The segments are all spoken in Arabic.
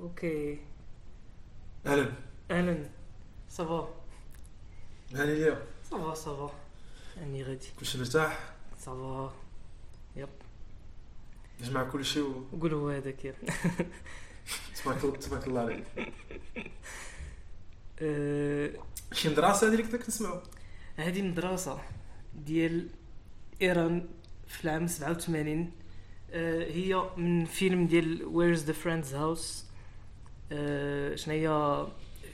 أوكي أهلا أهلا صافا هاني اليوم صافا صافا اني غادي كلشي مرتاح صافا يب جمع كلشي و قول هو هذاك يا تبارك الله تبارك الله عليك أه، شي مدرسه هذه اللي كنت كنسمعوا هذه مدرسة ديال ايران في العام 87 أه، هي من فيلم ديال Where Is the Friend's House شنو هي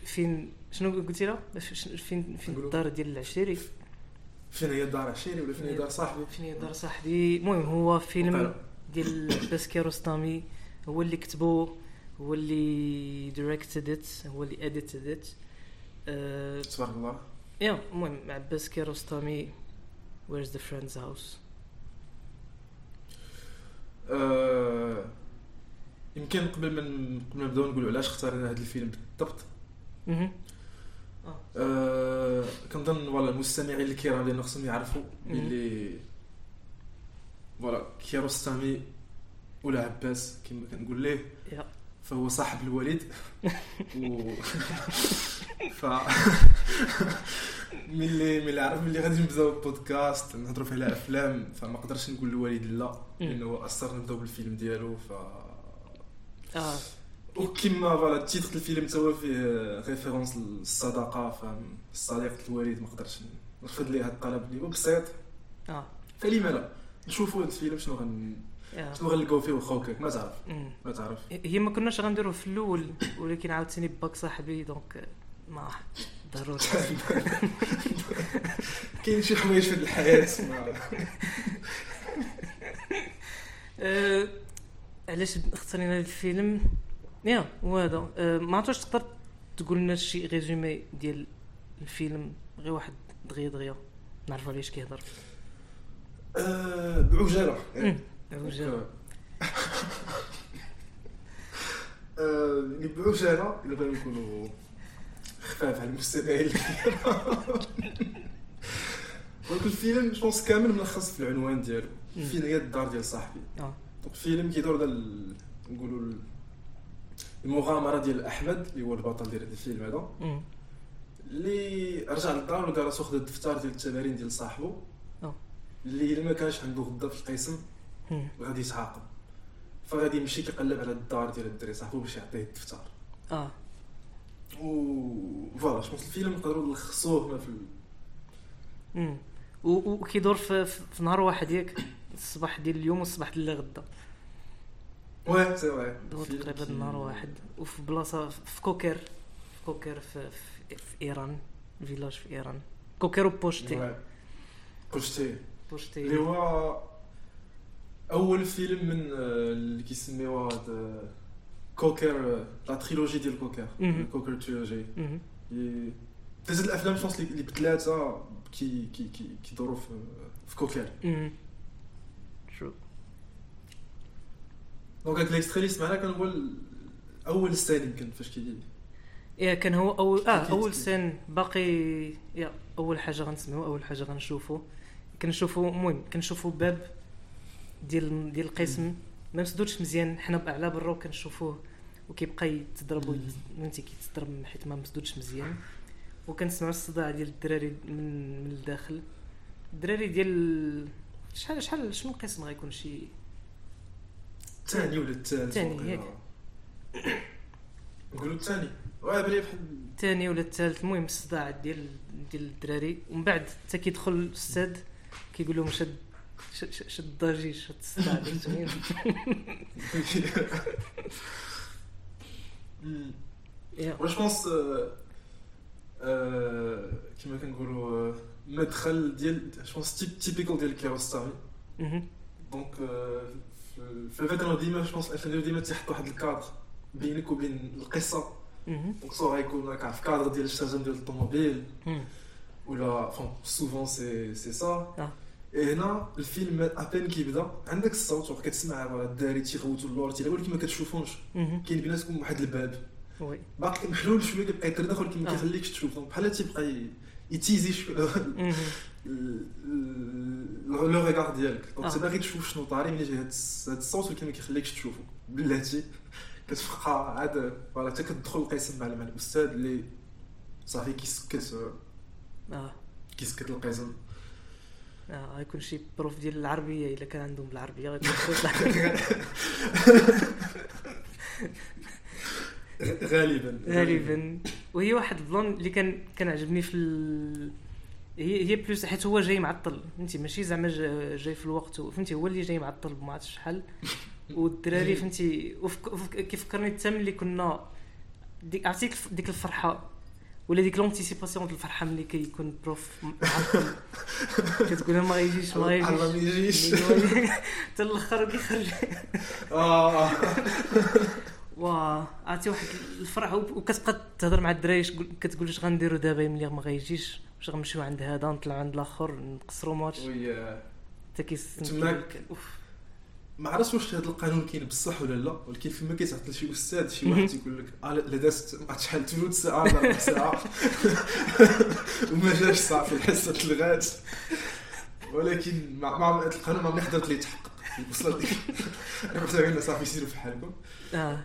فين شنو قلتي ش- فين فين. الدار ديال العشيري؟ فين هي دار عشيري ولا فين هي دار صاحبي؟ فين هي دار صاحبي؟ المهم هو فيلم. ديال عباس كيارستامي هو اللي كتبو هو اللي directed it هو اللي edited it أه، تبارك الله. yeah المهم عباس كيارستامي Where Is the Friend's House آه، يمكن قبل ما قبل ما نبداو نقولوا علاش اختارنا هذا الفيلم بالضبط. أها آه، كنظن voilà المستمعين الكرام ديالنا خصهم يعرفوا باللي voilà كيارستامي ولا عباس كما كنقول ليه فهو صاحب الوالد و ف ملي ملي عرف ملي غادي نبدأو البودكاست نهضروا فيه على أفلام فما قدرش نقول للوالد لا لأنه اثر نبداو بالفيلم ديالو ف آه. وكما voilà titre الفيلم هو فيه référence للصداقة فهم صديقه الوالد ما قدرش نرفض ليه هذا الطلب اللي هو بسيط. آه. فلما لا؟ نشوفوا هذا الفيلم شنو غن yeah شنو غنلقاو فيه واخا هكاك ما تعرف. ما تعرف. هي ما كناش غنديروه في الأول ولكن عاوتاني باك صاحبي donc ما ضروري. كاين شي حوايج في الحياة آه، علاش اختارينا هذا الفيلم؟ yeah هو هذا آه، ما عرفتش تقدر تقول لنا شي résumé ديال الفيلم غير واحد دغيا دغيا نعرفوا علاش كيهضر. آه، بعجالة. يعني بعجالة إلا بغينا نكونوا خفاف على المستمعين ولكن الفيلم je pense كامل ملخص في العنوان ديالو. فين هي الدار ديال صاحبي. donc الفيلم كيدور ال- نقولوا ال- المغامره ديال أحمد اللي هو البطل ديال هذا الفيلم هذا. اللي رجع للدار ولقى راسو خد الدفتر ديال التمارين ديال صاحبو. آه. اللي إلا ما كانش عنده غدا في القسم. غادي يتعاقب. فغادي يمشي كيقلب على الدار ديال الدري صاحبو باش يعطيه الدفتر. آه. و voilà je الفيلم نقدروا نلخصوه في ال- مم. و- و- وكيدور في, في نهار واحد ياك الصباح ديال اليوم والصباح ديال غدا oui c'est الفيلم تقريبا نهار واحد. وفي بلاصة في كوكر في كوكر في, في, في إيران فيلاج في إيران. كوكر وبوشتي. وي. بوشتي. اللي بوشتي هو أول فيلم من آه، اللي كيسميوها هاد كوكر لا تريلوجي ديال كوكر. كوكر تريلوجي ثلاثة الافلام شونس اللي بثلاثه كي كي كي كيدوروا في في كوكر. شو دونك هاك ليكستري اللي سمعنا كان هو اول ستان يمكن فاش كي يا كان هو اول آه. اول سن باقي يا اول حاجة غنسمعو اول حاجة غنشوفو كنشوفو المهم كنشوفو باب ديال ديال القسم ما مسدودش مزيان حنا على برا وكنشوفوه وكيبقى يتضرب فهمتي كيتضرب حيت ما مسدودش مزيان. وكنسمعوا الصداع ديال الدراري من من الداخل. الدراري ديال شحال شحال شنو القسم غيكون شي؟ الثاني ولا الثالث الثاني،. ياك. نقولوا الثاني. واه بلي بحال الثاني ولا الثالث المهم الصداع ديال ديال الدراري. ومن بعد حتى كيدخل الأستاذ كيقول لهم شد ش- شد الضجيج شد الصداع ديال التمرين. يا. واش بونس كيما كنقولوا آه، مدخل ديال جوبونس تيبيكال ديال كيروستامي مهم. دونك آه، في- في الفيلم ديما جوبونس الافلام ديما تيحط واحد الكادر بينك وبين القصة مهم. دونك سوا غيكون هكا في كادر ديال الشجن ديال الطوموبيل مهم. ولا فون سوفون سي سي سا آه. اي هنا الفيلم ابين كيبدا. عندك الصوت وكتسمع فوالا الداري تيغوتوا اللور تيلعبوا ولكن ما كتشوفهمش. كاين بيناتكم واحد الباب. باقي محلول شوية كيبقى يتردخل ولكن ما آه. كيخليكش تشوف. دونك بحال تيبقى يتيزي شوية. لو ريغار ديالك. دونك آه. انت باغي تشوف شنو طاري ملي جاي هاد هاد الصوت ولكن ما كيخليكش تشوفو. بلاتي. كتبقى عاد فوالا حتى كتدخل القسم مع الأستاذ اللي صافي كيسكت آه. كيسكت القسم. آه غيكون شي بروف ديال العربية إلا كان عندهم بالعربيه غيكون غالبا. غالبا. وهي واحد ال plan اللي كان كان عجبني في ال... هي هي plus حيت هو جاي معطل فهمتي؟ ماشي زعما جا- جاي في الوقت فهمتي؟ هو اللي جاي معطل ما عرفتش شحال. والدراري فهمتي؟ وفك... كيفكرني حتى ملي كنا ديك عرفتي ديك الفرحة؟ ولا ديك l'anticipation ديال الفرحة ملي كيكون prof معطل كتقول ما غيجيش ما ما غيجيش يجيش حتى الآخر كيخرج. آه واه عرفتي واحد الفرح وكتبقى تهضر مع الدراري كتقول اش غنديروا دابا ملي ما غيجيش؟ واش غنمشيو عند هذا نطلعوا عند الآخر نقصروا ماتش. حتى كيس تماك. أوف. ما عرفتش واش هذا القانون كاين بصح ولا لا؟ ولكن فيما كيتعطل شي أستاذ شي واحد تيقول لك آه لا دازت ما عرفتش شحال ثلث ساعة ولا ربع ساعة. وما جاش صافي الحصة تلغات ولكن مع مع هذا القانون ما حضرت ليه تحقق. وصلت لك أنا كنت غير صافي سيروا في حالكم. آه.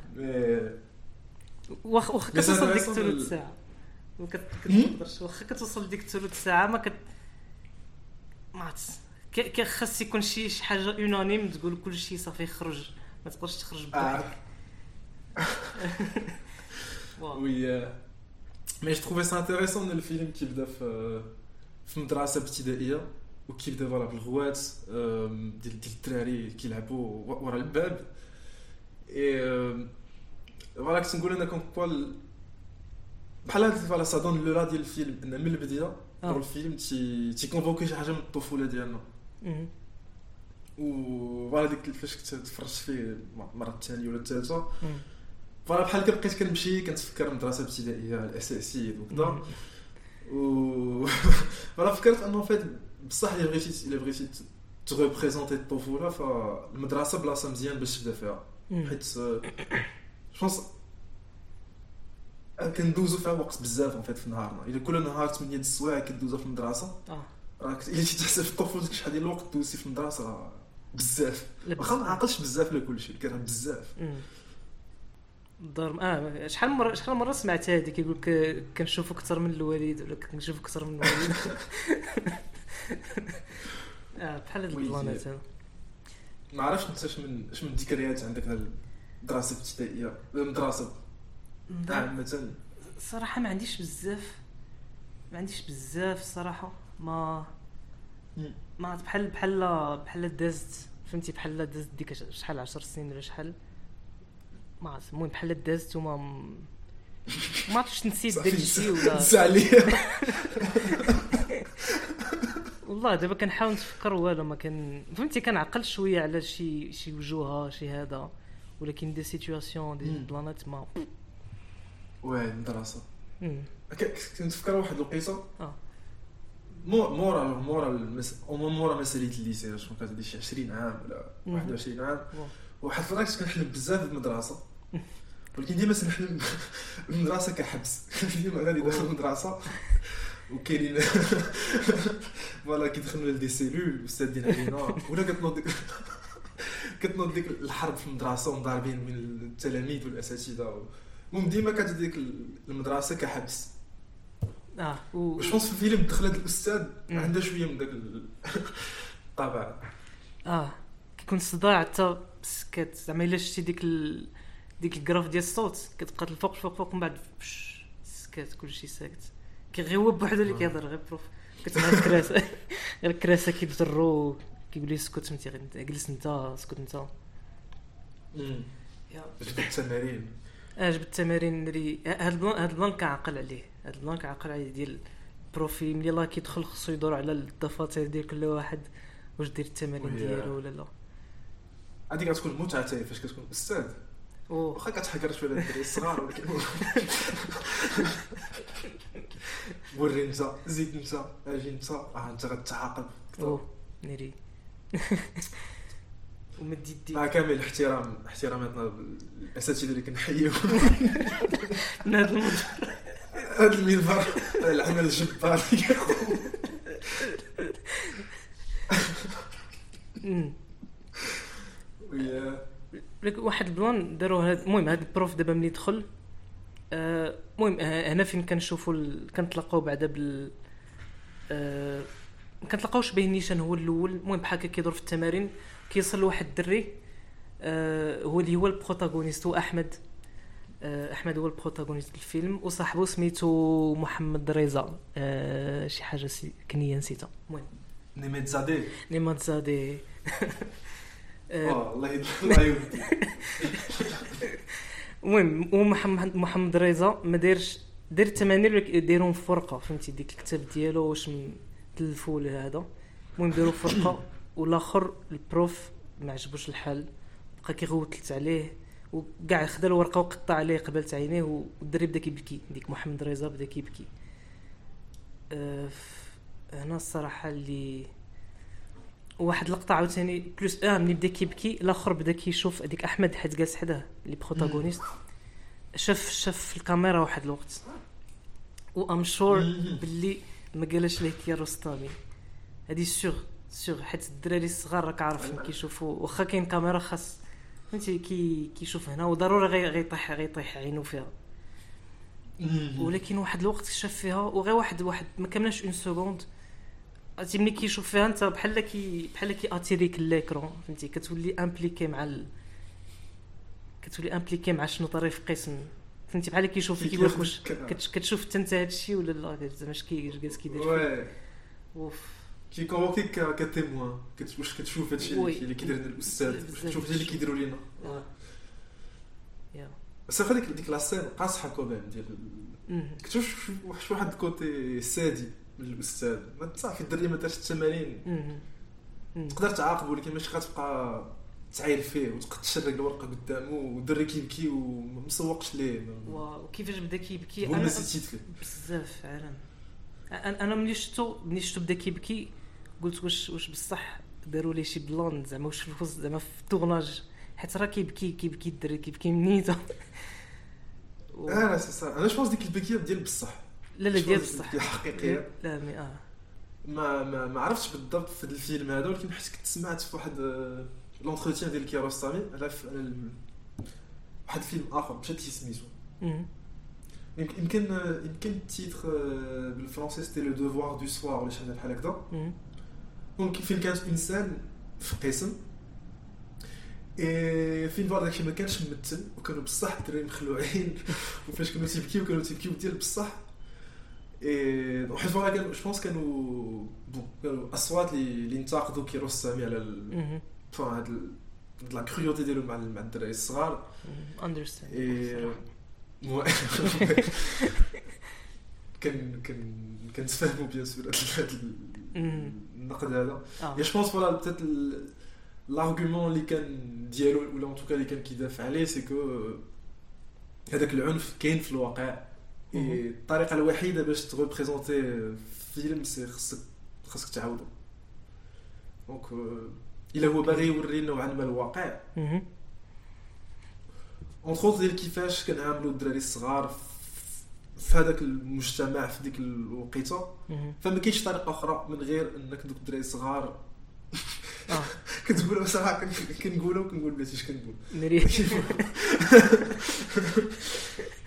واخ واخا كتوصل ديك أصلاً ثلث ال- ساعة. ما؟ كتقدرش واخا كتوصل ديك ثلث ساعة ما كت ما عرفتش. كي خاص يكون شي شي حاجة يونانيم تقول كل شيء صافي يخرج ما تقدرش تخرج بوحدك. وي مي جو تروفي سا انتيريسون ان الفيلم كيبدا في في مدرسه ابتدائيه وكيبدا voilà بالغوات ديال ديال الدراري كيلعبوا ورا الباب اي voilà كنت نقول أنا كون كوا ال- بحال هاد voilà ça donne le la ديال الفيلم ان من البدايه الفيلم تي تي convoquer شي حاجة من الطفوله ديالنا. و voilà ديك فاش كنت تفرجت فيه المره الثانية ولا الثالثه. voilà بحال هكا بقيت كنمشي كنتفكر مدرسة ابتدائية الاساسيه وكذا. و فانا فكرت أنه فات بصح إلا بغيتي إلا بغيتي ت représenter الطفولة فالمدرسة بلاصة مزيان باش تبدا فيها. حيت je pense كندوزو فيها وقت بزاف فيت في نهارنا. إلا كل نهار 8 السوايع كدوزها في المدرسة. آه. راك إلا جيت تحسب في طفولتك شحال ديال الوقت دوزتي في المدرسة. راه بزاف واخا ما عقلش بزاف على كلشي كان بزاف. الدار آه شحال من مره شحال من مرة سمعت هذه كيقول لك كنشوفوا أكثر من الوالد ولا كنشوف أكثر من الوالد آه بحال هاد. البلانات ما عرفتش أنت اش من اش من ذكريات عندك على المدرسة الابتدائية. المدرسة. عامة. صراحة ما عنديش بزاف ما عنديش بزاف الصراحه ما. ما بحال بحال بحال دازت فهمتي؟ بحال دازت ديك شحال 10 سنين ولا شحال؟ ما عرفت. المهم بحال دازت وما ما عرفتش نسيت داك الشيء ولا نسى عليا والله دابا كنحاول نتفكر والو ما كان فهمتي؟ كنعقل شوية على شي شي وجوهها شي هذا. ولكن des situations des. بلانات ما واه المدرسة كنت نفكر واحد الوقيته آه. مو- مورا مورا المس... مورا مساليه ال lycée شكون كانت شي 20 عام ولا مم. 21 عام. واحد الفترة كنت كنحلم بزاف بالمدرسة. ولكن ديما تنحلم بالمدرسة كحبس. ديما غادي داخل المدرسة. وكاينين voilà كيدخلوا ل des cellules ديال علينا ولا كتنوض كتنوض ديك الحرب في المدرسة ومضاربين من التلاميذ والأساتذة. المهم ديما كانت ديك المدرسة كحبس. آه. و... و je pense في الفيلم؟ دخلت الأستاذ. عندها شوية من داك الطابع آه. كيكون الصداع حتى سكات زعما إلا شتي ديك ال... ديك ال graphe ديال الصوت كتبقى الفوق فوق فوق من بعد بش سكات كلشي ساكت. كي غير هو بوحدو اللي كيهضر غير prof. كتسمع الكراسة. غير الكراسة كيبزرو كيقول لي اسكت انت جلس انت اسكت انت. يا. جبت التمارين. آه جبت التمارين اللي هاد ال plan هاد ال plan كنعقل عليه. هاد ال plan كنعقل عليه ديال البروفي ملي الله كيدخل خصو يدور على الدفاتر ديال كل واحد واش دير التمارين ديالو ولا لا. هذيك كتكون متعه حتى فاش كتكون أستاذ. واخا كتحقر شوية الدراري الصغار ولكن وري انت زيد انت أجي انت آه انت غتعاقب. ومد يديك مع كامل الاحترام احتراماتنا الاساتذه اللي كنحييهم. من هذا المنظر هذا المنبر. العمل الجبار. ويا. واحد ال plan داروا المهم هاد ال prof دابا ملي دخل آه، المهم آه، هنا فين كنشوفوا ال... كنتلاقاو بعدا بال آه، ما كنتلاقاوش بين نيشان هو الأول. المهم بحال هكا كيدور في التمارين كيوصل لواحد الدري هو اللي هو ال protagoniste هو أحمد. أحمد هو ال protagoniste الفيلم وصاحبه سميتو محمد رضا. آه، شي حاجة سي... كنيه نسيتها. المهم. نيميت زادي. نيمات زادي. آه، الله يودي المهم هو محمد رضا ما دارش دار التمارين اللي دايرهم في ورقة فهمتي؟ ديك الكتاب ديالو واش تلفوا له هذا. المهم داروا في ورقة. والآخر ال prof ما عجبوش الحال بقى كيغوت تلت عليه. وكاع خدا الورقه وقطع عليه قبلت عينيه والدري بدا كيبكي ديك محمد رضا بدا كيبكي. أه هنا الصراحة اللي واحد اللقطه عاوتاني plus أه ملي بدا كيبكي الآخر بدا كيشوف هذيك أحمد حيت جالس حداه اللي protagoniste. شاف شاف في الكاميرا واحد الوقت. و I'm sure. باللي ما قالش ليه كيارستامي هادي sûr sûr حيت الدراري الصغار راك عارفين كيشوفوا واخا كاين كاميرا خاص فهمتي؟ كي كيشوف هنا وضروري غي- غيطيح غيطيح عينو فيها. ولكن واحد الوقت شاف فيها وغير واحد واحد ما كملش une seconde. عرفتي؟ ملي كيشوف فيها انت بحال كي بحال كي attirer ك l'écran فهمتي؟ كتولي impliqué مع ال... كتولي impliqué مع شنو طري في قسم. فهمتي؟ بحال كيشوف كي كيقول لك كياخد واش كتشوف حتى انت هادشي ولا لا؟ زعما اش كيدير. Ouais ouf. كي convoquer ك ك témoin كت- واش كتشوف هادشي. اللي كيدير لنا الاستاذ واش كتشوف هادشي اللي. كيديروا لينا بس هذيك ديك la scène قاصحه quand même ديال. كتشوف شو- واحد ال côté sadique من الاستاذ ما صافي الدري ما دارش التمارين مم. مم. تقدر تعاقبه ولكن ماشي غتبقى تعاير فيه وتشرق الورقة قدامه والدري كيبكي ومسوقش ليه و- وكيفاش بدا كيبكي أنا بزاف فعلا أنا ملي شفتو ملي شفتو بدا كيبكي قلت واش واش بصح داروا ليه شي بلان زعما واش في الوسط زعما في ال tournage حيت راه كيبكي كيبكي الدري كيبكي من نيته و- آه سي سا أنا je ديك البكية ديال بصح. لا لا ديال بصح. حقيقيه لا mais آه. ما ما ما عرفتش بالضبط في هذا الفيلم هذا ولكن حيت كنت سمعت في واحد آه، l'entretien ديال كياروستامي على واحد الفيلم آخر مشات لي سميتو. يمكن يمكن آه، يمكن ال titre آه، بالفرنسي c'était les devoirs du soir ولا شي حاجة بحال هكذا. ممكن فين كانت انسان في قسم. إيه فين voilà داكشي ما كانش ممثل وكانوا بصح الدراري مخلوعين. وفاش كانوا تيبكيو كانوا تيبكيو ديال بصح. اي وحيت voilà كانوا je pense كانوا bon كانوا أصوات اللي اللي انتقدوا كياروستامي على ال- هاد la cruauté ديالو مع ال- مع الدراري الصغار. understand كان كان كنتفاهموا bien sûr مم. النقد هذا. يا je pense voilà peut-être l'argument اللي كان ديالو ولا en tout cas اللي كان كيدافع عليه c'est que هذاك العنف كاين في الواقع. الطريقة الوحيدة باش ت représenter فيلم c'est خصك خصك تعاودو. donc إلا هو باغي يوري نوعا ما الواقع. اوت ديال كيفاش كنعاملوا الدراري الصغار في- في هذاك المجتمع في ديك الوقيتة. فما كاينش طريقة أخرى من غير إنك دوك الدراري الصغار آه. كتقولها صراحة كن- كنقولها وكنقول بلاتي اش كنقول؟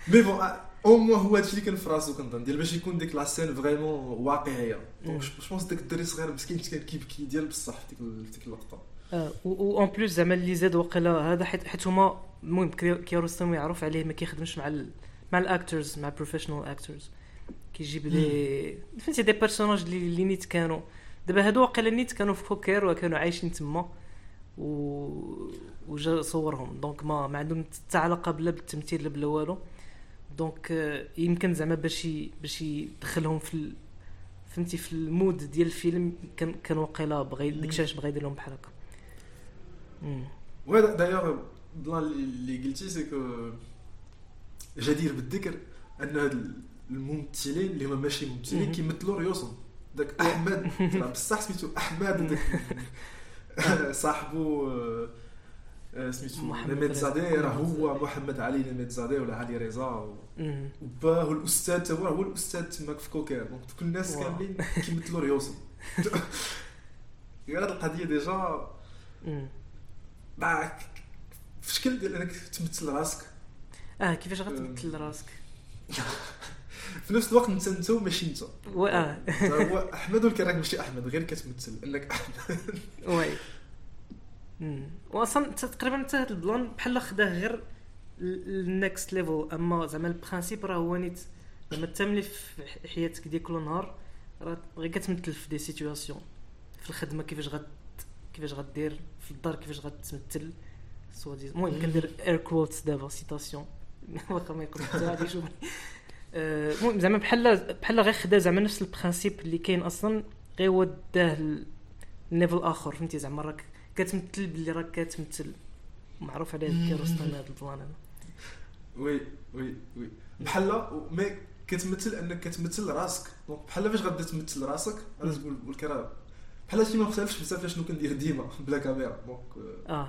mais bon أو موا هو هادشي اللي كان في راسو كنظن ديال باش يكون ديك la scène vraiment واقعية. donc je داك الدري الصغير مسكين كان كيبكي ديال بصح في ديك ديك اللقطة. en plus زعما اللي زاد وقيلا هذا حيت حيت هما المهم كيارستامي معروف عليه ما كيخدمش مع مع ال actors مع professional actors كيجيب لي فهمتي des personnages اللي اللي نيت كانوا دابا هادو واقيلا نيت كانوا في كوكر وكانوا عايشين تما و وجا صورهم donc ما ما عندهم حتى علاقه بلا بالتمثيل لا بلا والو donc يمكن زعما باش باش يدخلهم في ال... فهمتي في ال mood ديال الفيلم كان كان واقيلا بغى داكشي علاش بغى يدير لهم بحال هكا. وهذا d'ailleurs plan اللي قلتي c'est que جدير بالذكر أن هاد الممثلين اللي هما ماشي ممثلين. كيمثلوا ريوسهم داك أحمد بصح سميتو أحمد وداك صاحبو آه، آه، سميتو محمد. زادي راه هو. محمد علي نميت زادي ولا علي رضا. وباه الاستاذ تا هو هو الأستاذ تماك في كوكير donc دوك الناس. كاملين كيمثلوا ريوسهم هاد القضية déjà. مع في شكل ديال أنك تمثل راسك آه كيفاش غتمثل راسك؟ في نفس الوقت انت انت وماشي انت و آه. هو أحمد ولكن راك ماشي أحمد غير كتمثل إنك أحمد. oui. واصلا تقريبا أنت هذا ال plan بحال خداه غير ال next level أما زعما ال principe راه هو نيت زعما انت ملي في حياتك ديال كل نهار راه غير كتمثل في des situations في الخدمة كيفاش غت كيفاش غدير في الدار كيفاش غتمثل soit المهم كندير air quotes دابا citation واخا ما يقدر حتى غادي يشوفني آه، المهم زعما بحال بحال غير خدا زعما نفس ال principe اللي كاين أصلا غير هو داه ليفل آخر فهمتي؟ زعما راك كتمثل باللي راك كتمثل. معروف عليه كيروستاني هذا البلان هذا. وي وي وي. بحال مي كتمثل أنك كتمثل راسك. دونك بحال فاش غادي تمثل راسك غادي تقول والكرا بحال هادشي ما مختلفش بزاف شنو كندير ديما بلا كاميرا. دونك آه.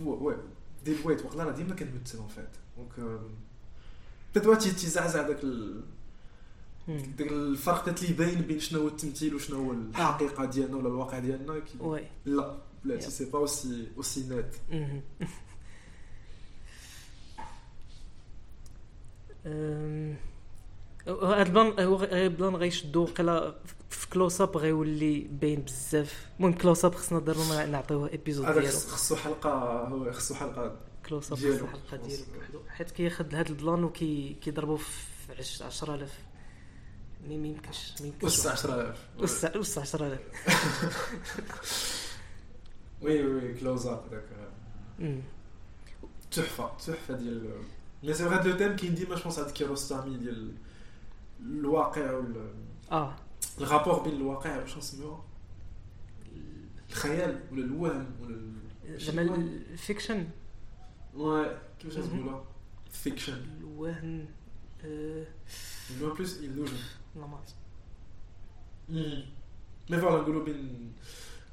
هو وي. دير ويت وقيلا راه ديما كنمثل اون فيت دونك بدات تيزعزع داك. داك الفرق اللي باين بين شنو هو التمثيل وشنو هو الحقيقة ديالنا ولا الواقع ديالنا كي... لا يب. سي با اوسي اوسي نات هذا البلان هو البلان غيشدو قلا في كلوز اب غيولي باين بزاف. المهم كلوز اب خصنا ضروري نعطيوه ايبيزود هذا ديالو. خص- خصو حلقه هو خصو حلقة كلوز اب ديالو. الحلقة ديالو بوحدو. حيت كياخذ هذا ال plan وكي كيضربو في عش- 10000 mais ما يمكنش ما يمكنش وسع 10000 وسع وسع 10000 oui oui Close-Up داك. تحفة تحفة ديال mais c'est هذا le thème كاين ديما je pense هاد كيروستامي ديال الواقع وال آه. ال rapport بين الواقع واش نسميوها الخيال ولا الوهم ولا زعما ال fiction Ouais, كيفاش. نقولها fiction الوهم آه، non plus illusion لا ما. mais voilà نقولوا بين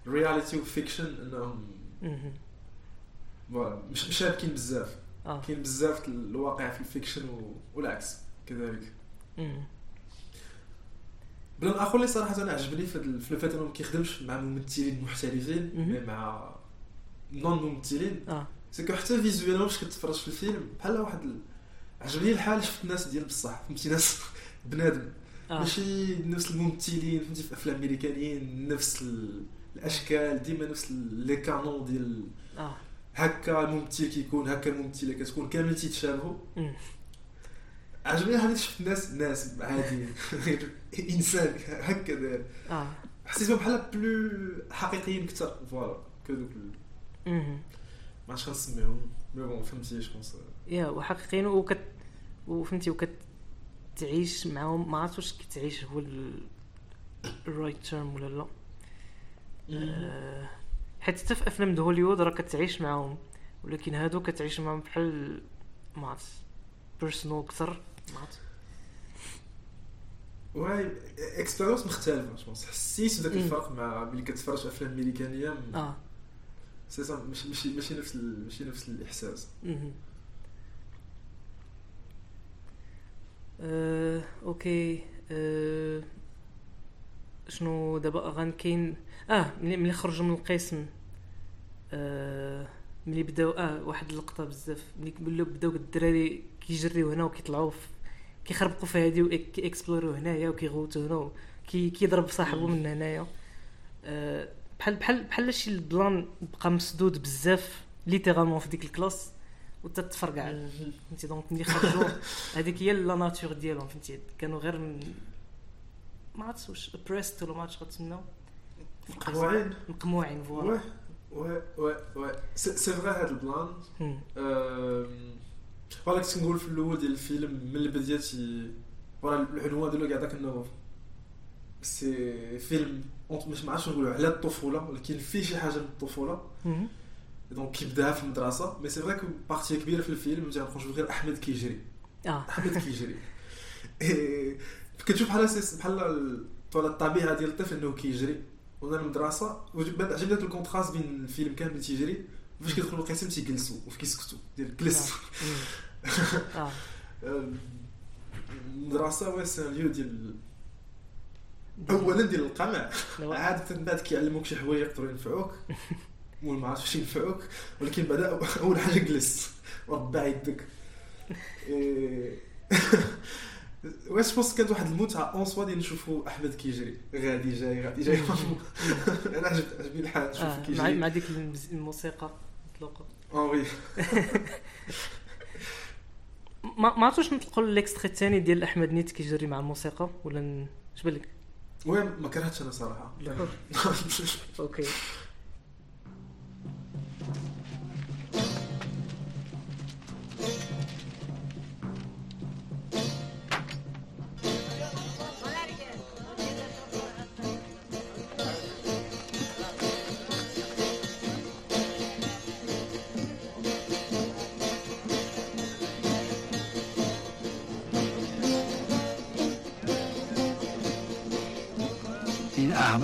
reality و fiction انهم. voilà مش مشابكين بزاف كاين بزاف الواقع في ال fiction. والعكس كذلك. plan آخر اللي صراحة أنا عجبني في ال fait أنه ما كيخدمش مع ممثلين محترفين. mais مع non ممثلين آه c'est que حتى visuellement فاش كتفرج في الفيلم بحال واحد. عجبني الحال شفت ناس ديال بصح فهمتي ناس بنادم آه ماشي نفس الممثلين فهمتي في أفلام أمريكانيين نفس ال- الأشكال ديما نفس les canons ديال آه هكا الممثل كيكون هكا الممثلة كتكون كامل تيتشابهوا. عجبني هذيك شفت ناس ناس عاديين غير إنسان هكا داير آه. حسيتهم بحال plus حقيقيين أكثر voilà. ال- مهم. ما عرفتش نسميهم mais bon فهمتي je pense يا وحقيقيين وكت وفهمتي وكت تعيش معاهم. ما عرفت واش كتعيش هو ال right term ولا لا. آه، حيت حتى في أفلام هوليوود راه كتعيش معاهم. ولكن هادو كتعيش معاهم بحال ما عرفت personal أكثر. وي expérience مختلفه je pense حسيت بداك. الفرق مع ملي كتفرج في افلام امريكانيه آه سي سا ماشي ماشي ماشي نفس ال- ماشي نفس الاحساس. آه، okay آه، شنو دابا غان كاين آه ملي ملي خرجوا من القسم آه ملي بداو آه واحد اللقطة بزاف. ملي بداو الدراري كيجريو هنا وكيطلعوا في كيخربقوا في هادي وكي explorer يو هنايا وكيغوتوا هنا كي كيضرب صاحبه من هنايا. آه بحال بحال بحال شي البلان بقى مسدود بزاف littéralement في ديك ال classe وتتفرقع فهمتي؟ donc ملي خرجوا هذيك هي la nature ديالهم فهمتي؟ كانوا غير من ما عرفتش واش brest ولا ما عرفتش غتسموا مقموعين. مقموعين voilà. واه واه واه c'est vrai هاد البلان. voilà كنت نقول في الأول ديال الفيلم من البدايه تي voilà العنوان ديالو كاع داك انه c'est فيلم مش ما عرفتش نقولوا على الطفوله ولكن فيه شي حاجة من الطفوله. donc كيبداها في المدرسة mais c'est vrai partie كبيره في الفيلم تنخرج غير احمد كيجري آه احمد كيجري كتشوف بحال بحال الطبيعه ديال الطفل انه كيجري وأنا المدرسة عجبني ال contraste بين الفيلم كامل تيجري فاش كيدخلوا القسم تيجلسوا وفي كيسكتوا ديال جلس آه المدرسة وي سي ليو ديال اولا ديال القمع. نوا- عادة من بعد كيعلموك شي حوايج يقدروا ينفعوك. مول ما عرفتش ينفعوك. ولكن بعدا أول حاجة جلس. وربع يدك. إيه. واش بوس كانت واحد المتعة اون سوا ديال نشوفوا أحمد كيجري. غادي جاي غادي جاي. أنا عجب- عجبني الحال نشوف آه، كيجري. مع ديك الموسيقى. مطلوقه آه oui. ما ما عرفتش نطلقوا ال extrait الثاني ديال أحمد نيت كيجري مع الموسيقى ولا اش بالك؟ وي ما كرهتش أنا صراحة. okay.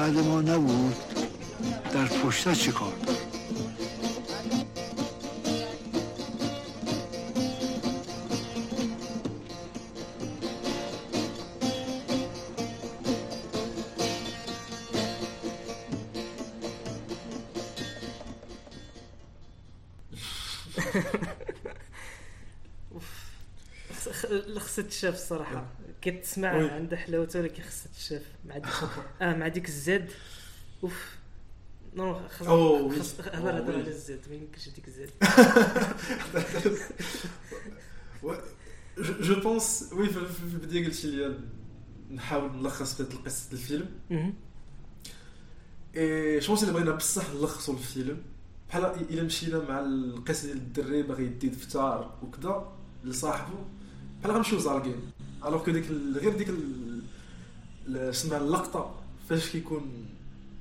بعد ما نبود در پشته چه کار؟ لخصت الشاف صراحة. كتسمع. عندها حلاوته ولكن خصها تشاف مع ديك آه مع ديك الزاد أوف نو. خص- هضر هضر. على الزاد ما يمكنش ديك الزاد جو بونس وي في البداية قلت لي نحاول نلخص في القصة ديال الفيلم. اي جو اللي بغينا بصح نلخصوا الفيلم بحال إلا مشينا مع القصة ديال الدري باغي يدي دفتر وكذا لصاحبه بحال غنمشيو زالقين الوغ كو ديك غير ديك سمع اللقطه فاش كيكون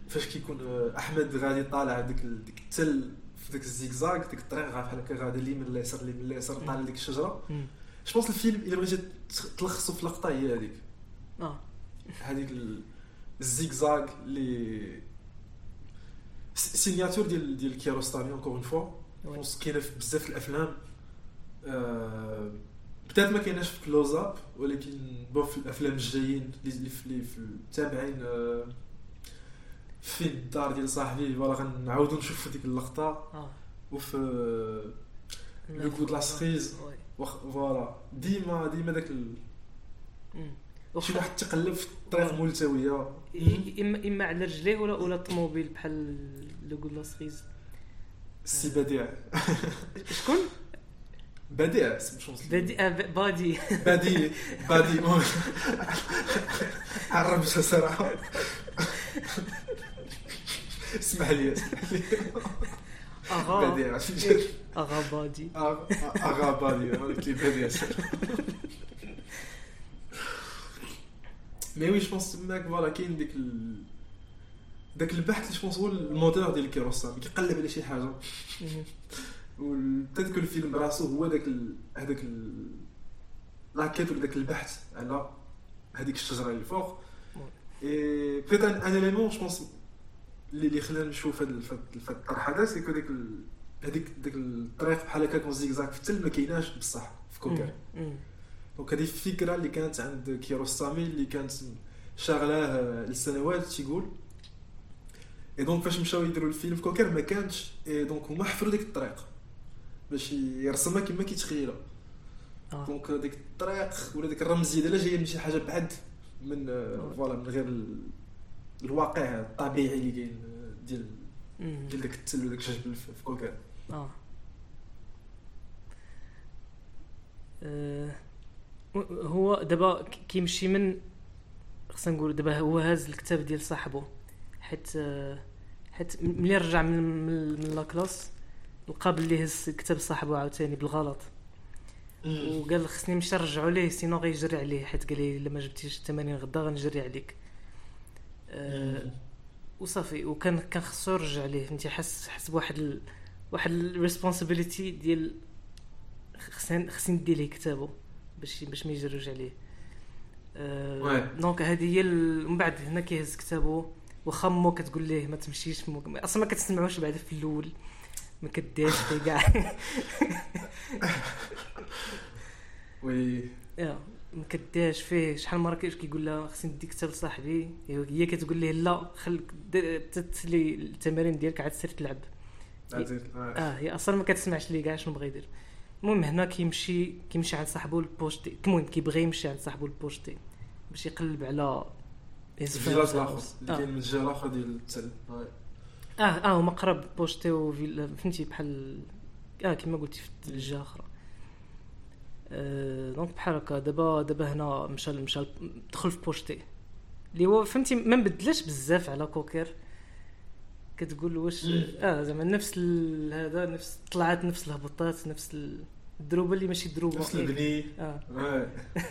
فاش كيكون احمد غادي طالع ديك ال- ديك التل في ديك الزيكزاك ديك الطريق غا بحال هكا غادي اليمين اليسار اليمين اليسار طالع ديك الشجره. جو بونس الفيلم الا بغيتي تلخصو في لقطه هي هذيك آه هذيك ال- الزيكزاك اللي س- سينياتور ديال ديال كيروستامي اونكور اون فوا. pense كاينة في بزاف الافلام آه، بدات ما كايناش في Close-Up ولكن bon في الافلام الجايين اللي في التابعين في الدار ديال صاحبي voilà غنعاودو نشوفو ديك اللقطه وفي le code la. واخ- voilà ديما ديما داك ال-. شي واحد تقلب في الطريق ملتويه اما اما على رجليه ولا ولا الطوموبيل بحال لو كود لاسريز سي بديع شكون بديع اسم شونس بادي آه ب- بادي بديع بديع مو عربتها صراحة اسمح لي اسمح لي اغا بديع اغا بادي اغا بديع قلت لي بديع مي وي جوبونس تماك فوالا كاين ديك ال... داك البحث اللي جوبونس هو الموتور ديال كيروسامي كيقلب على شي حاجة وتذكر الفيلم براسو هو داك ال... هذاك ال... لاكيت ولا داك البحث على هذيك الشجرة اللي فوق. اي بيت ان اليمون جو بونس اللي اللي خلانا نشوف هذا الطرح هذا سي كو ال... هذيك ديك الطريق بحال هكا كون زيكزاك في التل ما كايناش بصح في كوكر. donc هذه الفكرة اللي كانت عند كيروسامي اللي كانت شاغلاه لسنوات تيقول. et donc فاش مشاو يديروا الفيلم في كوكر ما كانش et donc هما حفروا ديك الطريق. باش يرسمها كما كيتخيلها. آه. donc ديك الطريق ولا ديك الرمزية ديالها جاية من شي حاجة بعد من آه، voilà من غير ال- الواقع الطبيعي اللي كاين آه، ديال. ديال داك التل وداك الجبل في كوكر آه. آه، هو دابا كيمشي من خصنا نقول دابا هو هاز الكتاب ديال صاحبه حيت آه، حيت ملي رجع من, من la classe لقى بلي هز كتاب صاحبه عاوتاني بالغلط. وقال خصني نمشي نرجعو ليه sinon غيجري عليه حيت قال لي إلا ما جبتيش 80 غدا غنجري عليك. آه، وصافي وكان كان خصو يرجع ليه. فهمتي حس حس بواحد ال... واحد ال responsabilité ديال خصني خصني ندي ليه كتابه باش باش ما يجروش عليه. oui. donc هذه هي من بعد هنا كيهز كتابه واخا مو كتقول ليه ما تمشيش مو... أصلا ما كتسمعوش بعد في الأول. ما كديرش فيه كاع oui. يا ما كديرش فيه. شحال مرة كيش كيقول لها خصني نديك حتى لصاحبي؟ هي كتقول ليه لا خليك د- تتسلي التمارين ديالك عاد سير تلعب. آه هي أصلا ما كتسمعش ليه كاع شنو بغا يدير. المهم هنا كيمشي كيمشي عند صاحبو البوشتي المهم كيبغي يمشي عند صاحبو البوشتي باش يقلب على friends الآخر. اللي كاين من الجهه الاخرى ديال التل. آه آه هما قراب بوشتي و voilà فهمتي بحال آه كيما قلتي في الجهة أخرى آه donc بحال هكا دابا دابا هنا مشى مشى دخل في بوشتي اللي هو فهمتي ما مبدلاش بزاف على كوكر كتقول واش. آه زعما نفس هذا نفس طلعات نفس الهبطات نفس الدروبة اللي ماشي دروبة نفس. البني آه آه.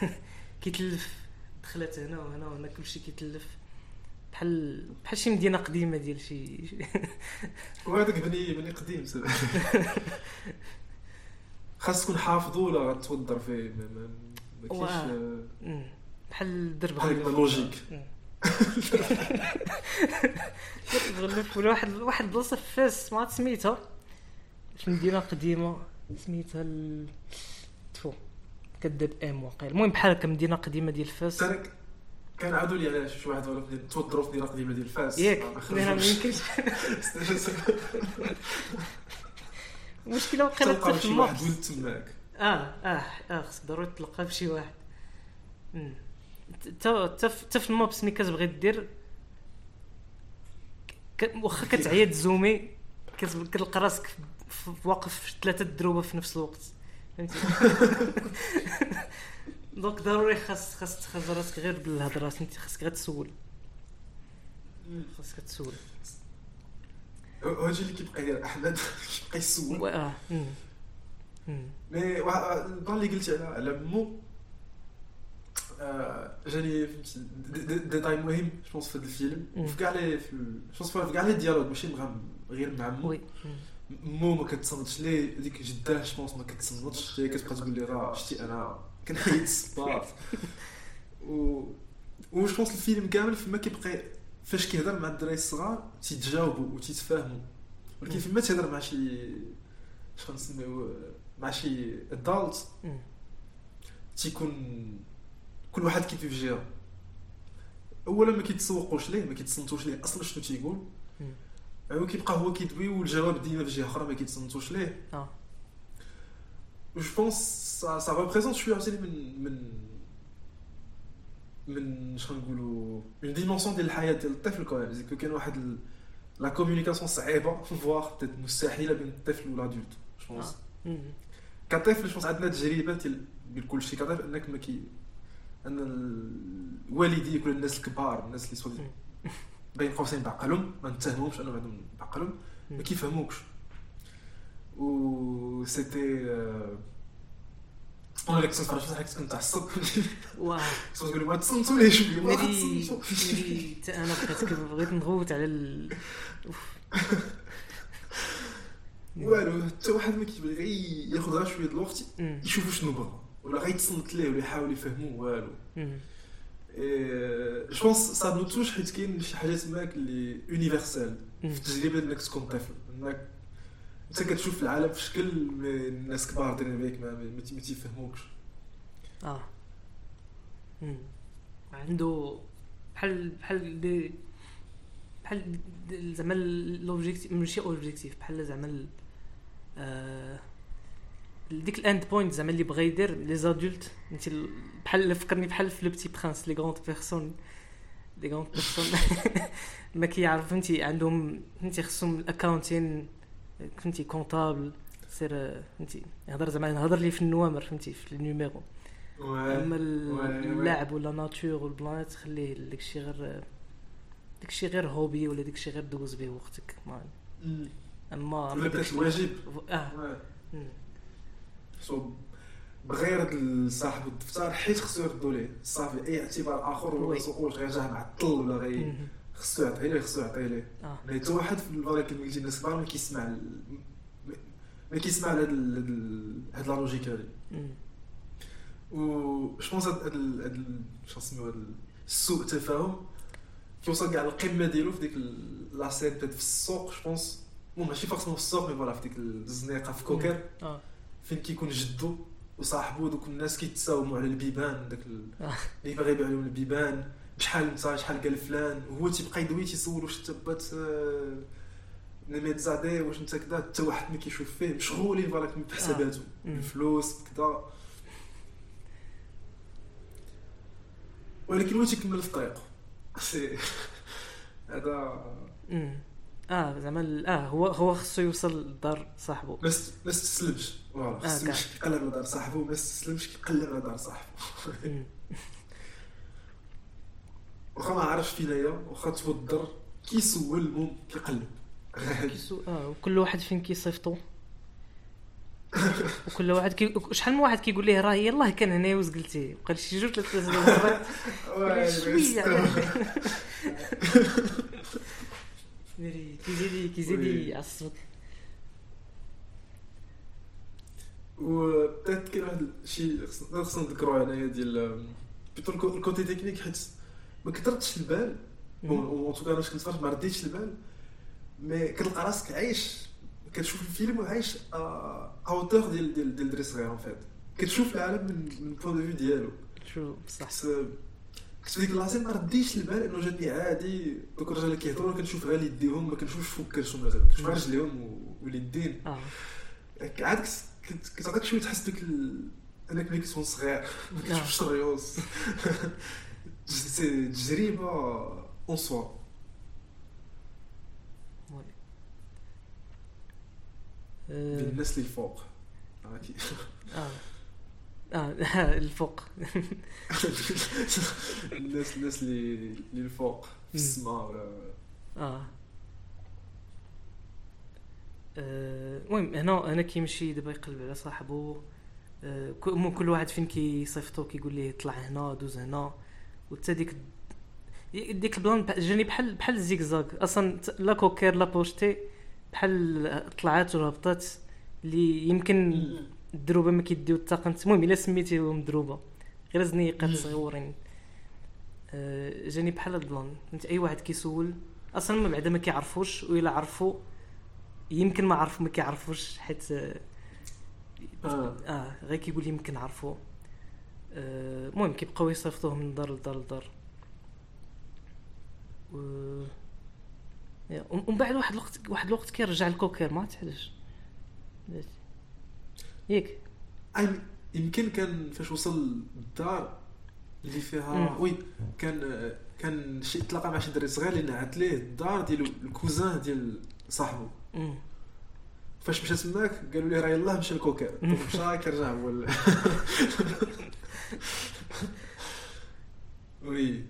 كيتلف دخلت هنا وهنا وهنا كلشي كيتلف بحال بحال شي مدينة قديمة ديال شي وهذاك بني بني قديم. خاص تكون حافظه ولا غتوضر فيه ما كاينش. بحال درب غلف. لوجيك. درب غلف ولا واحد واحد البلاصه في فاس ما سميتها في مدينة قديمة سميتها ال... تفو كداب أم واقيلا المهم بحال هكا مدينة قديمة ديال فاس كان عادوا لي علاش شي واحد توضروا في مدينه قديمه ديال فاس ياك ما يمكنش المشكلة واقيلا تلقى حتى في واحد ولد تماك. آه آه آه خصك ضروري تلقى بشي واحد. تا في- المابس ملي كتبغي دير؟ واخا كتعيا تزومي كت- كتلقى راسك واقف في ثلاثة دروبة في نفس الوقت. فهمتي؟ donc ضروري خاص خاص تخرج راسك غير بالهضره فهمتي خاصك غير تسول خاصك تسول هاجي اللي كيبقى يدير أحمد كيبقى يسول و- آه مم. مم. mais ال plan اللي قلتي على على مو آه، جاني فهمتي دي- دي- détail مهم je pense في هذا الفيلم. وفي كاع لي je pense في كاع les dialogues ماشي غير مع مو. مو ما كتصنتش ليه ديك جداه je pense ما كتصنتش هي كتبقى تقول لي راه شتي أنا كنحيد الصباط و و je pense الفيلم كامل فما كيبقى فاش كيهضر مع الدراري الصغار تيتجاوبوا وتيتفاهموا ولكن فيما تيهضر مع شي شنو نسميو مع شي adulte. تيكون كل واحد كيفي في جهه أولا ما كيتسوقوش ليه ما كيتصنتوش ليه أصلا شنو تيقول. هو كيبقى هو كيدوي والجواب ديما في جهه أخرى ما كيتصنتوش ليه. آه. je pense ça ça représente شوية عاوتاني من من من شنو نقولوا من dimension ديال الحياة ديال الطفل كمان كاين واحد ال- la communication صعيبه voire مستحيله بين الطفل و l'adulte je pense مم. كطفل je عندنا تجربه ديال ديال كل شيء كطفل انك ما كي ان الوالديك ولا الناس الكبار الناس اللي سوا بين قوسين بعقلهم ما نتهمهمش انهم عندهم بعقلهم ما كيفهموكش و c'était أنا اللي كنت نتفرج في حياتي كنت تعصب واه كنت تقول ما تصنتوا ليه شوية ما حتى أنا بقيت بغيت نغوت على ال. والو حتى واحد ما كيبغي غير ياخذ غير شوية د الوقت. يشوف شنو بغا ولا غيتصنت ليه ولا يحاول يفهمو والو. je pense ça nous touche حيت كاين شي حاجات ماك اللي universel. في التجربة إنك تكون طفل إنك انت كتشوف العالم في شكل الناس كبار دايرين بيك ما, تيفهموكش. آه. مم. عنده بحال بحال دي بحال زعما l'objectif ماشي objectif بحال زعما آه، ديك ال end point زعما اللي بغا يدير les adultes انت ال- بحال فكرني بحال في le petit prince les grandes personnes les grandes personnes ما كيعرف فهمتي عندهم فهمتي خصهم ال accounting فهمتي comptable سير فهمتي يهضر زعما يهضر لي في النوامر فهمتي في ال numéro أما ال- oui، oui. اللعب و la nature و ال planètes خليه داكشي غير داكشي غير hobby ولا داكشي غير دوز به وقتك ما اما ولا بدات الواجب آه. سو بغير صاحب الدفتر حيت خصو يردو ليه صافي أي اعتبار آخر ولا. سوقوش غير جاه معطل ولا غير. خصو يعطي ليه خصو يعطي ليه. mais حتى واحد في الفالي كما قلتي الناس كبار ما كيسمع ما- كيسمع لهاد هاد la logique هادي. و je pense هاد شنو نسميو هاد السوء تفاهم. كيوصل كاع القمة ديالو في ديك la scène في السوق je pense المهم ماشي forcément في السوق mais voilà في ديك الزنيقة في كوكر آه. فين كيكون جدو وصاحبو دوك الناس كيتساوموا على البيبان داك آه. اللي باغي يبيع لهم البيبان. بشحال انت شحال قال فلان وهو تيبقى يدوي تيسول واش انت بات آه، واش انت كذا حتى واحد ما كيشوف فيه مشغولين بالك بحساباتهم مم. الفلوس كذا ولكن هو تيكمل في طريقه سي هذا. آه زعما آه هو هو خصو يوصل لدار صاحبه ما است- ما استسلمش voilà آه، خصو كاع. يمشي كيقلب على دار صاحبه ما استسلمش كيقلب على دار صاحبه أمم. واخا ما عرفش فين هي واخا توضر كيسول المهم كيقلب. آه وكل واحد فين كيصيفطو. وكل واحد كي... شحال من واحد كيقول ليه راه يلاه كان هنا واش قلتي؟ بقى شي جوج ثلاث مرات شوية كيزيد كيزيد. يعصبك و peut-être كاين واحد شي خصنا نذكروا هنايا ديال plutôt ال co- ال côté technique حيت ما كثرتش البال. en tout cas أنا كنت فاش ما رديتش البال. mais كتلقى راسك عايش. كتشوف الفيلم وعايش. à hauteur ديال ديال ديال دري صغير en fait كتشوف العالم من من point de vue ديالو. شو بصح. كنت في ديك اللحظه ما رديتش البال إنه جاتني عادي. دوك الرجال اللي كيهضروا كنشوف غير يديهم ما كنشوفش فوق كرشهم مثلا كنشوف غير رجليهم واليدين آه. عاد كت- كت- كتعطيك شوية تحس ال... أنك ملي كتكون صغير ما كتشوفش الريوس سي تجربه اون سوا آه، الناس اللي الفوق عرفتي؟ آه. آه. الفوق. الناس الناس اللي اللي الفوق في السماء. ولا آه. آه، المهم هنا هنا كيمشي دابا يقلب على صاحبو. آه، كل واحد فين كيصيفطو كيقول ليه طلع هنا دوز هنا. وتا ديك ديك البلان جاني بحال بحال الزيكزاك أصلا لا كوكير لا بوشتي بحال طلعات وهبطات اللي يمكن الدروبة ما كيديو الطاقم المهم إلا سميتيهم دروبة. غير زنيقات. صغيورين آه، جاني بحال البلان. انت أي واحد كيسول أصلا ما بعدا ما كيعرفوش وإلا عرفوا يمكن ما عرفوا ما كيعرفوش حيت آه، آه. آه غير كيقول يمكن عرفوا آه، المهم كيبقاو يصيفطوه من دار لدار لدار و ومن بعد واحد الوقت واحد الوقت كيرجع الكوكير ما علاش. ياك يمكن كان فاش وصل الدار اللي فيها. oui كان كان شي تلاقى مع شي دري صغير اللي نعت ليه الدار ديال ال cousin ديال صاحبه مم. فاش مشى تماك قالوا ليه راه يلاه مشى الكوكر مشى كيرجع هو oui.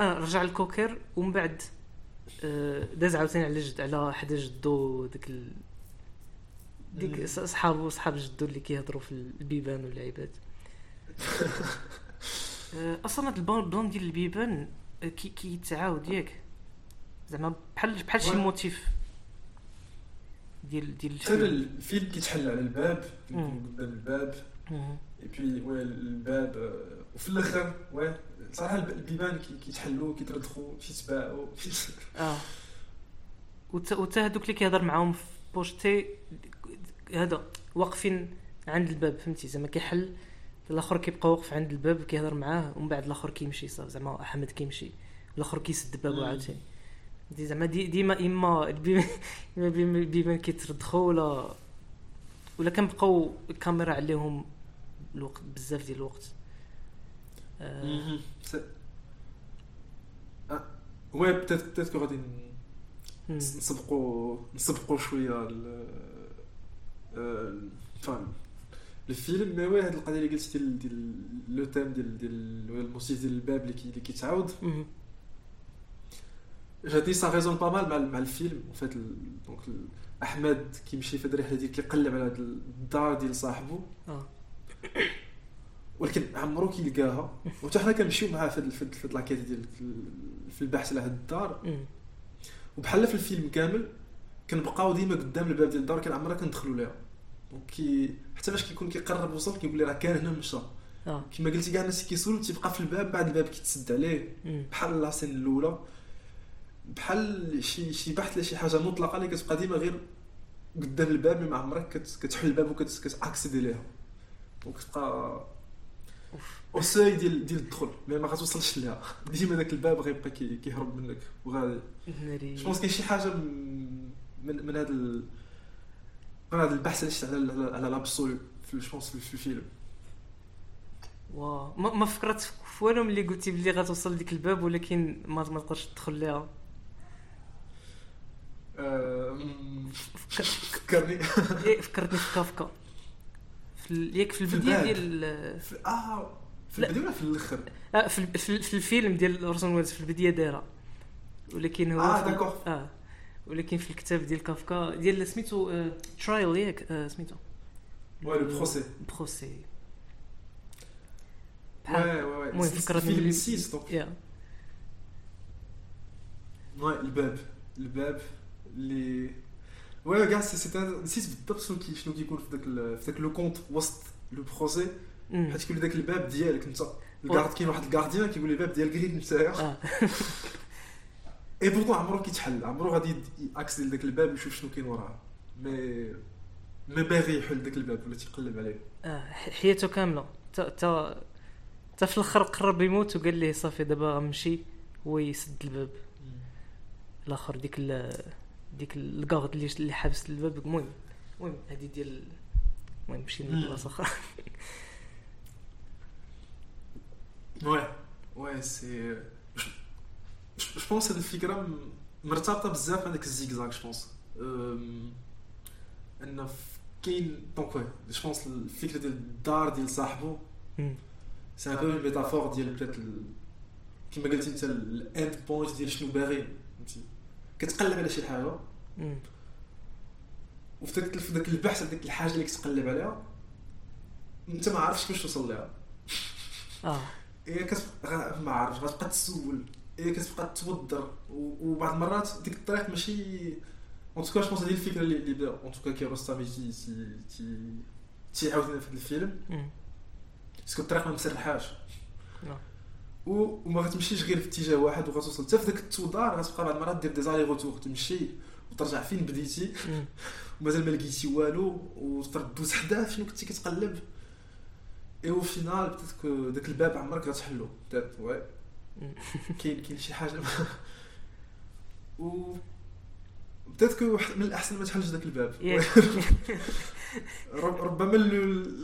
آه رجع الكوكر ومن بعد آه، داز عاوتاني على جد على حدا جدو ديك ال... ديك صحابو صحاب جدو اللي كيهضروا في البيبان واللعيبات آه، أصلا هاد البلان ديال البيبان آه، كي كيتعاود ياك زعما بحال بحال شي. motif ديال ديال ال film ال film كيتحل على الباب. قدام الباب. اي بي وي الباب وفي الآخر oui صراحة الب- البيبان كي- كيتحلوا كيتردخوا كيتباعوا آه وتا هادوك اللي كيهضر معاهم في بوشتي هذا واقفين عند الباب فهمتي زعما كيحل الآخر كيبقى واقف عند الباب كيهضر معاه ومن بعد الآخر كيمشي صافي زعما احمد كيمشي والاخر كيسد الباب. عاوتاني دي زعما دي ديما اما البيبان كيتردخوا ولا ولا كنبقاو الكاميرا عليهم الوقت بزاف ديال الوقت. آه. oui peut-être peut-être que غادي. نسبقوا نسبقوا شوية ال فاهم ال film mais oui هاد القضية اللي قلتي ديال ديال le thème ديال ديال ولا الموسيقى ديال الباب اللي كي- اللي كيتعاود. جاتني ça résonne pas mal مع مع الفيلم فات donc احمد كيمشي في هاد الرحله ديال كيقلب على هاد الدار ديال صاحبو ولكن عمرو كيلقاها وحتى حنا كنمشيو معاه في في في l'enquête ديال في البحث على هاد الدار. وبحال في الفيلم كامل كنبقاو ديما قدام الباب ديال الدار كان عمرنا كندخلوا ليها. donc كي حتى فاش كيكون كيقرب وصل كيقول لي راه كان هنا مشى. آه. كما قلتي كاع الناس كيسولوا تيبقى في الباب بعد الباب كيتسد عليه. بحال la scène الأولى. بحال شي شي بحث لشي حاجة مطلقة اللي كتبقى ديما غير قدام الباب اللي ما عمرك كت- كتحل الباب وكت accéder ليها وكتبقى au seuil ديال ديال الدخول mais ما غتوصلش ليها ديما داك الباب غيبقى كي- كيهرب منك وغادي je pense كاين شي حاجة من من, هذا ال... من هذا البحث على على- في je pense في الفيلم واو ما, ما فكرت في والو ملي قلتي بلي غتوصل لديك الباب ولكن ما ما تقدرش تدخل ليها فكرني إيه، فكرتني في كافكا في ياك في البدايه. ديال في آه في. البدايه ولا في الآخر؟ آه في, في, ال- في الفيلم ديال اورسون ويلز في البدايه دايره ولكن هو آه، في- d'accord. آه. ولكن في الكتاب ديال كافكا ديال سميتو آه Trial ياك آه سميتو. وي لو بروسي بروسي وي وي المهم فكرتني فيلم باللي- 6 donc وي الباب الباب اللي كاع سي سي نسيت بالضبط شنو كي شنو كيكون في ذاك في ذاك لو كونت وسط لو بروسي. حيت كيقول لك الباب ديالك انت الكارد كاين واحد الكارديان كيقول الباب ديال كريك نتايا آه اي بورتون عمرو كيتحل عمرو غادي ياكسي لذاك الباب يشوف شنو كاين وراه مي ما باغي يحل ذاك الباب ولا تيقلب عليه ح- حياته كامله تا تا تا في الآخر قرب يموت وقال ليه صافي دابا غنمشي هو يسد الباب الآخر ديك ديك ال garde اللي اللي حابس الباب المهم المهم هذه ديال المهم مشينا. لبلاصه أخرى. Je, je, je pense هاد الفكرة م- مرتبطة بزاف داك ال zigzag je pense. ان كاين donc oui je pense الفكرة ديال الدار ديال صاحبو. c'est un peu métaphore ديال ال- كيما قلتي أنت ال end point ديال شنو باغي كتقلب على شي حاجة. مم. وفي في داك البحث على ديك الحاجة اللي كتقلب عليها انت ما عارفش كيفاش توصل ليها. آه. هي كتبقى ما عارف غتبقى تسول. هي كتبقى توضر وبعض المرات ديك الطريق ماشي اون توكا جو هذه الفكرة اللي اللي اون توكا كيروستامي تي تي تي تيعاودنا في هذا الفيلم. باسكو الطريق ما مسرحاش وما غتمشيش غير في اتجاه واحد وغتوصل. حتى في داك التودار غتبقى بعض المرات دير دي زالي روتور تمشي وترجع فين بديتي. ومازال ما لقيتي والو وتقدر دوز حداه فين كنتي كتقلب. اي أو فينال بتاتك داك الباب عمرك غتحلو. بتات وي. كاين كاين شي حاجة. و peut-être que من الأحسن ما تحلش داك الباب. ربما ال-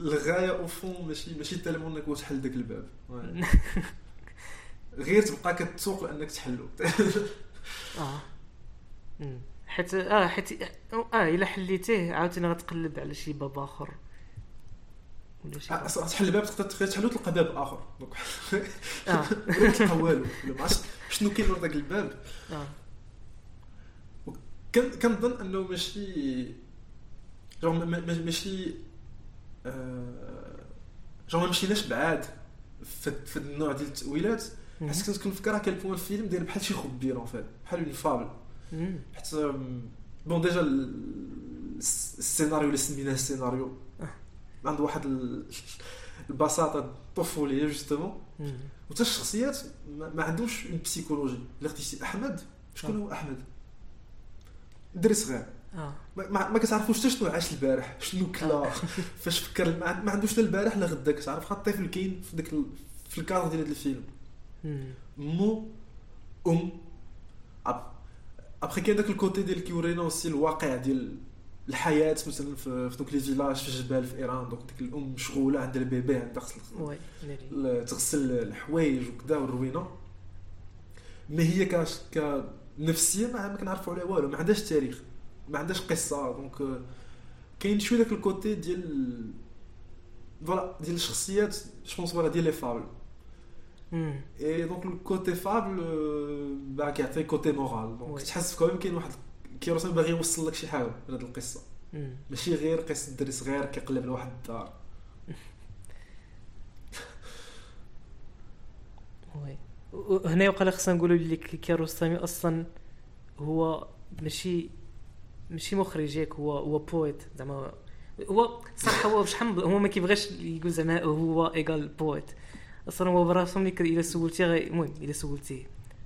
الغاية au fond ماشي ماشي tellement إنك تحل داك الباب. غير تبقى كتسوق لأنك تحلو. آه. حيت آه حيت آه إلا حليتيه عاوتاني غتقلب على شي باب آخر. ولا شي آه، تحل الباب تقدر تحلو تلقى باب آخر. donc. آه. تلقى والو. ما عرفتش شنو كاين ورا داك الباب. آه. كنظن أنه ماشي je ما- ما- ماشي آه، je ما مشيناش بعاد في النوع ديال التأويلات. حيت كنت كنفكر كان ال point الفيلم داير بحال شي خبير en fait بحال une fable. حيت bon déjà ال- الس- السيناريو اللي سميناه السيناريو. عنده واحد ال- البساطة الطفوليه justement. وتا الشخصيات ما عندهمش une psychologie الا خديتي أحمد شكون آه. هو أحمد؟ دري صغير آه. ما, ما, كتعرفوش حتى شنو عاش البارح شنو كلا. فاش فكر ما, عن- ما عندوش لا البارح لا غدا. كتعرف خا الطفل كاين في ال- في الكادر ديال هذا الفيلم. مو أم. أبخي كاين داك ال côté ديال كيورينا aussi الواقع ديال الحياة مثلا في, دوك les villages في الجبال في إيران دوك ديك الأم مشغولة عندها ال bébé عندها خص oui ناري ال- تغسل الحوايج وكذا والروينة. ما هي كاش كنفسيه ما ما كنعرفوا عليها والو ما عندهاش تاريخ ما عندهاش قصة. donc كاين شوية داك ال côté ديال voilà ديال الشخصيات je pense voilà ديال les fables. et donc ال côté fable باك كيعطي côté moral donc. تحس comme كاين واحد كياروستامي باغي يوصل لك شي حاجة من هذه القصة. ماشي غير قصه دري صغير كيقلب لواحد الدار oui هنا يقال خصنا نقولوا بلي ك- كياروستامي أصلا هو ماشي ماشي مخرج ياك هو هو poète زعما هو صراحة هو بشحال من- هو ما كيبغيش يقول زعما هو égale poète أصلا هو ك- الا سولتيه غي- المهم الا سولتيه.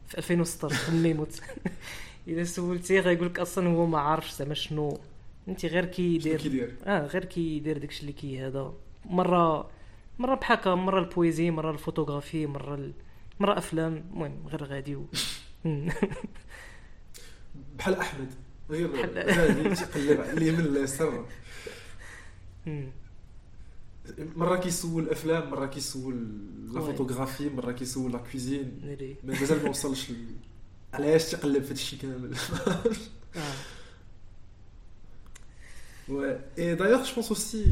في في 2016 قبل ما يموت. الا سولتيه غيقول لك أصلا هو ما عارفش زعما شنو. أنت غير كيدير كيدير آه غير كيدير داكشي اللي كي هذا. مرة مرة بحال هكا مرة ال poésie مرة الفوتوغرافي مرة ال... مرة أفلام. المهم غير غادي و... بحال أحمد غير بحال- غادي تيقلب على اليمين اليسار. مره كيسول افلام مره كيسول la oui. photographie مره كيسول la cuisine ناري mais مازال ما وصلش ل... علاش تقلب في هادشي كامل. آه. Ouais. Et d'ailleurs, je pense aussi,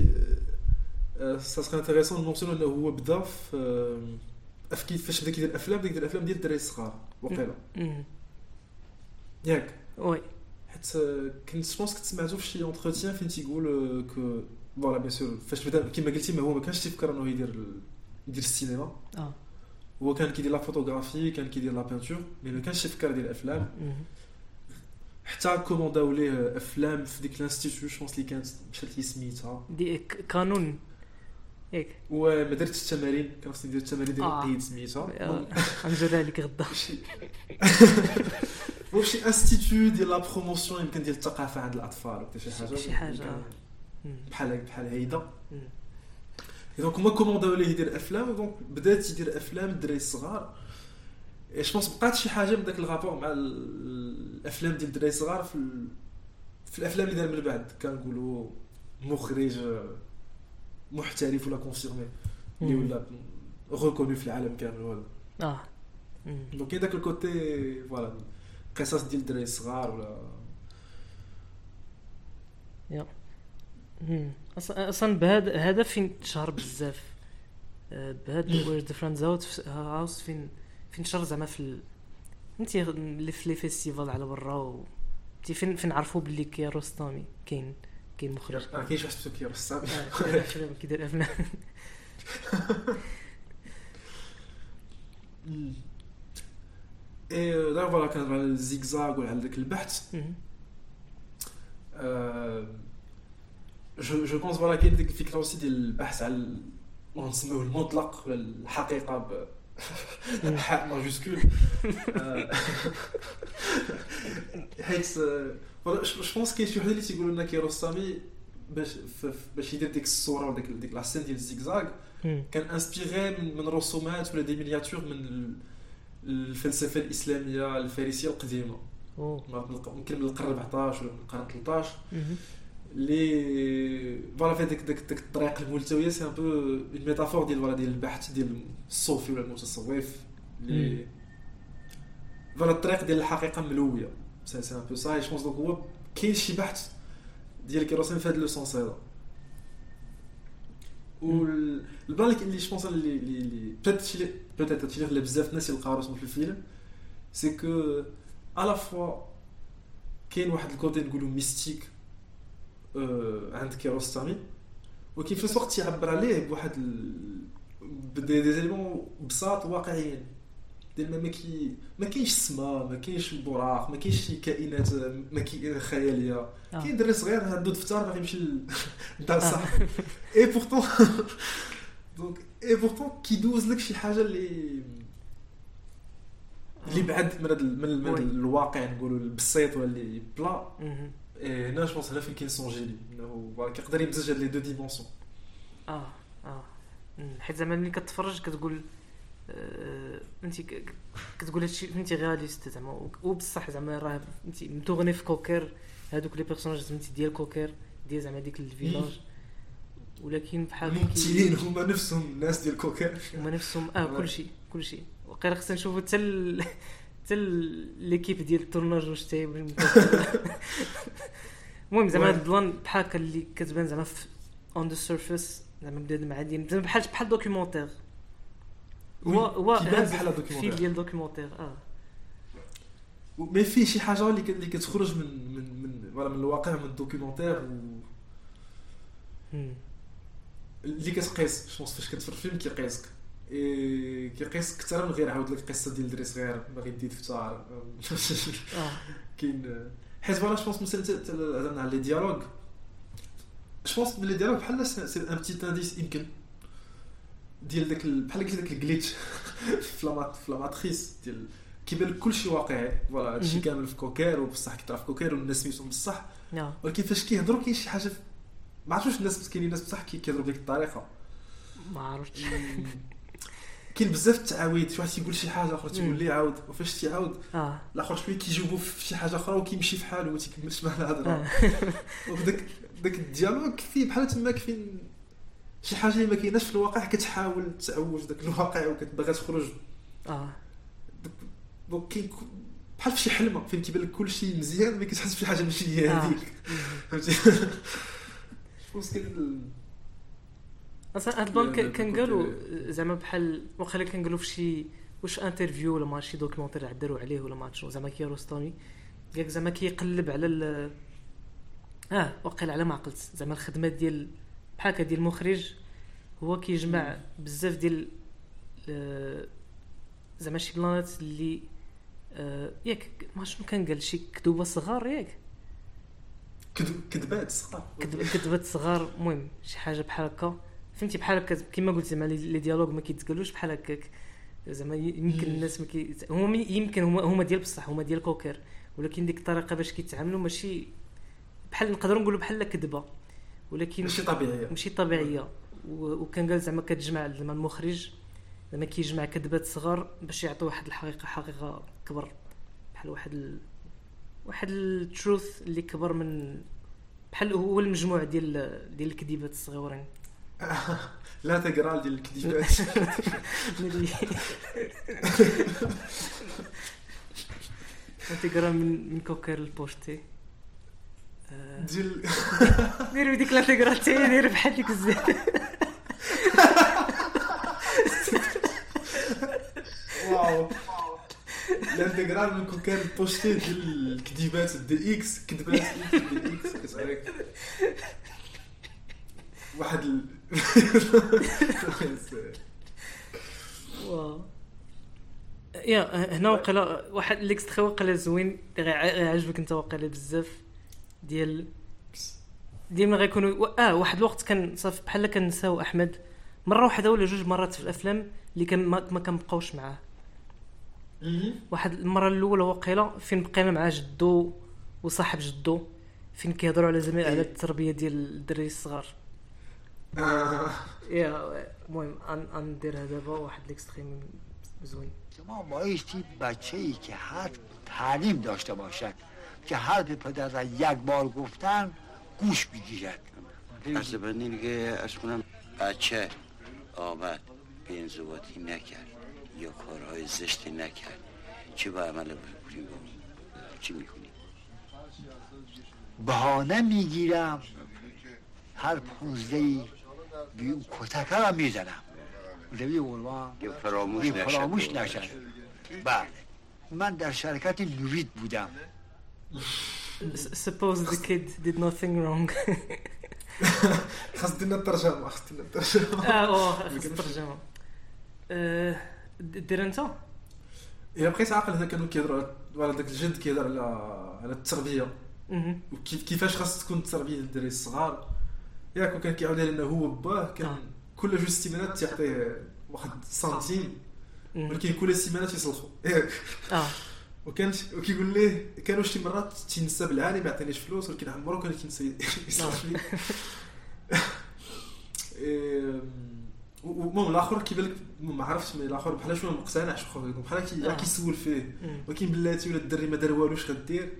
euh, ça serait intéressant de mentionner انه هو بدا في آه، في كيف فاش بدا كيدير افلام بدا كيدير افلام ديال الدراري الصغار وقيلا مم. ياك oui حيت آه، كنت je pense كنت سمعتو في شي entretien فين تيقول آه، que voilà bien sûr فاش بدأ كيما قلتي ما هو ما كانش تيفكر إنه يدير يدير السينما. آه. هو كان كيدير la photographie كان كيدير la peinture mais ما كانش يفكر يدير افلام مم. حتى command او ليه أفلام في ديك l'institution اللي كانت مشات لي سميتها. دي ك- كانون. ياك وما درتش التمارين كان خصني ندير التمارين ديال آه. القيد سميتها. آه، غنجري عليك غدا. شي هو شي institut ديال la promotion يمكن ديال الثقافة عند الأطفال ولا شي حاجة. شي حاجة. بحال بحال هيدا. donc هما command او ليه يدير أفلام donc بدات يدير أفلام الدراري الصغار et je pense بقات شي حاجة من داك ال rapport مع ال- الأفلام ديال الدراري الصغار في ال... في الأفلام اللي دار من بعد كنقولوا مخرج محترف ولا confirmé اللي. ولا reconnu في العالم كامل ولا آه. donc كاين داك ال côté voilà قصص ديال الدراري الصغار ولا مم. أصلا أصلا بهذا هذا فين تشهر بزاف. بهذا where the friend's house فين فين تشهر زعما في ال... انت اللي في les festivals على برا و... انت فين فين عرفوا باللي كياروستامي كاين كاين مخرج. ما كاينش واحد سميتو كياروستامي آه، كيدير افلام et دابا voilà كان على الزيكزاغ ولا على ذاك البحث. je je pense voilà كاين ديك الفكرة aussi ديال البحث على نسميوه المطلق ولا الحقيقة ب. حاء majuscule حيت je pense كاين شي وحده اللي تيقولوا لنا كياروستامي باش ف- ف- باش يدير ديك الصورة وديك ديك la scène ديال الزيكزاغ مم. كان inspiré من, رسومات ولا des miniatures من ال- الفلسفه الاسلاميه الفارسيه القديمه. يمكن من القرن 14 ولا من القرن 13 اللي voilà في ديك ديك ديك الطريق الملتوية c'est un peu une métaphore ديال voilà ديال البحث ديال الصوفي ولا المتصوف اللي voilà الطريق ديال الحقيقة ملوية. c'est c'est un peu ça je donc هو كاين شي بحث ديال كياروستامي في هذا le sens هذا. وال plan اللي اللي je pense اللي اللي اللي peut-être شي peut-être هادشي اللي بزاف الناس يلقاو راسهم في الفيلم c'est qu'à la fois كاين واحد ال côté نقولوا mystique عند كياروستامي ولكن في نفس الوقت تيعبر عليه بواحد ال... ب des des éléments بساط واقعيين ديال ما كي ما كاينش السما ما كاينش البراق ما كاينش شي كائنات ما كي خياليه. كاين دري صغير عنده دفتر باغي يمشي للدار. الصح et pourtant donc et pourtant كيدوز لك شي حاجة اللي اللي بعد من من, من. الواقع نقولوا البسيط ولا اللي بلا إيه، هنا je pense هنا فين كاين son génie لي انه كيقدر يمزج هاد les deux dimensions آه آه. حيت زعما ملي كتفرج كتقول انت ك- كتقول هادشي فهمتي réaliste زعما وبصح زعما راه انت متغني في كوكر هادوك les personnages فهمتي ديال كوكر ديال زعما ديك ال village ولكن بحال الممثلين هما نفسهم الناس ديال كوكر هما نفسهم آه كلشي كلشي وقيلا خصنا نشوفوا حتى حتى l'équipe ديال ال tournage واش تايب المهم زعما. هاد ال plan بحال هكا اللي كتبان زعما في on the surface زعما بنادم عادي. زعما بحال بحال دوكيومونتير هو هو بحال دوكيومونتير ديال documentaire آه. mais فيه شي حاجة اللي اللي كتخرج من من من voilà من الواقع من ال documentaire و. اللي كتقيس. جو فاش كتفرج فيلم كيقيسك. إيه كيقيسك أكثر من غير عاود لك قصة ديال دري صغير باغي يدي دفتر كاين حيت voilà je pense مثلا ت- ت- هضرنا على les dialogues je pense بلي dialogue بحال c'est un petit indice يمكن. ديال داك ال- بحال قلت داك ال glitch في la matrice ديال كيبان لك كلشي واقعي. voilà هادشي. كامل في كوكر وبصح كيطرا في كوكر والناس سميتهم بصح. آه. ولكن فاش كيهضروا كاين شي حاجة ما عرفتش الناس كاينين ناس بصح كي- كيهضروا بديك الطريقة. ما عرفتش. كاين بزاف التعاويد شي واحد تيقول شي حاجة آخر تيقول. لي عاود وفاش تيعاود آه. الآخر شوية كيجاوبو في شي حاجة أخرى وكيمشي في حاله وما تيكملش مع الهضره آه. وداك داك ال dialogue فيه بحال تما فين شي حاجة اللي ما كايناش في الواقع كتحاول تعوج داك الواقع وكتبغي تخرج. آه. donc كاين بحال في شي حلمة فين كيبان لك كلشي مزيان ملي كتحس بشي حاجة ماشي هي آه. هذيك. فهمتي؟ أصلا لا، كان- قالوا زعما بحال واخا كان قالوا في شي واش interview ولا ما شي documentaire عاد داروا عليه ولا ما شنو زعما كياروستامي قالك زعما كيقلب على ال آه وقيل على ما عقلت. زعما الخدمة ديال بحال هكا ديال المخرج هو كيجمع بزاف ديال زعما شي بلانات اللي آه، ياك ما شنو كان قال شي كذوبه صغار ياك؟ كذب- كذبات صغار. كذب- كذبات صغار المهم شي حاجة بحال هكا. فهمتي بحال هكا كيما قلت زعما لي ديالوج ما كيتقالوش بحال هكاك. زعما يمكن. الناس ما كي هما يمكن هما هما ديال بصح هما ديال كوكر. ولكن ديك الطريقة باش كيتعاملوا ماشي بحال نقدروا نقولوا بحال كذبة. ولكن ماشي طبيعية. ماشي طبيعية. وكان قال زعما كتجمع زعما المخرج زعما كيجمع كذبات صغار باش يعطي واحد الحقيقة حقيقة كبر. بحال واحد ال... واحد التروث اللي كبر من بحال هو المجموع ديال ديال الكذبات الصغيورين لا تقرأ ديال الكذبات اللي تقرأ من من كوكر البوشتي. آه، ديال دير ديك لانتيغراتي دير بحال ديك الزيت. واو. الانتجرال من كون كان بوستي ديال الكذبات ديال إكس كذبات ديال إكس كتعرف. واحد. واو. يا هنا وقيلا واحد ليكستري وقيلا زوين غيعجبك انت وقيلا بزاف ديال ديال من غيكونوا و- آه واحد الوقت كان صافي بحال كنساو أحمد مرة واحدة ولا جوج مرات في الأفلام اللي كان ما, ما كنبقاوش معاه واحد المرة الأولى وقيلا فين بقينا مع جدو وصاحب جدو فين كيهضروا على زعما على إيه. التربية ديال الدراري الصغار. يا المهم ان نديرها دابا واحد l'extrait زوين. شما بایستی بچه ای که حرف تعلیم داشته باشد که حرف پدر را یک بار گفتن گوش بگیرد. از بندی دیگه از کنم بچه آمد به انضباطی نکرد یا کارهای زشتی نکرد. چی با عمل بکنیم؟ چی می‌کنیم؟ بهانه می‌گیرم هر پونزده اون کتکه را میزنم روی قربان یا فراموش نشد فراموش نشد بله من در شرکت نوید بودم. Suppose the kid did nothing wrong. خاص دينا الترجمه خاص دينا الترجمه آه أوه خاص الترجمه آه، دير أنت؟ الا بقيت عاقل هذا كانوا كيهضروا على- داك الجد كيهضر على على التربية. مهم. وكيف كيفاش خاص تكون التربية للدراري الصغار؟ ياك وكان كيعاود إنه هو باه كان آه. كل جوج سيمانات تيعطيه واحد سنتيم. ولكن كل سيمانات يسلخو ياك. آه. وكان وكيقول ليه كانوا شي مرات تينسى بالعاني ما يعطينيش فلوس ولكن عمرو كان كينسى يصرف لي. إيه، ومهم الآخر كيبان لك؟ ما عرفتش mais الآخر بحال شوية مقتنع شو خويا. بحال كي آه. كيسول فيه. ولكن بلاتي ولا الدري ما دار والو اش غدير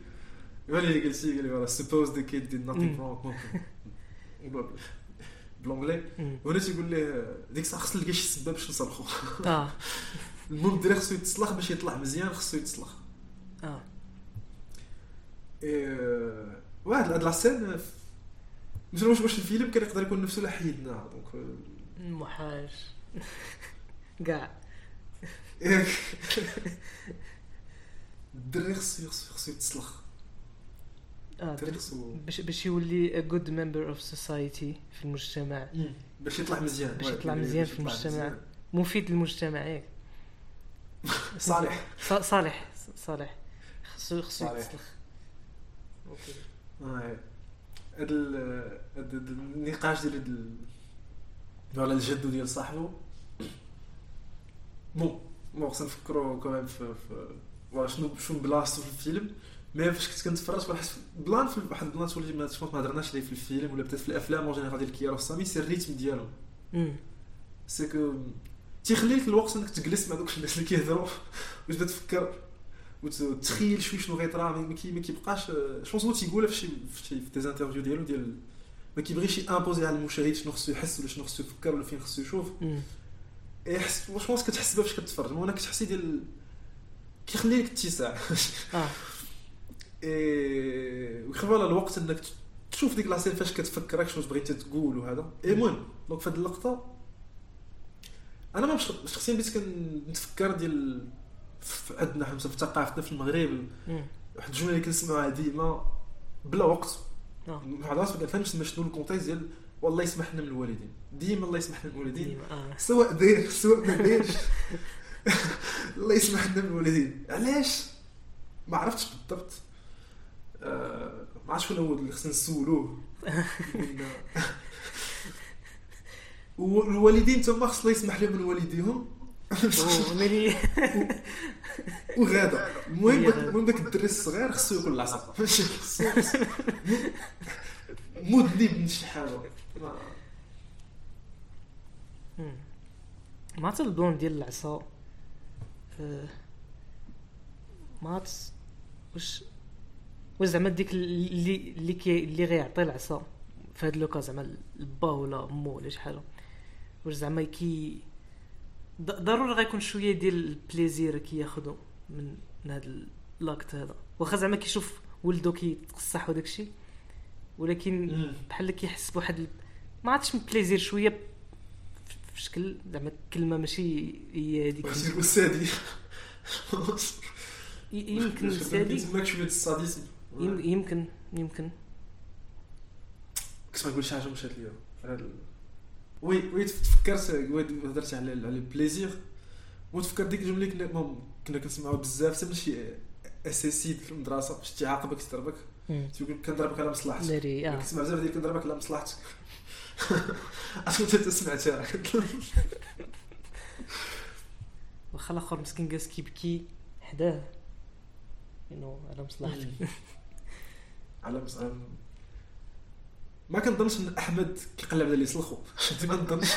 هو اللي قلتي قال لي suppose the kid did nothing مم. wrong ب l'anglais مم. وهنا تيقول ليه ديك الساعة خص نلقى شي سبب باش آه المهم الدري خصو يتسلخ باش يطلع مزيان خصو يتسلخ آه. إيه، واحد هاد la scène مش واش واش الفيلم كان يقدر يكون نفسه لا حيدناه donc. محاج كاع. ياك الدري خصو خصو خصو خصو باش باش يولي good member of society في المجتمع. باش يطلع مزيان. باش يطلع مزيان في المجتمع. مزيان. مفيد للمجتمع ياك صالح. ص- صالح. صالح. خصو خصو صالح. يتسلخ okay. آه، هاد ال- هاد هاد النقاش ديال على الجد ديال صاحبه bon bon خصنا نفكروا كمان في في شنو شنو بلاصتو في الفيلم. mais فاش كنت كنتفرج كنحس بلان في واحد ال plan تولي ما ما هضرناش عليه في الفيلم ولا بدات في الافلام en général ديال كياروستامي c'est ال rythme ديالهم. c'est que تيخليك الوقت انك تجلس مع دوك الناس اللي كيهضروا وتبدا تفكر وتخيل شوي شنو غيطرا ما كي- ما كيبقاش suspense هو تيقولها في شي في شي في des interviews ديالو ديال ما كيبغيش ي imposer على المشاهد شنو خصو يحس ولا شنو خصو يفكر ولا فين خصو يشوف مم. اي حس واش واش كتحس بها فاش كتفرج وأنا كتحسي ديال كيخليك اتساع اي ويخلي الوقت إنك تشوف ديك la scène فاش كتفكرك شنو بغيتي تقول وهذا. اي المهم donc في هاد اللقطة أنا ما شخصيا بديت كنتفكر ديال في عندنا حنا في ثقافتنا في المغرب. واحد الجملة اللي كنسمعوها ديما بلا وقت. واحد الناس ما كنفهمش تما شنو ال contexte ديال والله يسمح لنا من الوالدين. ديما الله يسمح لنا من الوالدين. آه. سواء داير سواء ما دايرش. الله يسمح لنا من الوالدين. علاش؟ ما عرفتش بالضبط. آه، ما عرفتش شكون هو اللي خصنا نسولوه. والوالدين تما خص الله يسمح لهم من والديهم. وغادا. المهم. المهم داك الدري الصغير خصو ياكل العصا خصو- مذنب من شي حاجة. ما- عرفت ال plan ديال العصا؟ آه، ما واش واش زعما ديك اللي اللي كي اللي غيعطي العصا في هاد le cas زعما البا ولا مو ولا شي حاجة. واش زعما كي ض- ضروري غيكون شوية ديال ال plaisir كياخدو من من هاد l'acte هذا. واخا زعما كيشوف ولدو كيتقصح وداك الشيء ولكن. بحال كيحس بواحد ما عرفتش من plaisir شوية في شكل زعما كلمه ماشي هي هذيك سادي يمكن سادي تماك شوية ال sadisme يمكن يمكن. كنت نقول شي حاجة مشات ليا. oui oui تفكرت وي هضرتي على على ال plaisir وتفكر ديك الجملة اللي كنا كنا كنسمعوها بزاف حتى من شي اساسيد في المدرسة باش تيعاقبك تضربك تيقول لك كنضربك على مصلحتك. آه. كنسمع بزاف ديال كنضربك على مصلحتك. كنت أنت سمعتها واخا الآخر مسكين جالس كيبكي حداه. انه على مصلحتك. على مص- ما كنظنش أن أحمد كيقلب على اللي يسلخو ما نظنش؟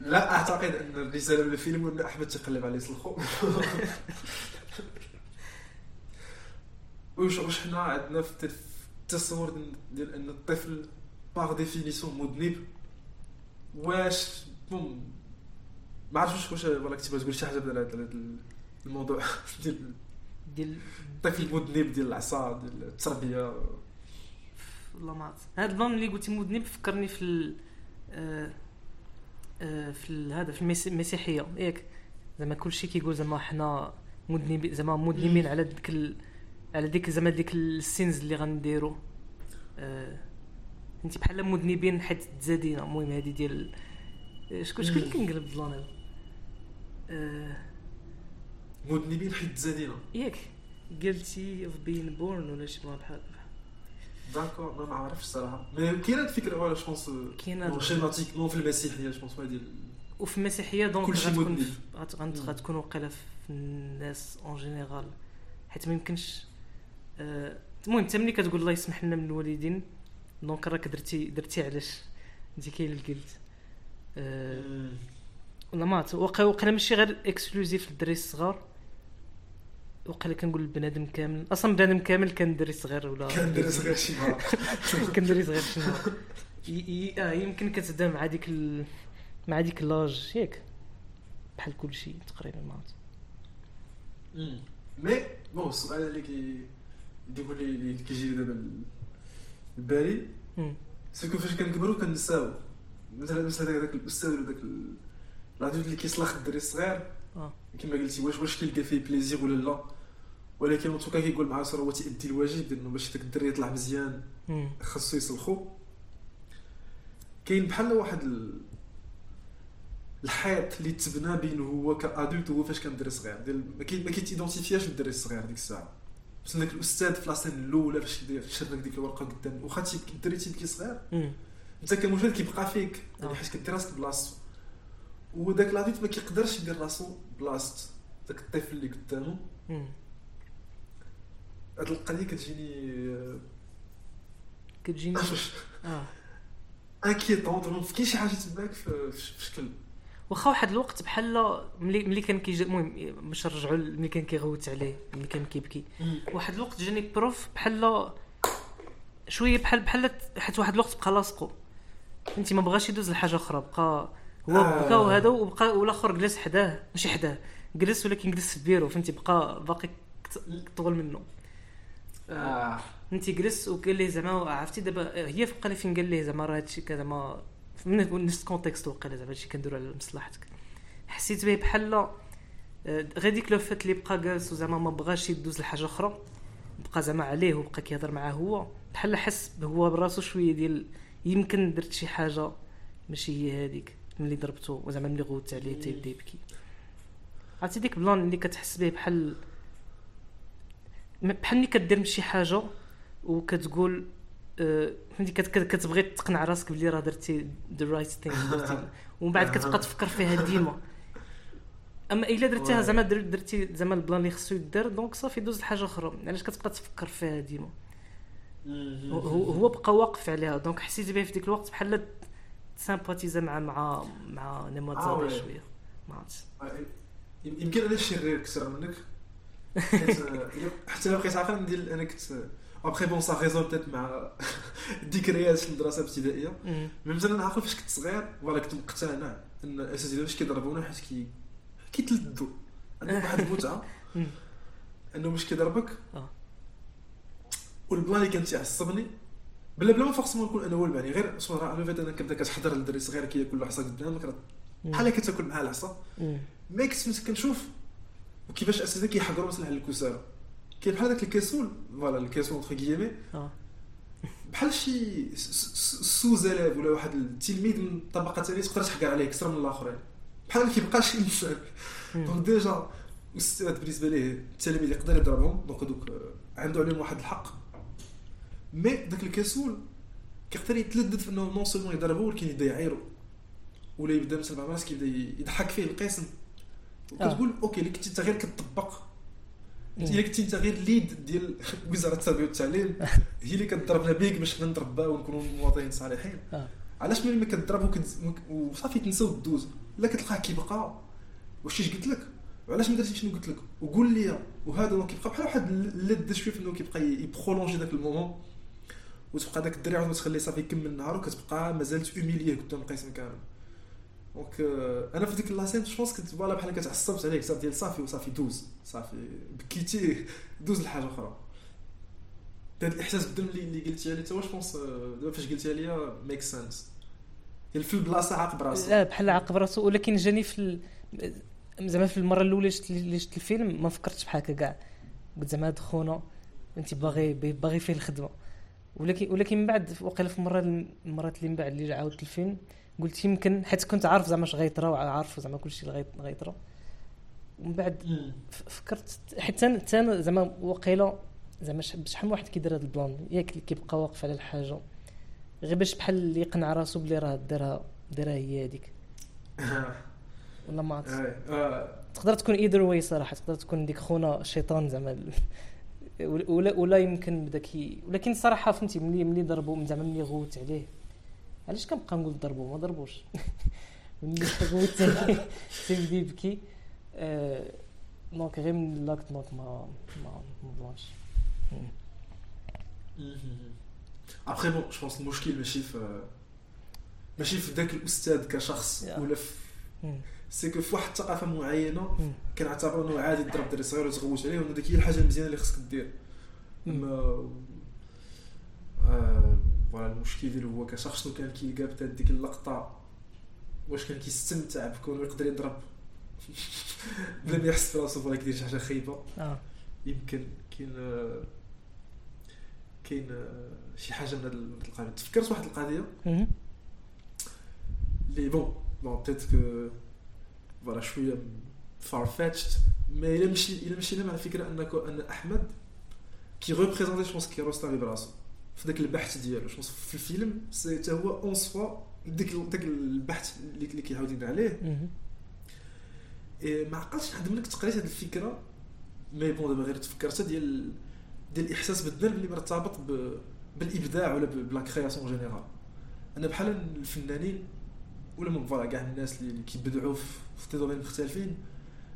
لا أعتقد أن الرسالة من الفيلم أن أحمد تيقلب على اللي يسلخو واش واش حنا عندنا في الت- في التصور ديال- أن الطفل par définition مذنب؟ واش bon ما عرفتش واش ولا كنت تبغي تقول شي حاجة على الموضوع. ديال ديال الطفل المذنب ديال العصا ديال التربية. والله ما عرفت. هاد ال plan اللي قلتي مذنب فكرني في ال... آه آه في هذا في المسي- المسيحية. ياك زعما كلشي كيقول زعما حنا مذنبين زعما مذنبين على ديك ال... على ديك زعما ديك ال sins اللي غنديرو. آه انت بحال مذنبين حيت تزادينا. المهم هذه ديال آه، شكون شكون اللي كنقلب ال plan هذا؟ مذنبين حيت زادينا. ياك guilty of being born ولا شي plan بحال d'accord ما عارفش الصراحه mais كاينة الفكرة ولا je pense كاينة. schématiquement في المسيحية je pense هذه وفي المسيحية donc كلشي غتكون مذنب. غتكون وقيله في الناس en général حيت ما يمكنش آه، المهم انت ملي كتقول الله يسمح لنا من الوالدين donc راك درتي درتي علاش؟ انت كاين الجلد آه، ولا ما وقيلا ماشي غير exclusif للدراري الصغار. وقيلا كنقول البنادم كامل. أصلا بنادم كامل كان دري صغير ولا كان دري صغير شي نهار كان دري صغير شي نهار. ي- ي- آه يمكن كتبدا مع ديك ال... مع ديك l'âge ياك. بحال كلشي تقريبا ما عرفت. mais bon السؤال اللي كي لي اللي كيجي لي دابا ال- البالي. est-ce que فاش كنكبروا كنساو. مثلا مثلا داك الأستاذ ولا داك ال- العدود اللي كيسلخ الدري الصغير. كما قلتي واش واش كيلقى فيه plaisir ولا لا ولكن en tout cas كيقول مع راسو راه هو تيأدي الواجب ديالو باش داك الدري يطلع مزيان. خاصو يسلخو كاين بحال واحد ال... الحيط اللي تبنى بينه هو ك adulte وهو فاش كان دري صغير ديال ما كي ما كيتيدونتيفياش الدري الصغير ديك الساعة بس داك الاستاذ في لاسين الاولى فاش شرك ديك الورقه قدام واخا الدري تيبكي صغير. انت كمشاهد كيبقى فيك يعني. حيت كدير راسك بلاصتو وداك لافيت ما كيقدرش يدير راسو بلاصه داك الطفل اللي قدامه. هاد القضية كتجيني آه، كتجيني آه. انكيتون دونك كاين شي حاجة تباك في شكل. واخا واحد الوقت بحال ملي ملي كان كيجي المهم باش نرجعوا ملي كان كيغوت عليه ملي كان كيبكي. واحد الوقت جاني بروف بحال شوية بحال بحال حيت واحد الوقت بقى لاصقو. فهمتي ما بغاش يدوز لحاجة أخرى بقى هو آه. وهذا وبقى والاخر جلس حداه ماشي حداه جلس ولكن جلس في البيرو فهمتي؟ بقى باقي طول منه. آه انت جلس وقال ليه زعما عرفتي دابا هي فوق لي فين قال ليه زعما راه هادشي كذا ما من نفس ال contexte وقيلا زعما هادشي كنديرو على مصلحتك. حسيت به بحال آه، غير ديك le fait اللي بقى جالس وزعما ما بغاش يدوز لحاجة أخرى بقى زعما عليه وبقى كيهضر معاه هو. بحال حس هو براسو شوية ديال يمكن درت شي حاجة ماشي هي هذيك ملي ضربته وزعما ملي غوت عليه تيبدا يبكي. عرفتي ديك plan اللي كتحس به بحال بحال ملي كدير شي حاجة وكتقول آه، فهمتي كت- كت- كتبغي تقنع راسك بلي راه درتي the right thing ومن بعد كتبقى تفكر فيها ديما. أما إلا درتيها. زعما در- درتي زعما ال plan اللي خصو يدار donc صافي دوز لحاجه أخرى. علاش كتبقى تفكر فيها ديما؟ هو بقى واقف عليها. donc حسيت به في ديك الوقت بحال sympathisé مع مع مع oui. شوية ما عرفتش يمكن أنا شرير أكثر منك حتى بقيت عاقل ندير أنا كنت Après bon ça résonne peut-être مع الذكريات في المدرسة الابتدائيه. mais مثلا عاقل فاش كنت صغير voilà كنت مقتنع ان الاساتذه فاش كيضربونا حيت كي كيتلذوا عندهم واحد المتعه. انه باش كيضربك. والبلان اللي كان تيعصبني بلا بلا ما forcément نكون أنا هو المعني غير سمع راه فات أنا كنبدا كتحضر للدري صغير كياكل العصا قدامك بحال كتاكل معاه العصا. mais كنت كنشوف وكيفاش الاساتذه كيحضروا مثلا على الكساره كاين بحال هذاك الكسول voilà الكسول entre guillemets بحال شي sous-élève ولا واحد التلميذ من الطبقه الثانية تقدر تحكر عليه أكثر من الآخرين. بحال ما كيبقاش إنسان. donc déjà الاستاذ بالنسبة ليه التلاميذ يقدر يضربهم. donc هذوك عنده عليهم واحد الحق. mais داك الكسول كيقدر يتلذذ في انه non seulement يضربه ولكن يبدا يعايرو ولا يبدا مثلا مع راسك يبدا يضحك فيه القسم وكتقول أوكي اللي كنتي انت غير كتطبق الا كنتي انت غير ليد ديال وزاره التربيه والتعليم هي اللي كتضربنا بيك باش نتربى ونكونوا مواطنين صالحين آه. علاش ملي ما وك- وصافي تنسى ودوز لا كتلقاه كيبقى واش اش قلت لك وعلاش ما درتيش شنو قلت لك وقول لي وهذا هو كيبقى بحال واحد اللذه شوية في انه كيبقى يبرولونجي داك المومون وتبقى داك الدري عاود ما تخليه صافي يكمل النهار وكتبقى مازال اوميليه قدام القسم كامل دونك أنا في ديك لاسين جوبونس كنت فوالا بحال كتعصبت عليك صافي ديال صافي وصافي دوز. صافي بكيتي دوز لحاجة أخرى. هذا الإحساس بالذنب اللي قلتي عليه توا جوبونس دابا فاش قلتي عليا ميك سنس في البلاصه عاقب راسو. لا بحال عاقب راسو. ولكن جاني في. زعما في المرة الأولى شفت اللي شفت الفيلم ما فكرتش بحال هكا كاع. قلت زعما هاد خونا انت باغي باغي فيه الخدمة. ولكن ولكن من بعد وقيلا في مره المرات اللي من بعد اللي عاودت الفيلم قلت يمكن حيت كنت عارف زعما اش غيطرا وعارف زعما كلشي اللي غيط- غيطرا. ومن بعد فكرت حتى أنا زعما وقيلا زعما شحال من واحد كيدير هذا البلان ياك اللي كيبقى واقف على الحاجة. غير باش بحال اللي يقنع راسو بلي راه دارها دارها هي هذيك ولا ما آه، آه، تقدر تكون ايذر واي صراحة تقدر تكون ديك خونا شيطان زعما ولا ولا يمكن بدا كي ولكن صراحة فهمتي ملي ملي ضربوا زعما ملي غوت عليه. علاش كنبقى نقول ضربوا ما ضربوش. ملي غوت تيبدا يبكي. دونك غير من اللاكت دونك ما ما ما بلانش ابخي بون جو بونس المشكل ماشي في ماشي في ذاك الاستاذ كشخص. ولا في. c'est que في واحد الثقافة معينة. كنعتبروا إنه عادي تضرب دري صغير وتغوت عليه وإنه ديك هي الحاجة المزيانة اللي خصك دير. أما آه، voilà المشكل ديالو هو كشخص شنو كان كيلقى peut-être ديك اللقطة واش كان كيستمتع بكونه يقدر يضرب بلا ما يحس براسو بغا يدير شي حاجة خايبة آه يمكن كاين آه، كاين آه، شي حاجة من هاد القضية تفكرت واحد القضية. اللي بون بون بتيت كو فوالا شوية فار فاتشت مي الا مشي الا مشينا مع الفكرة انك أن أحمد كي ريبريزونتي جو بونس كي روستاري براسو في ذاك البحث ديالو جو بونس في الفيلم سي حتى هو اون سوا ديك داك البحث اللي كيعاود يدير عليه. ما عقلتش نخدم لك تقريت هذه الفكرة mais bon دابا غير تفكرتها ديال ديال الإحساس بالذنب اللي مرتبط. بالإبداع ولا ب la création générale أنا بحال الفنانين ولا من voilà كاع الناس اللي كيبدعوا في domaines مختلفين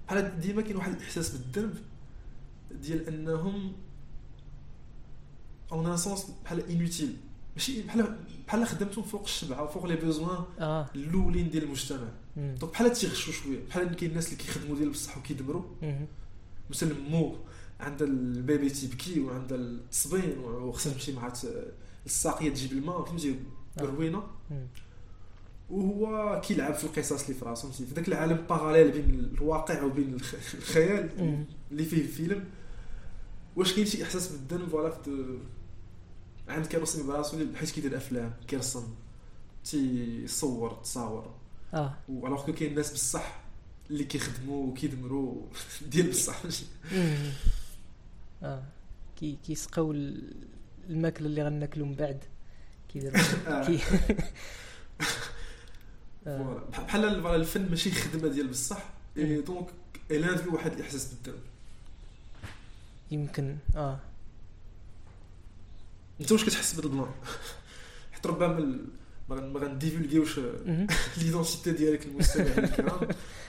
بحال ديما كاين واحد الإحساس بالذنب ديال أنهم en un sens بحال inutile ماشي بحال بحال خدمتهم فوق الشبعة وفوق les besoins الأولين ديال المجتمع. donc بحال تيغشوا شوية بحال كاين الناس اللي كيخدموا ديال بصح وكيدمروا مهم. مثلا مو عندها ال bébé تيبكي وعندها التصبين وخصها تمشي مع الساقية تجيب الماء فهمتي آه. روينه. وهو كيلعب في القصص اللي في راسو في ذاك العالم parallèle بين الواقع وبين الخ- الخيال. اللي فيه الفيلم. واش كاين شي إحساس بالذنب؟ voilà في عند كيرسم براسو حيت كيدير أفلام كيرسم تيصور تصاور. آه. alors que كاين ناس بصح اللي كيخدموا وكيدمروا ديال بصح. آه. كي كيسقاو ال- الماكلة اللي غناكلو من بعد. كيديروا آه. كي آه. voilà. بح- بحال voilà الفن ماشي خدمة ديال بصح. donc الان فيه واحد الاحساس بالذنب. يمكن آه. أنت واش كتحس بهذا البلان حيت ربما ال- ما غن- ما غن divulguer يوش مهم. l'identité ديالك المستمعين الكرام.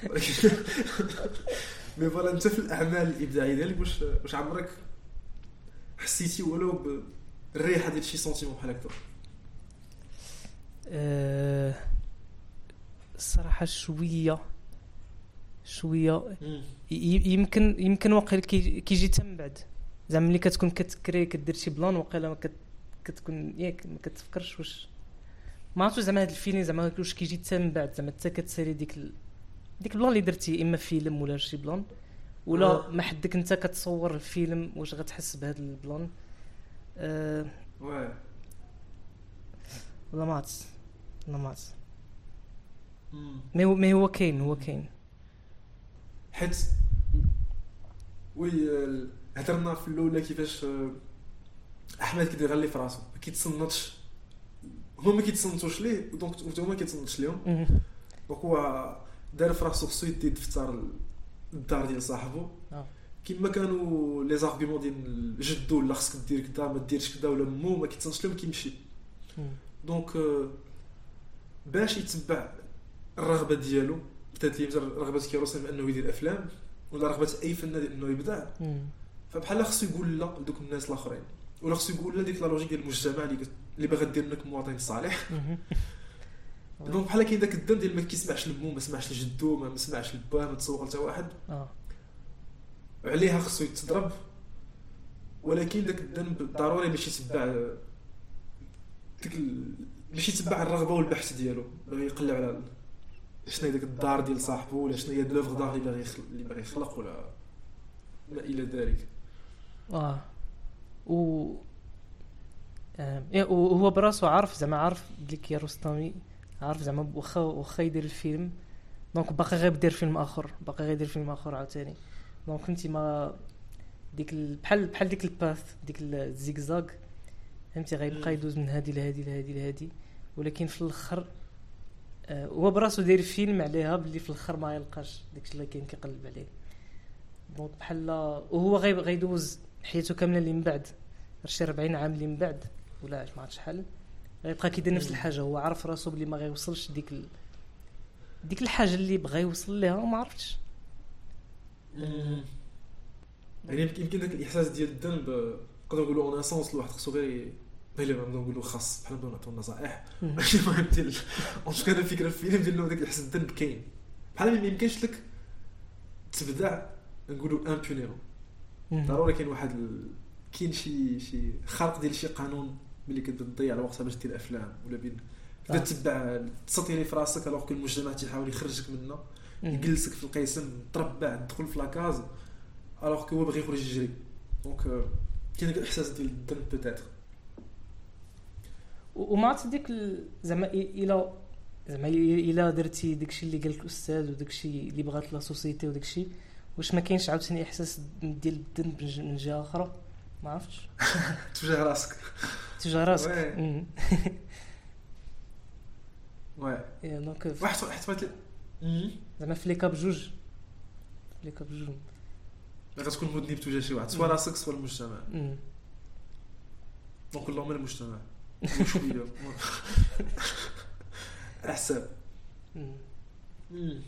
ولكن mais voilà أنت في الأعمال الإبداعية ديالك واش واش عمرك حسيتي ولو بالريحة ديال شي sentiment بحال هكا؟ آه، الصراحه شوية شوية. يمكن يمكن واقيلا كي- كيجي تم بعد. زعما ملي كتكون كتكري كدير شي بلان واقيلا ما كت كتكون ياك ما كتفكرش واش. ما عرفتش زعما هاد الفيلم زعما واش كيجي حتى من بعد. زعما حتى كتسالي ديك ال... ديك البلان اللي درتي إما فيلم ولا شي بلان ولا آه. ما حدك انت كتصور الفيلم واش غتحس بهذا البلان. أه. واه. ولا ما عرفت ولا ما عرفت. مي هو مي هو كاين هو كاين حيت oui هضرنا في الأولى كيفاش آه، أحمد كيدير غير اللي في راسو ما كيتصنتش هما ما كيتصنتوش ليه donc انت هما ما كيتصنتش ليهم. donc هو دار في راسو خصو يدي دفتر الدار ديال صاحبو آه. كيما كانوا les arguments ديال جدو لا خصك دير كذا ما ديرش كذا ولا مو ما كيتصنتش لهم كيمشي. donc آه، باش يتبع الرغبة ديالو بدات لي مثلا رغبة كيارستامي بأنه يدير افلام ولا رغبة أي فنان إنه يبدع. فبحال خصو يقول لا لدوك الناس الآخرين ولا خصو يقول لا ديك la logique ديال المجتمع اللي اللي باغا دير منك مواطن صالح. donc بحال كاين داك الذنب ديال ما كيسمعش لمو ما سمعش لجدو ما سمعش لباه ما تسوق حتى واحد آه عليها خصو يتضرب ولكن داك الذنب ضروري باش يتبع ديك. باش يتبع الرغبة والبحث ديالو باغي يقلب على شنو هي ديك الدار ديال صاحبه ولا شنو هي l'œuvre d'art اللي باغي اللي باغي يخلق ولا ما إلى ذلك. آه. و آه، إيه، وهو براسو عارف زعما عارف بلي كيارستامي عارف زعما واخا واخا يدير الفيلم. donc باقي غير يدير فيلم آخر باقي غير يدير فيلم آخر عاوتاني. donc فهمتي ما ديك ال... بحال بحال ديك الـ path ديك الزيكزاك فهمتي غيبقى. يدوز من هادي لهادي لهادي لهادي. ولكن في الآخر هو براسو داير فيلم عليها باللي في الأخر ما يلقاش داكشي اللي كاين كيقلب عليه. donc بحال وهو غيب- غيدوز حياته كاملة اللي من بعد. شي 40 عام اللي من بعد ولا ما عرفت شحال. غيبقى كيدير نفس. الحاجة. هو عارف راسو بلي ما غيوصلش ديك ال... ديك الحاجة اللي بغى يوصل ليها وما عرفتش. يعني يمكن داك الإحساس ديال الذنب آه، نقدر نقولوا en essence الواحد خصو غير غير نقدر نقولوا خاص بحال نبداو نعطيو النصائح. المهم ديال en quand الفكرة في الفيلم ديال داك الاحساس الذنب كاين بحال ما يمكنش لك تبدع نقولوا impunément مم. ضروري كاين واحد ال... كاين شي شي خرق ديال شي قانون ملي كتبدا تضيع الوقت باش دير أفلام ولا بين. تبدا آه. تتبع التسطية اللي في راسك alors المجتمع تيحاول يخرجك منه. يجلسك في القسم تربع تدخل في la case alors que هو باغي يخرج يجري. donc آه، كاين داك الإحساس ديال الذنب peut-être وما ديك زعما إلا زعما إلا درتي داكشي اللي قال لك الأستاذ وداكشي اللي بغات la société وداكشي واش ما كاينش عاوتاني إحساس ديال الذنب من جهة أخرى؟ ما عرفتش. تجاه راسك. تجاه راسك. يا donc ف- واحد واحد زعما في les cas بجوج. les cas بجوج. غتكون مذنب تجاه شي واحد soit. راسك soit المجتمع. donc اللهم المجتمع. شوية على حساب مم.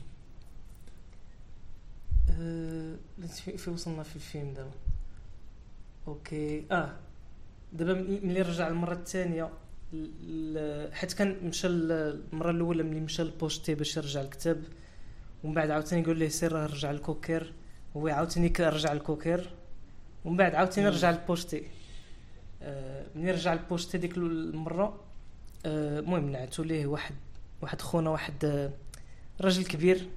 آه، في في وصلنا في الفيلم دابا. okay. آه. دابا ملي رجع المرة الثانية حيت كان مشى المرة الأولى ملي مشى لبوشتي باش يرجع الكتاب ومن بعد عاوتاني قال ليه سير رجع لكوكر. هو عاوتاني رجع لكوكر. ومن بعد عاوتاني. رجع لبوشتي آه ملي رجع لبوشتي ديك المرة؟ آه، المهم نعتو ليه واحد واحد خونا واحد آه، راجل كبير.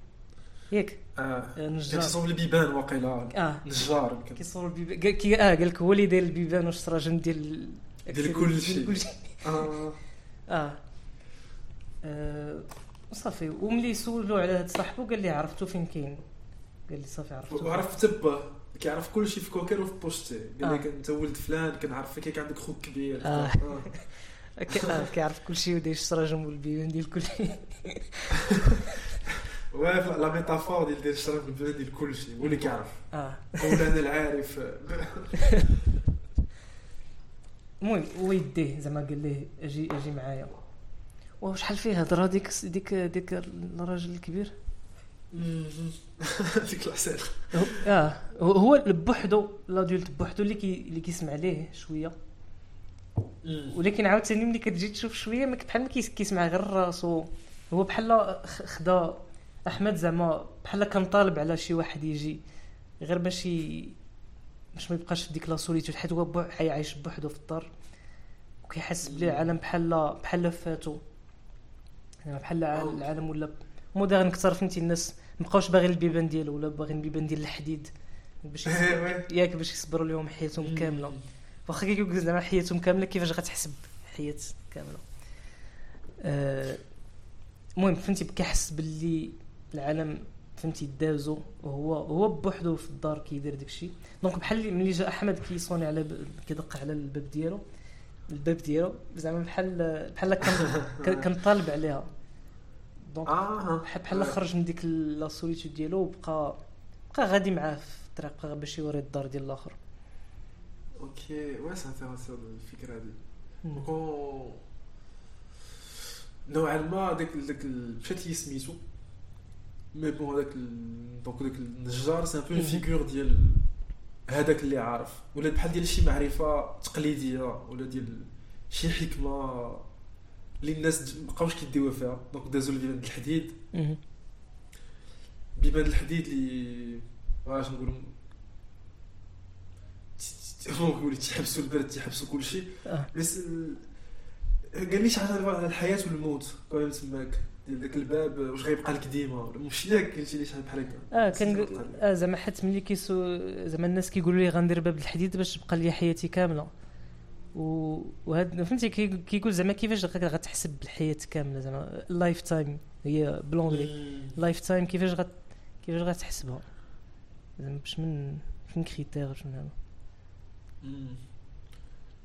ياك آه آه، كان نجار. تصوب البيبان واقيلا. آه. نجار كيصوب البيبان. كي آه قال لك هو اللي داير البيبان والشراجم ديال ديال كلشي. ديال كلشي آه. آه. آه، وصافي وملي سولو على هاد صاحبو قال لي عرفتو فين كاين. قال لي صافي عرفتو. وعرف تيبان كيعرف كل شيء في كوكر وفي بوشتي قال آه. لك أنت ولد فلان كنعرف فيك عندك خوك كبير. آه. آه. آه، كيعرف كلشي وداير الشراجم والبيبان ديال كلشي واقيلا la métaphore ديال ديال الشراجم والبيبان ديال كل شيء هو اللي كيعرف آه. مولانا العارف المهم هو يديه زعما قال ليه أجي أجي معايا. وشحال فيه هضره ديك ديك ديك الراجل الكبير؟ الحسن هو- آه. هو- بوحدو لادولت بوحدو اللي كي اللي كيسمع ليه شوية ولكن عاوتاني ملي كتجي تشوف شوية ما بحال ما كيس- كيسمع غير راسو. هو بحال خدا أحمد زعما بحال كان طالب على شي واحد يجي غير باش. باش ما يبقاش في ديك la solitude حيت هو عايش بوحدو في الدار وكيحس بلي العالم بحال بحال فاتو. يعني بحال. العالم ولا moderne أكثر فهمتي الناس. مبقاوش باغيين البيبان ديالو ولا باغيين البيبان ديال الحديد باش oui. ياك باش يصبروا لهم حياتهم كاملة واخا كيقول زعما حياتهم كاملة كيفاش غتحسب حياة كاملة آه، المهم فهمتي كيحس باللي العالم فهمتي دازو وهو هو بوحدو في الدار كيدير داكشي donc بحال ملي جا أحمد كيصوني على. كيدق على الباب ديالو الباب ديالو زعما بحال بحال كان كان- كان طالب عليها donc آه. بحال خرج من ديك la solitude ديالو وبقى بقى غادي معاه في الطريق بقى باش يوري الدار ديال الآخر. okay oui c'est intéressant الفكرة هذه مم. donc نوعا ما داك داك مشات لي سميتو mais bon هذاك donc داك النجار c'est un peu. figure ديال هذاك اللي عارف. ولا بحال ديال شي معرفة تقليدية ولا ديال شي حكمة. اللي الناس مبقاوش كيديوها فيها. donc دازو لبيبان الحديد. بيبان الحديد اللي واش نقولوا نقول تيحبسوا البرد تيحبسوا كل شيء آه. بس ال- قال لي شي حاجة على الحياة والموت. كما تماك. داك الباب واش غيبقى لك ديما؟ مش ياك قلتي لي شحال بحال هكا. آه كان آه زعما حيت ملي كيسو زعما الناس كيقولوا لي غندير باب الحديد باش تبقى لي حياتي كاملة. وهاد فهمتي كي- كيقول زعما كيفاش غت- غتحسب بالحياة كاملة زعما؟ ال lifetime هي بلونغلي لايف تايم كيفاش غت كيفاش غتحسبها؟ زعما باش من فين critère باش من هذا؟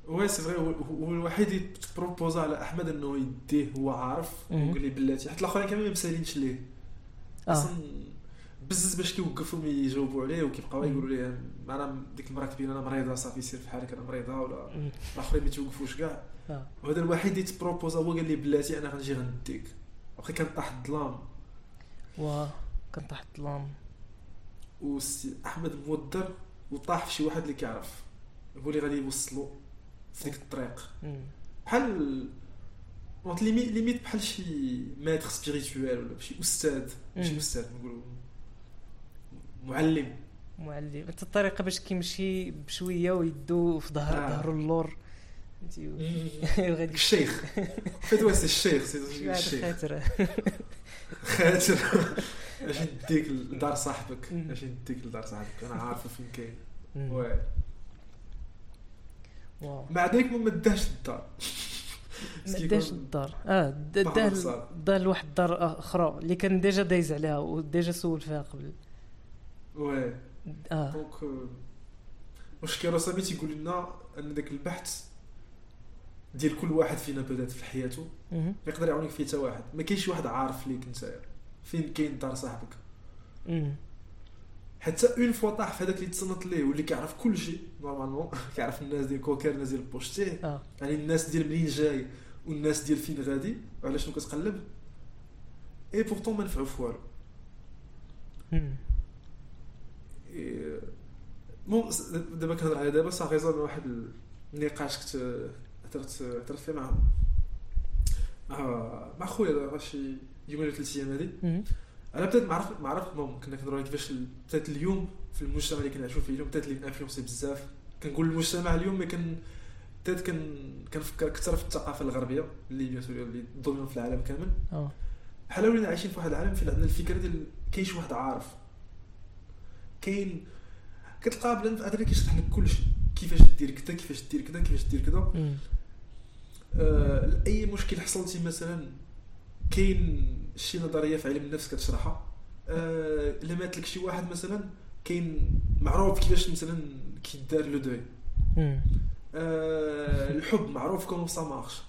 oui c'est vrai هو الوحيد اللي ت proposa على احمد انه يديه هو عارف. وقال لي بلاتي حتى الاخرين كاملين ما مسالينش ليه أصلا بزز باش كيوقفهم يجاوبوا عليه وكيبقاو. يقولوا ليه أنا ديك المراه كبيره أنا مريضة صافي سير في حالك أنا مريضة ولا. الآخرين ما تيوقفوش كاع آه وهذا الوحيد اللي ت proposa هو قال لي بلاتي أنا غنجي غنديك واخا كان طاح الظلام و كان تحت الظلام وسي أحمد مودر وطاح في شي واحد اللي كيعرف هو اللي غادي يوصلو في ديك الطريق. بحال limite بحال شي maître spirituel ولا شي أستاذ ماشي. أستاذ نقولوا معلم. معلم. حتى الطريقة باش كيمشي بشوية ويدو في ظهر آه. ظهر اللور. الشيخ. فيت وا سي الشيخ سي الشيخ. خاطر؟ خاطر. باش نديك لدار صاحبك؟ مم. باش نديك لدار صاحبك؟ أنا عارفه فين كاين. واو. مع ذلك ما مداش للدار. ما داش للدار. آه داه. داه لواحد الدار أخرى اللي كان déjà دايز عليها و déjà سول فيها قبل. oui donc واش كياروستامي تيقول لنا ان ذاك البحث ديال كل واحد فينا بدات في حياته يقدر يعاونك فيه حتى واحد ما كاينش واحد عارف ليك انت فين كاين دار صاحبك. حتى une fois طاح في هذاك اللي تصنت ليه واللي كيعرف كل شيء normalement كيعرف الناس ديال كوكر الناس ديال آه يعني الناس ديال منين جاي والناس ديال فين غادي وعلى شنو كتقلب اي بورتون ما نفعو في والو مو دابا كنهضر على دابا صافي زعما واحد النقاش كنت هضرت هضرت فيه مع مع مع خويا دابا شي يومين ولا ثلاث أيام هادي. أنا بدات ما عرفت ما عرفت المهم كنا كنهضروا كيفاش بدات اليوم في المجتمع اللي كنعيشوا فيه اليوم بدات لي انفلونسي بزاف. كنقول المجتمع اليوم ما كان بدات كن كنفكر أكثر في الثقافة الغربية اللي bien sûr اللي dominant في العالم كامل. بحال ولينا عايشين في واحد العالم فين عندنا الفكرة ديال كاين شي واحد عارف. كاين كتلقى plan ادري كيشرح لك كل شيء كيفاش دير كذا كيفاش دير كذا كيفاش دير كذا. آه، أي مشكل حصلتي مثلا كاين شي نظرية في علم النفس كتشرحها آه، إلا مات لك شي واحد مثلا كاين معروف كيفاش مثلا كيدار le deuil. آه، الحب معروف comment ça marche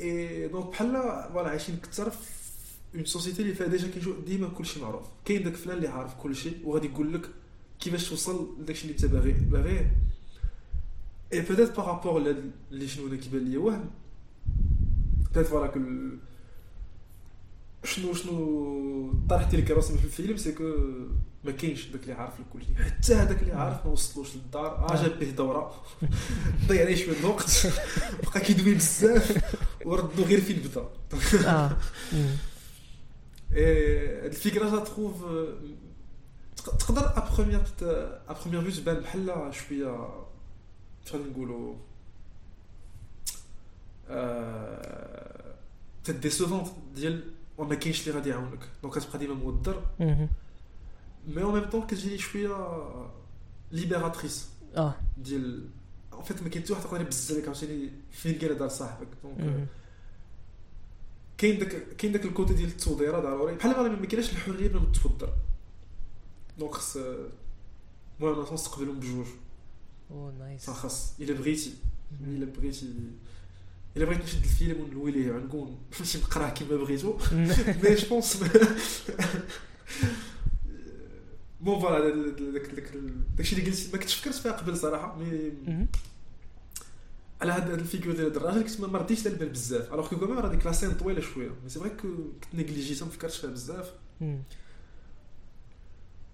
et donc بحال voilà عايشين أكثر في une société اللي فيها déjà كيجو ديما كلشي معروف كاين داك فلان اللي عارف كلشي وغادي يقول لك كيفاش توصل لداكشي اللي انت باغي باغيه et peut-être par rapport اللي شنو أنا كيبان ليا وهم peut-être voilà كل شنو شنو الطرح ديال كراسم في الفيلم c'est que ما كاينش داك اللي عارف الكل حتى هذاك اللي عارف ما وصلوش للدار آه جاب به دوره ضيع عليه شوية الوقت بقى كيدوي بزاف وردو غير فين بدا آه مم. إيه، هاد الفكرة جا تخوف تق- تقدر à première à première vue تبان بحال شوية غادي نقولوا تات décevante ديال وما كاينش اللي غادي يعاونك donc كتبقى ديما مهم. mais en même temps كتجي شوية libératrice آه ديال en fait ما كاين حتى واحد يقدر يبز عليك عرفتي فين كاين دار صاحبك donc. كاين داك كاين داك ال côté ديال التوضيره ضروري. بحال ما كايناش الحرية بلا ما تودر donc خص المهم خص تقبلهم بجوج. oh nice خاص إلا بغيتي. إلا بغيتي. إلا بغيت نشد الفيلم ونلوي ليه عنكون ماشي نقراه كيما بغيتو. mais je pense bon voilà داك داك داكشي اللي قلت ما كنتش فكرت فيها قبل صراحة mais. على هاد ال figure ديال الراجل كنت ما رديتش على البال بزاف. الوغ كو كمان راه ديك la scène طويلة شوية. mais c'est vrai que كنت négligé تها ما فكرتش فيها بزاف.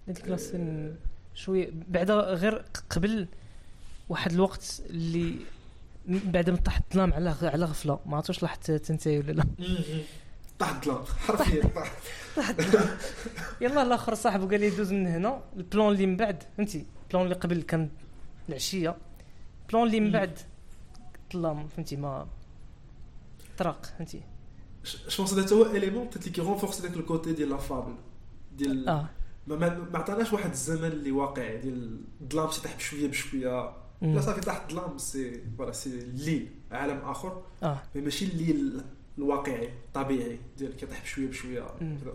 هذيك la scène شوية. بعدا غير قبل واحد الوقت اللي بعد ما طاح الظلام على على غفلة. ما عرفتش لاحظت انت ولا لا. طاح الظلام. حرفيا طاح طاح. الظلام. يلا الآخر صاحبه قال لي دوز من هنا. ال plan اللي من بعد فهمتي؟ ال plan اللي قبل كان العشية. ال plan اللي من. بعد الظلام فهمتي ما طرق فهمتي. je pense هذا هو l'élément اللي كي renforcer داك ال côté ديال la fable ديال آه ما, ما, ما عطاناش واحد الزمن اللي واقعي ديال الظلام تيطيح بشويه بشويه. لا صافي طاح الظلام c'est voilà c'est الليل عالم اخر آه mais ماشي الليل الواقعي الطبيعي ديال كيطيح بشويه بشويه. كذا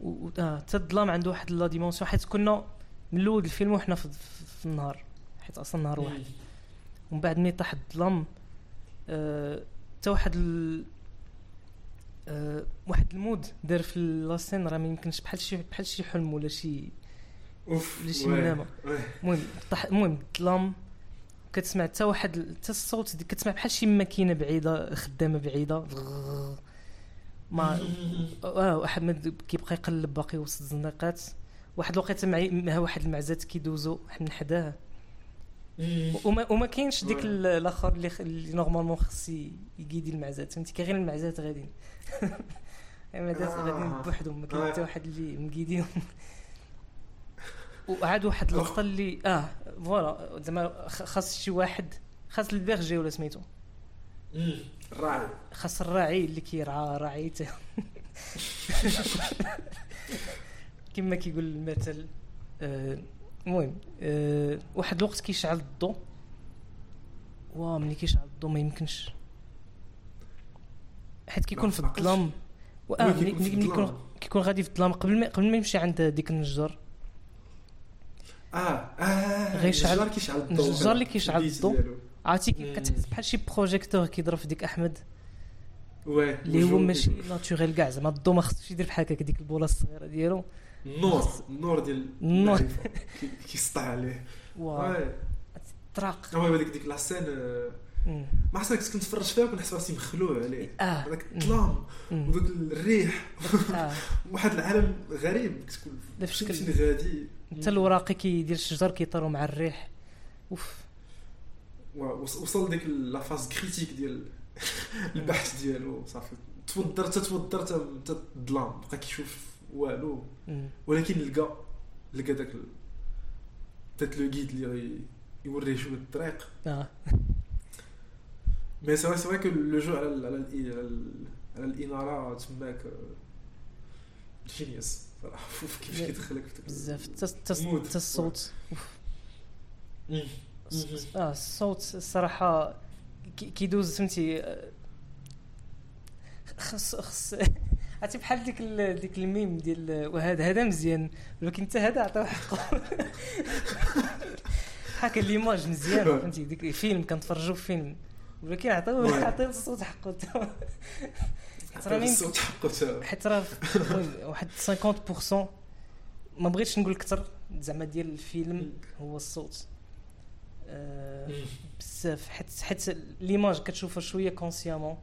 و حتى الظلام عنده واحد la dimension حيت كنا من الأول الفيلم وحنا في, النهار. حيت أصلا نهار واحد. ومن بعد ملي طاح الظلام حتى واحد ال... آه، واحد المود دار في لاسين راه ما يمكنش بحال شي بحال شي حلم ولا شي أوف ولا شي منامة. المهم طاح المهم الظلام كتسمع حتى واحد حتى الصوت كتسمع بحال شي ماكينة بعيدة خدامة بعيدة. ما آه واحد ما د- كيبقى يقلب باقي وسط الزناقات. واحد الوقيتة مع واحد المعزات كيدوزو من حداه وما وما كاينش ديك الآخر اللي اللي normalement خص ي guider المعزات. فهمتي؟ كاين غير المعزات غاديين. المعزات آه. غاديين بوحدهم. ما كاين آه. حتى واحد اللي م guidé يهم. وعاد واحد اللقطه اللي آه voilà. زعما خاص شي واحد خاص ال berger ولا سميتو. الراعي خاص الراعي اللي كيرعى رعيته كما كيقول المثل آه، المهم آه، واحد الوقت كيشعل الضوء وا ملي كيشعل الضوء ما يمكنش. حيت كيكون في. الظلام. و- آه oui، ملي كيكون. كيكون غادي في الظلام. قبل ما قبل ما يمشي عند ديك النجار آه آه غيشعل- النجار كيشعل الضوء النجار اللي كيشعل الضوء. عرفتي. كتحس بحال شي projecteur كيضرب في ديك أحمد. oui اللي هو ماشي naturel كاع. زعما الضو ما خصوش يدير بحال هكاك ديك البوله الصغيرة ديالو. النور النور ديال النور. كيسطع عليه. واو. oui. طراق هو هذيك ديك la scène آه،. ما عرفتش كنت كنتفرج فيها وكنحس راسي مخلوع عليه. آه. هذاك الظلام مم. وذاك الريح. آه. واحد العالم غريب. كتكون فين غادي. حتى الوراقي كيدير الشجر كيطيروا مع الريح. أوف. وص- وصل ديك la phase critique ديال البحث ديالو. صافي. توضر تتوضر حتى الظلام بقى كيشوف والو. ولكن لقى لقى داك peut-être le guide اللي يوريه شوية الطريق. آه. mais c'est vrai c'est vrai que le jeu على ال- على ال- على ال- على الإنارة تماك genius صراحة شوف كيفاش. كيدخلك بزاف. حتى الصوت. آه الصوت الصراحه كي- كيدوز فهمتي آه، خص خص عرفتي بحال ديك ديك الميم ديال وهذا هذا مزيان. ولكن حتى هذا عطاو حقه. هكا ليماج مزيان. فهمتي؟ ديك فيلم كنتفرجوا في فيلم ولكن عطاو. عطاو الصوت حقه حتى راه الصوت حقه حيت راه واحد 50% ما بغيتش نقول أكثر. زعما ديال الفيلم هو الصوت. مم. بزاف. حيت حيت l'image كتشوفها شوية consciemment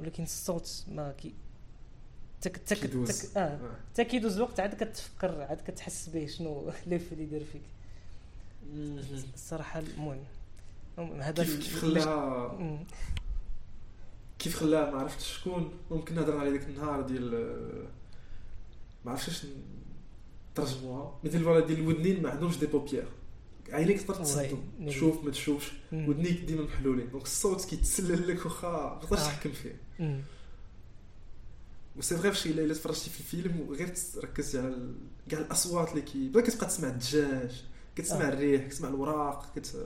ولكن الصوت ما كي تك تك. تك آه آه. حتى كيدوز الوقت عاد كتفكر عاد كتحس به شنو l'effet اللي دار فيك. الصراحة المهم هذا كيف خلاها. كيف خلاها ما عرفتش شكون ممكن هضرنا عليه داك النهار ديال آه، ما عرفتش اش ترجموها ديال voilà ديال الودنين ما عندهمش des paupières عينيك تقدر ناري. تشوف ما تشوفش. ودنيك ديما محلولين donc الصوت كيتسلل لك واخا ما تقدرش آه. تحكم فيه. و c'est vrai فاش الا تفرجتي في الفيلم وغير ركزتي على كاع الاصوات اللي كي بدا كتبقى تسمع الدجاج كتسمع آه. الريح كتسمع الوراق كت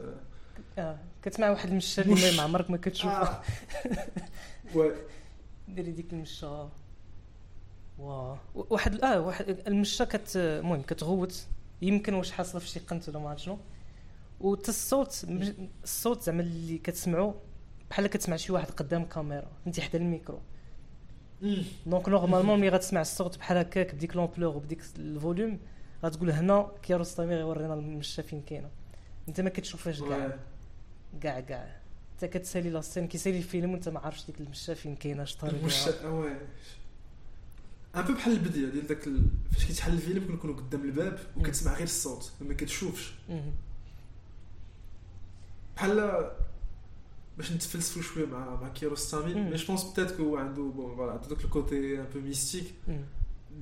آه كتسمع واحد المشى اللي ما- عمرك ما كتشوفه آه. و ديري ديك المشى واه واحد آه واحد المشى كت المهم كتغوت يمكن واش حاصله في شي قنت ولا ما عرفت شنو وتا الصوت الصوت زعما اللي كتسمعو بحال كتسمع شي واحد قدام كاميرا انت حدا ال micro. donc normalement ملي غتسمع الصوت بحال هكاك بديك l'ampleur وبديك ال volume غتقول هنا كيارستامي غيورينا المشى فين كاينة انت ما كتشوفهاش كاع كاع كاع انت كتسالي la scène كيسالي الفيلم وانت ما عارفش ديك المشى فين كاينة اش طريقها المش واه un peu بحال l'idée ديال داك ال... فاش كيتحل الفيلم كنكونوا قدام الباب وكتسمع غير الصوت ما كتشوفش. بحال باش نتفلسفوا شوية مع مع كيروستامي. mais je pense peut-être que عنده bon voilà عنده داك ال côté un peu mystique.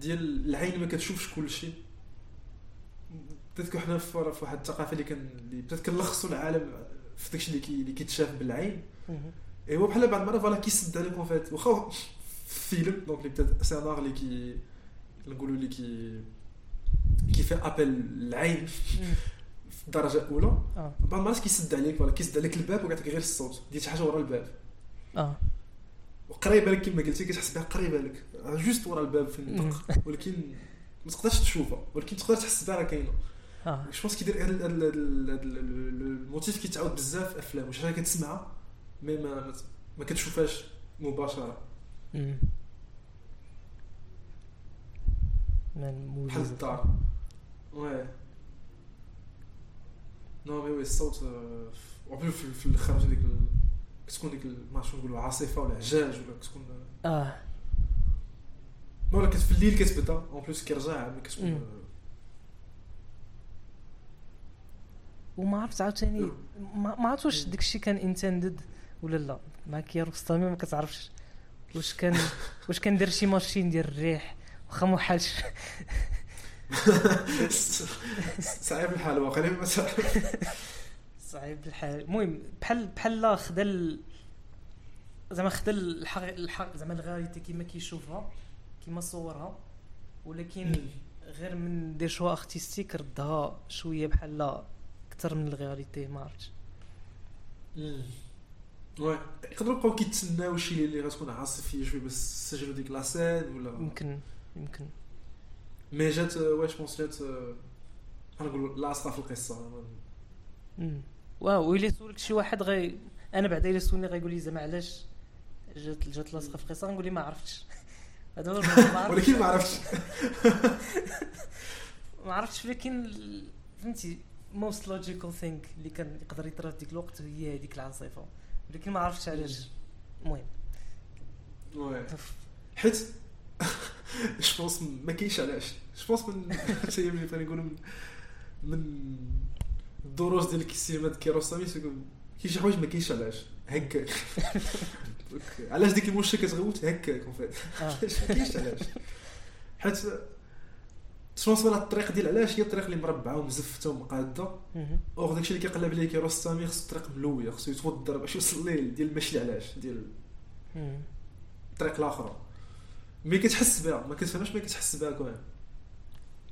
ديال العين ما كتشوفش كل شيء peut-être que حنا في واحد الثقافة اللي كان اللي peut-être كنلخصوا العالم في داكشي اللي كي اللي كيتشاف بالعين مهم. اي هو بحال بعض المرات voilà كيسد عليك en fait واخا في فيلم donc اللي peut-être c'est un اللي كي نقولوا اللي كي كي في ابل العين. في الدرجة الأولى. آه. بعض المرات كيسد عليك voilà كيسد عليك الباب وكيعطيك غير الصوت. ديال شي حاجة ورا الباب. آه. وقريبه لك كما قلتي كتحس بها قريبه لك juste ورا الباب في النطق ولكن ما تقدرش تشوفها. ولكن تقدر تحس بها راه كاينة. آه. je pense كيدير ال motif كيتعاود بزاف في أفلام. واش حاجة كتسمعها mais ما ما- كتشوفهاش مباشرة. بحال الدار. oui non mais oui الصوت وبلو في في الآخر ديك كتكون ديك ما شنو نقولوا عاصفة ولا عجاج ولا كتكون آه. ما ولا كت في الليل كتبدا en plus كيرجع mais كتكون مم. وما عرفت عاوتاني ما عرفت واش داكشي كان intended ولا لا؟ مع كيارستامي ما كتعرفش. واش كان واش كان دار شي machine ديال الريح واخا ما حالش صعيب الحال واقيلا تعرف صعيب الحال. المهم بحال بحال خدا. زعما خدا الحق زعما la réalité كيما كيشوفها كيما صورها ولكن غير من des choix artistiques ردها شوية بحال أكثر من la réalité ما عرفتش. oui يقدروا يبقاو كيتسناو شي اللي غتكون عاصفية شوية باش يسجلوا ديك la scène ولا؟ يمكن يمكن. mais جات je pense جات غنقولوا لاصقه في القصة. واو ويلي سولك شي واحد غي أنا بعدا الا سولني غيقول لي زعما علاش جات جات لاصقة في قصة؟ غنقول لي ما عرفتش. هذا هو ولكن ما عرفتش. ما عرفتش ولكن فهمتي most logical thing اللي كان يقدر يطرا في ديك الوقت هي هذيك العاصفة. ولكن ما عرفتش علاش. المهم. حيت je pense ما كاينش علاش je pense من حتى هي ملي بغينا نقولوا من من الدروس ديال السينما ديال كياروستامي كاين شي حوايج ما كاينش علاش هكاك علاش ديك المشكل كتغوت هكاك en fait آه. علاش ما كاينش علاش حيت chance ولا الطريق ديال علاش هي الطريق اللي مربعه ومزفته ومقاده. اوغ داكشي اللي كيقلب عليه كياروستامي خصو الطريق ملويه خصو يتوضر باش يوصل ليه ديال ماشي علاش ديال. الطريق الاخرى مي كتحس بها ما كتفهمش مي كتحس بها كمان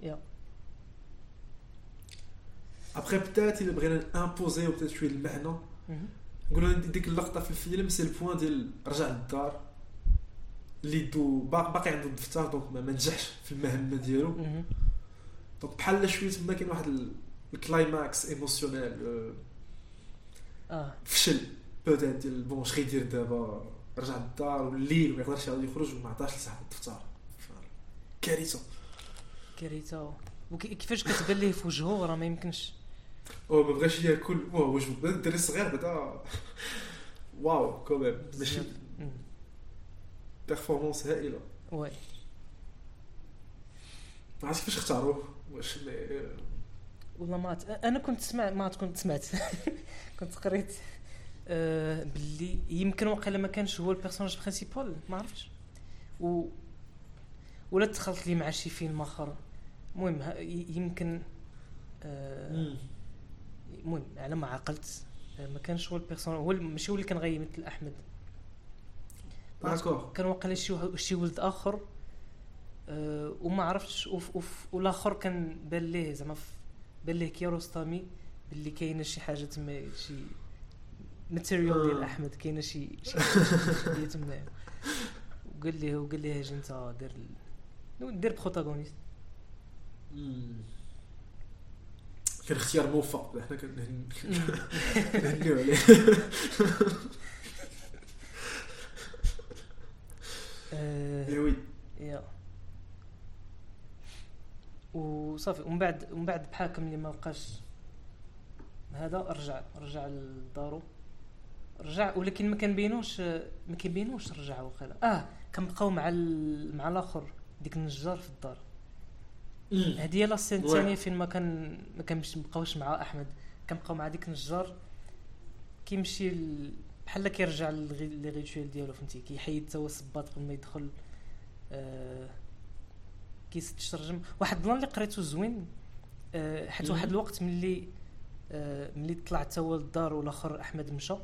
يا ابخي بتات الا بغينا امبوزيو بتات شوية المعنى. نقولوا ديك اللقطه في الفيلم سي البوان ديال رجع للدار اللي دو باق- باقي عنده الدفتر دونك ما نجحش في المهمه ديالو. دونك بحال شوية تما كاين واحد ال- الكلايماكس ايموسيونيل فشل peut-être ديال bon اش غيدير دابا رجع للدار والليل ما يقدرش يعاود يخرج وما عطاش لصاحب الدفتر. كارثة. كارثة. وكيفاش كتبان ليه في وجهه؟ راه ما يمكنش. هو ما بغاش ياكل. وجهه. بدا الدري الصغير بدا واو quand même ماشي. performance هائلة. oui. ما عرفتش كيفاش اختاروه. واش والله ما. أنا كنت سمعت ما كنت سمعت. كنت قريت. آه باللي يمكن وقيلا ما كانش هو ال personnage principal ما عرفتش. و ولا دخلت لي مع شي فيلم آخر. المهم يمكن آه. المهم على ما عقلت آه، ما كانش هو ال personnage هو ماشي هو اللي كان غيمثل احمد d'accord كان واقيلا شي شي ولد آخر أه وما عرفتش والآخر كان بان ليه زعما بان ليه كياروستامي باللي كاينة شي حاجة تما شي matériel ديال آه. أحمد كاينة شي شي تما. وقال ليه وقال ليه أجي انت دير دير protagoniste. كان اختيار موفق. حنا كنهنيو عليه. إيه وي يا. وصافي ومن بعد ومن بعد بحاكم اللي ما بقاش هذا رجع رجع لدارو. رجع ولكن ما كنبينوش ما كيبينوش رجع وقيلا آه كنبقاو مع ال... مع الآخر ديك النجار في الدار. هذه هي لا سين وي. الثانية فين ما كان ما كنبقاوش مع أحمد. كنبقاو مع ديك النجار. كيمشي. بحال كيرجع لي rituel ديالو فهمتي؟ كيحيد تا هو الصباط قبل ما يدخل. آه كيسد الشرجم واحد ال plan اللي قريته زوين آه حيت. واحد الوقت ملي آه ملي طلع تا هو للدار والآخر أحمد مشى.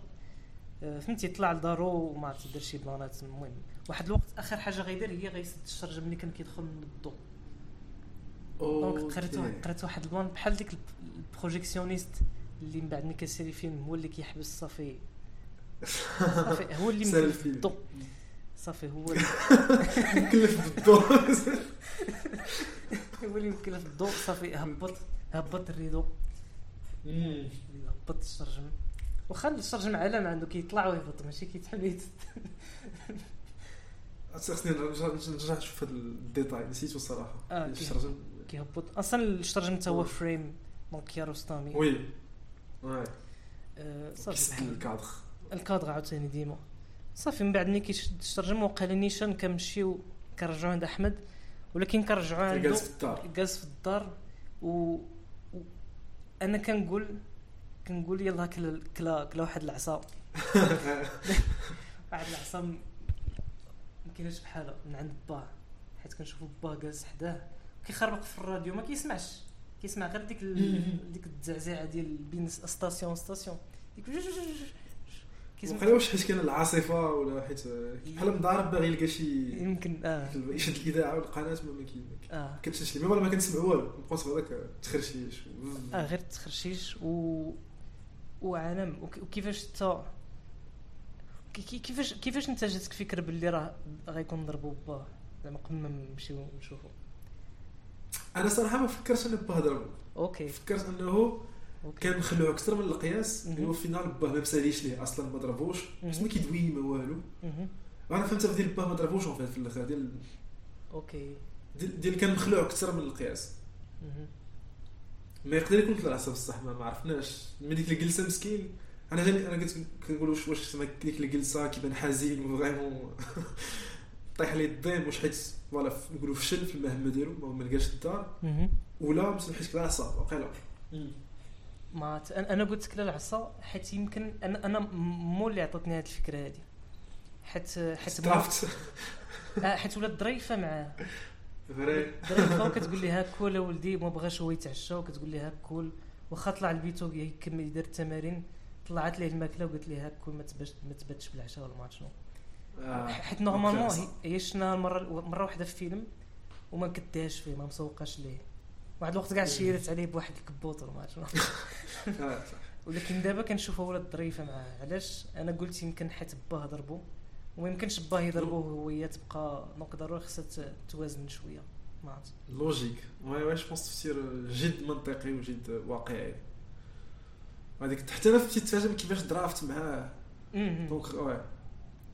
فهمتي طلع لدارو وما عرفت دار شي plan ات. المهم واحد الوقت آخر حاجة غيدير هي غيسد الشرجم ملي كان كيدخل من الضوء donc قريت قريت واحد ال plan بحال ديك ال p- ال projectionniste اللي من بعد ملي كيسيري فيلم هو اللي كيحبس صافي. صافي هو اللي مكلف. بالضوء صافي هو اللي مكلف بالضوء هو اللي مكلف بالضوء صافي هبط هبط ال rideau. هبط الشرجم. واخا الشرجم علامة عنده كيطلع ويهبط ماشي كيتحل يت- خصني نرجع نرجع نشوف هذا ال détail نسيتو الصراحة. آه، الشرجم كيهبط. أصلا الشرجم تا هو frame donc كياروستامي oui. oui. آه، صافي. الكادر الكادر عاوتاني ديما. صافي من بعد ملي كيسد الشرجم وقال نيشان كنمشيو كنرجعو عند أحمد. ولكن كنرجعو عنده جالس في الدار. جالس في الدار. و... و... أنا كنقول كنقول يلا كلا كلا كلا واحد العصا. واحد العصا ما كايناش بحالها من عند باه حيت كنشوفو باه جالس حداه. كيخربق في الراديو ما كيسمعش. كيسمع غير ديك ال... ديك التزعزعه ديال بين ستاسيون ستاسيون ديك وقيلا واش حيت كان العاصفة ولا حيت بحال مضارب باغي يلقى شي يمكن آه. يشد الإذاعة والقناه ما ما كي- ما آه. لي. ميم ما كنسمع والو. في هذاك تخرشيش. آه غير تخرشيش و وعالم. وك- وكيفاش انت كي- كي- كيفاش كيفاش انت جاتك فكرة باللي راه غيكون نضربوا باه زعما قبل ما نمشيو نشوفو. أنا صراحة ما فكرتش إنه بهضر okay. فكرت إنه okay. كان مخلوع أكثر من القياس. هو في ال final باه ما مساليش ليه أصلا ما ضربوش. بس ما كيدوي ما والو. أنا فهمت ديال باه ما ضربوش في الآخر. ديال okay. ديال كان مخلوع أكثر من القياس. ما يقدر يكون طلع عصا بصح ما عرفناش. من ديك الجلسة مسكين. أنا جاني أنا قلت كنقول واش واش سما ديك الجلسة؟ كيبان حزين و vraiment طيح لي الضيم واش حيت voilà نقولوا فشل في المهمه ديالو ما- ما لقاش الدار. ولا ما سمحش كذا عصا واقيلا. ما ت- أنا أنا قلت لك لا العصا حيت يمكن أنا أنا مو اللي عطاتني هذه الفكرة هذه حيت حيت آه، حيت ولات ظريفة معاه. vrai. ظريفه وكتقول لي هاك كول ولدي ما بغاش هو يتعشى وكتقول لي هاك كول. واخا طلع لبيتو يكمل يدير التمارين. طلعت ليه الماكلة وقالت لي هاك كول ما تباتش بالعشاء ولا ما شنو. آه. حيت normalement هي- شفناها مرة مرة واحدة في فيلم وما كديهاش فيه ما مسوقاش ليه. واحد الوقت كاع شيرت عليه بواحد الكبوط ولا ما شنو. آه. ولكن دابا كنشوفها ولات ظريفه معاه علاش؟ أنا قلت يمكن حيت باه ضربو. وما يمكنش باه يضربوه وهي تبقى donc ضروري خصها توازن شوية ما عرفت logique. je pense تفسير جد منطقي وجد واقعي. هذيك حتى أنا فهمتي تفاجئ كيفاش ظرافت معاه. donc ouais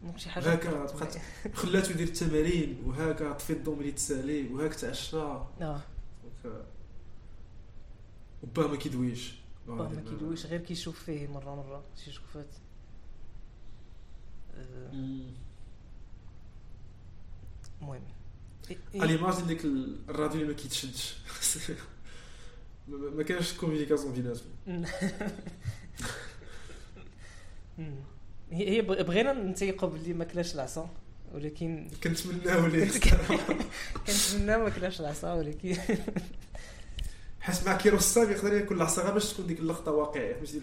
donc شي حاجة. هكا بقات. خلاتو يدير التمارين وهكا طفي الضو ملي تسالي وهاك تعشى. آه. donc وباه ما كيدويش. باه ما كيدويش غير كيشوف فيه مرة مرة شي شوفات. المهم إيه. ال image ديك الراديو اللي ما كيتشدش ما- كانش communication بيناتهم. هي هي بغ- بغينا نتيقوا باللي ما كلاش العصا ولكن كنتمناو ليه كنتمنى ما كلاش العصا ولكن حيت مع كياروستامي يقدر ياكل العصا غير باش تكون ديك اللقطة واقعية فهمتي؟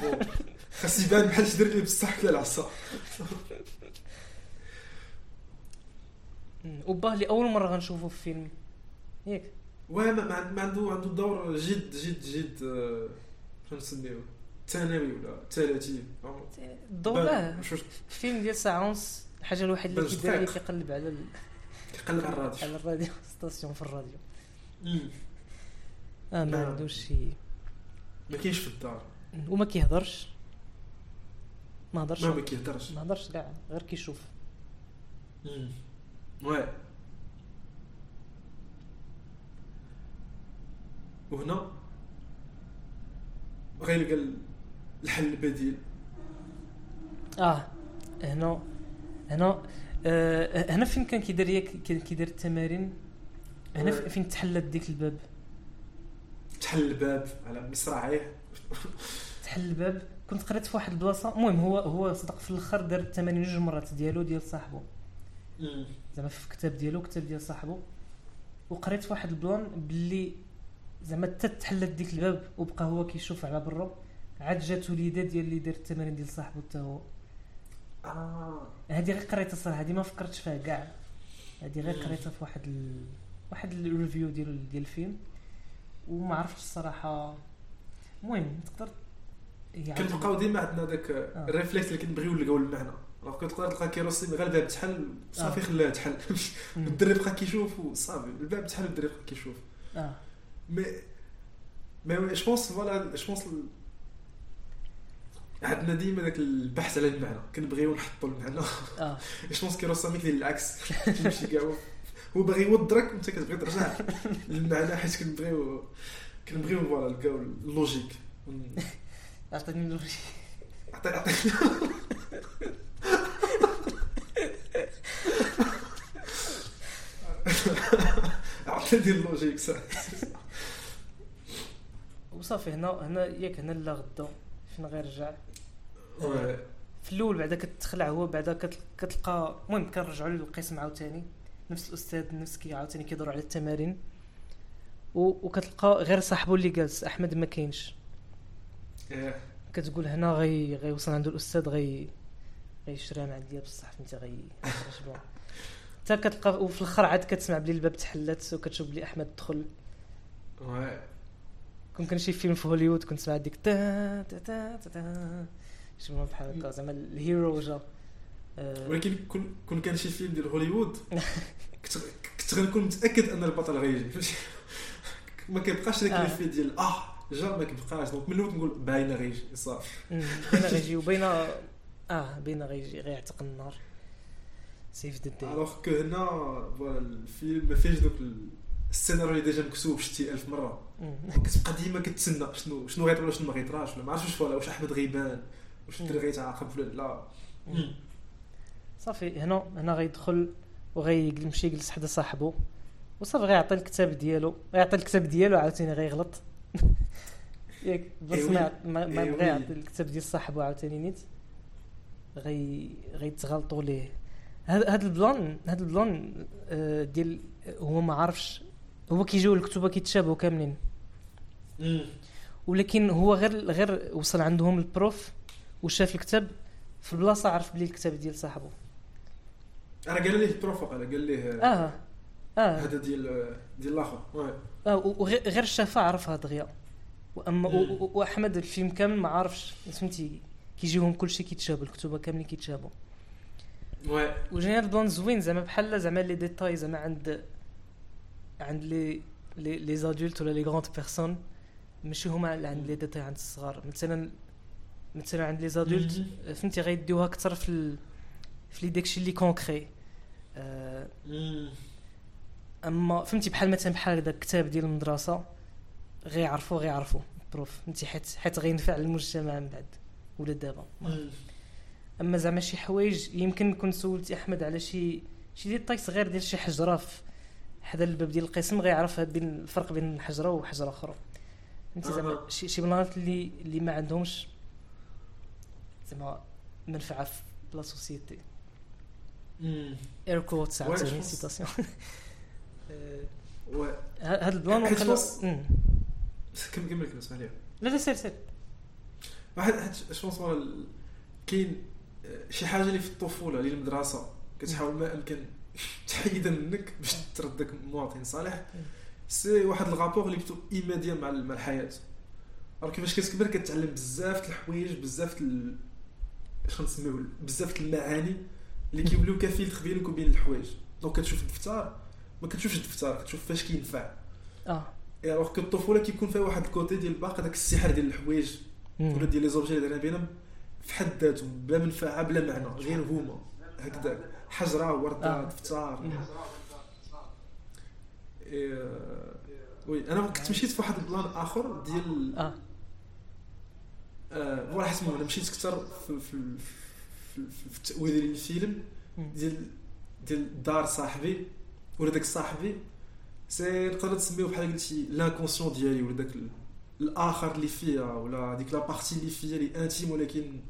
خاص يبان بحال شي دري بصح كلا العصا. وباه اللي أول مرة غنشوفه في فيلم. ياك واه ما, عنده عنده دور جد جد جد آه، شنو نسميوه ثانوي ولا ثلاثي؟ الدور آه فيلم ديال ساعه ونص الحاجة الوحيدة اللي كيدير. كيقلب على ال... كيقلب على الراديو. على الراديو station في الراديو. آه ما لا. عندوش شي. ما كاينش في الدار. وما كيهضرش. ما هضرش. ما كيهدرش ما هضرش كاع غير كيشوف. واه وهنا غيلقى ال- الحل البديل. آه هنا هنا آه هنا فين كان كيدير كيدير التمارين؟ هنا وي. فين تحلت ديك الباب؟ تحل الباب على مصراعيه. تحل الباب. كنت قريت في واحد البلاصة. المهم هو هو صدق في الأخر دار التمارين جوج مرات ديالو ديال صاحبه. زعما في كتاب ديالو كتاب ديال صاحبه وقريت في واحد البلان باللي زعما حتى تحلت ديك الباب وبقى هو كيشوف على برا عاد جات وليدة ديال اللي دار التمارين ديال صاحبه حتى هو. آه. هذه غير قريتها الصراحه هذه ما فكرتش فيها كاع. هذه غير. قريتها في واحد ال... واحد ال review ديال ديال الفيلم. وما عرفتش الصراحة. المهم تقدر عاد- كنبقاو ديما عندنا داك آه. ال réflexe اللي كنبغيو نلقاو المعنى راه كتقدر تلقى كياروستامي غير الباب تحل صافي آه. خلاه تحل. الدري بقى كيشوف وصافي الباب تحل والدري بقى كيشوف. آه. mais mais je pense voilà je pense عندنا ديما داك البحث على المعنى. كنبغيو نحطوا المعنى. آه. je pense كياروستامي كيدير العكس. كيمشي كاع هو- باغي يوضرك وانت كتبغي ترجع للمعنى حيت كنبغيو كنبغيو voilà نلقاو ال logique. عطيتني ال logique. عطي عطي. عطيني ال logique صح. وصافي هنا هنا ياك هنا لا غدا فين غيرجع oui. في الأول بعدا كتخلع هو بعدا كتل- كتلقى المهم كنرجعوا للقسم عاوتاني. نفس الأستاذ نفس كي عاوتاني كيدور على التمارين و... وكتلقى غير صاحبه اللي جالس أحمد ما كاينش إيه. كتقول هنا غي غيوصل عنده الأستاذ غي غيشريها من عندي بصح فهمتي غي. حتى كتلقى وفي الأخر عاد كتسمع بلي الباب تحلت وكتشوف بلي أحمد دخل. كون كان شي فيلم في هوليوود كنت سمعت ديك تا تا تا تا تا شي بحال هكا زعما ال hero جا ولكن كون كون كان شي فيلم ديال هوليوود كنت كنت غنكون متأكد أن البطل غيجي. فهمتي ما كيبقاش داك آه. l'effet ديال آه جا ما كيبقاش. donc من الأول نقول باينة غيجي صافي. بين غيجي وبين آه بين غيجي غيعتق النهار. save the day alors que هنا voilà الفيلم ما فيهش دوك ال- السيناريو اللي déjà مكتوب شتي ألف مرة. كتبقى ديما كتسنى. شنو شنو غيطرا ولا شنو ما غيطراش. ولا ما عرفتش واش voilà واش أحمد غيبان واش الدري غيتعاقب ولا لا. صافي هنا هنا غيدخل وغيمشي يجلس حدا صاحبو. وصافي غيعطي الكتاب ديالو غيعطي الكتاب ديالو عاوتاني غيغلط. ياك بس ما. ما بغى. يعطي الكتاب ديال صاحبو عاوتاني نيت. غي غيتغلطوا ليه. هذا البلان هذا البلان آه، ديال هو ما عارفش. هو كيجيو الكتوبة كيتشابهوا كاملين. ولكن هو غير غير وصل عندهم ال prof وشاف الكتاب في البلاصه عرف بلي الكتاب ديال صاحبه أنا قال ليه ال prof قال قال ليه آه آه. هذا ديال ديال الآخر. آه وغير غير شافها عرفها دغيا وأما وأحمد الفيلم كامل ما عارفش فهمتي كيجيهم كلشي كيتشابه الكتوبة كاملين كيتشابهوا. oui وجاني هذا البلان زوين زعما بحال زعما les détails زعما عند عند les les les adultes ولا les grandes personnes ماشي هما اللي عند les détails عند الصغار. مثلا مثلا عند les adultes فهمتي غيديوها أكثر في. في les داكشي اللي concret. آه أما فهمتي بحال مثلا بحال هذا الكتاب ديال المدرسة غيعرفوا غيعرفوا prof. فهمتي حيت حيت غينفع المجتمع من بعد ولا دابا. أما زعما شي حوايج يمكن كنت سولتي أحمد على شي شي détail صغير ديال شي حجرة في حدا الباب ديال القسم غيعرف بين الفرق بين حجرة وحجرة أخرى. فهمتي زعما أها. شي شي بلانات اللي اللي ما عندهمش زعما منفعة في la société. اير je pense. citation هذا البلان بص- مم. كمل كمل كمل اسمح لي؟ لا لا سير سير. واحد حيت je pense كاين آه، شي حاجة اللي في الطفولة اللي المدرسة كتحاول ما امكن تحيدها منك باش تردك مواطن صالح. c'est واحد ال rapport اللي plutôt immédiat مع مع الحياة. راه كيفاش كتكبر كتعلم بزاف د الحوايج بزاف د ال- اش غنسميو بزاف د المعاني. اللي كيوليو كفيلتر بينك وبين الحوايج. donc كتشوف الدفتر ما كتشوفش الدفتر كتشوف فاش كينفع آه. alors que الطفوله كيكون فيها واحد ال côté ديال باقي داك السحر ديال الحوايج. ولا ديال les objets اللي دايرين بينهم في حد ذاتهم بلا منفعه بلا معنى غير هما هكذاك حجره ورده آه. دفتر oui أنا كنت مشيت في واحد ال plan اخر ديال آه voilà شسمو أنا مشيت أكثر في في في, في, التاويل ديال الفيلم. ديال ديال دار صاحبي ولا داك صاحبي c'est نقدر تسميو بحال قلتي l'inconscient ديالي ولا داك ال- الآخر اللي فيا ولا ديك la partie اللي فيا اللي intime ولكن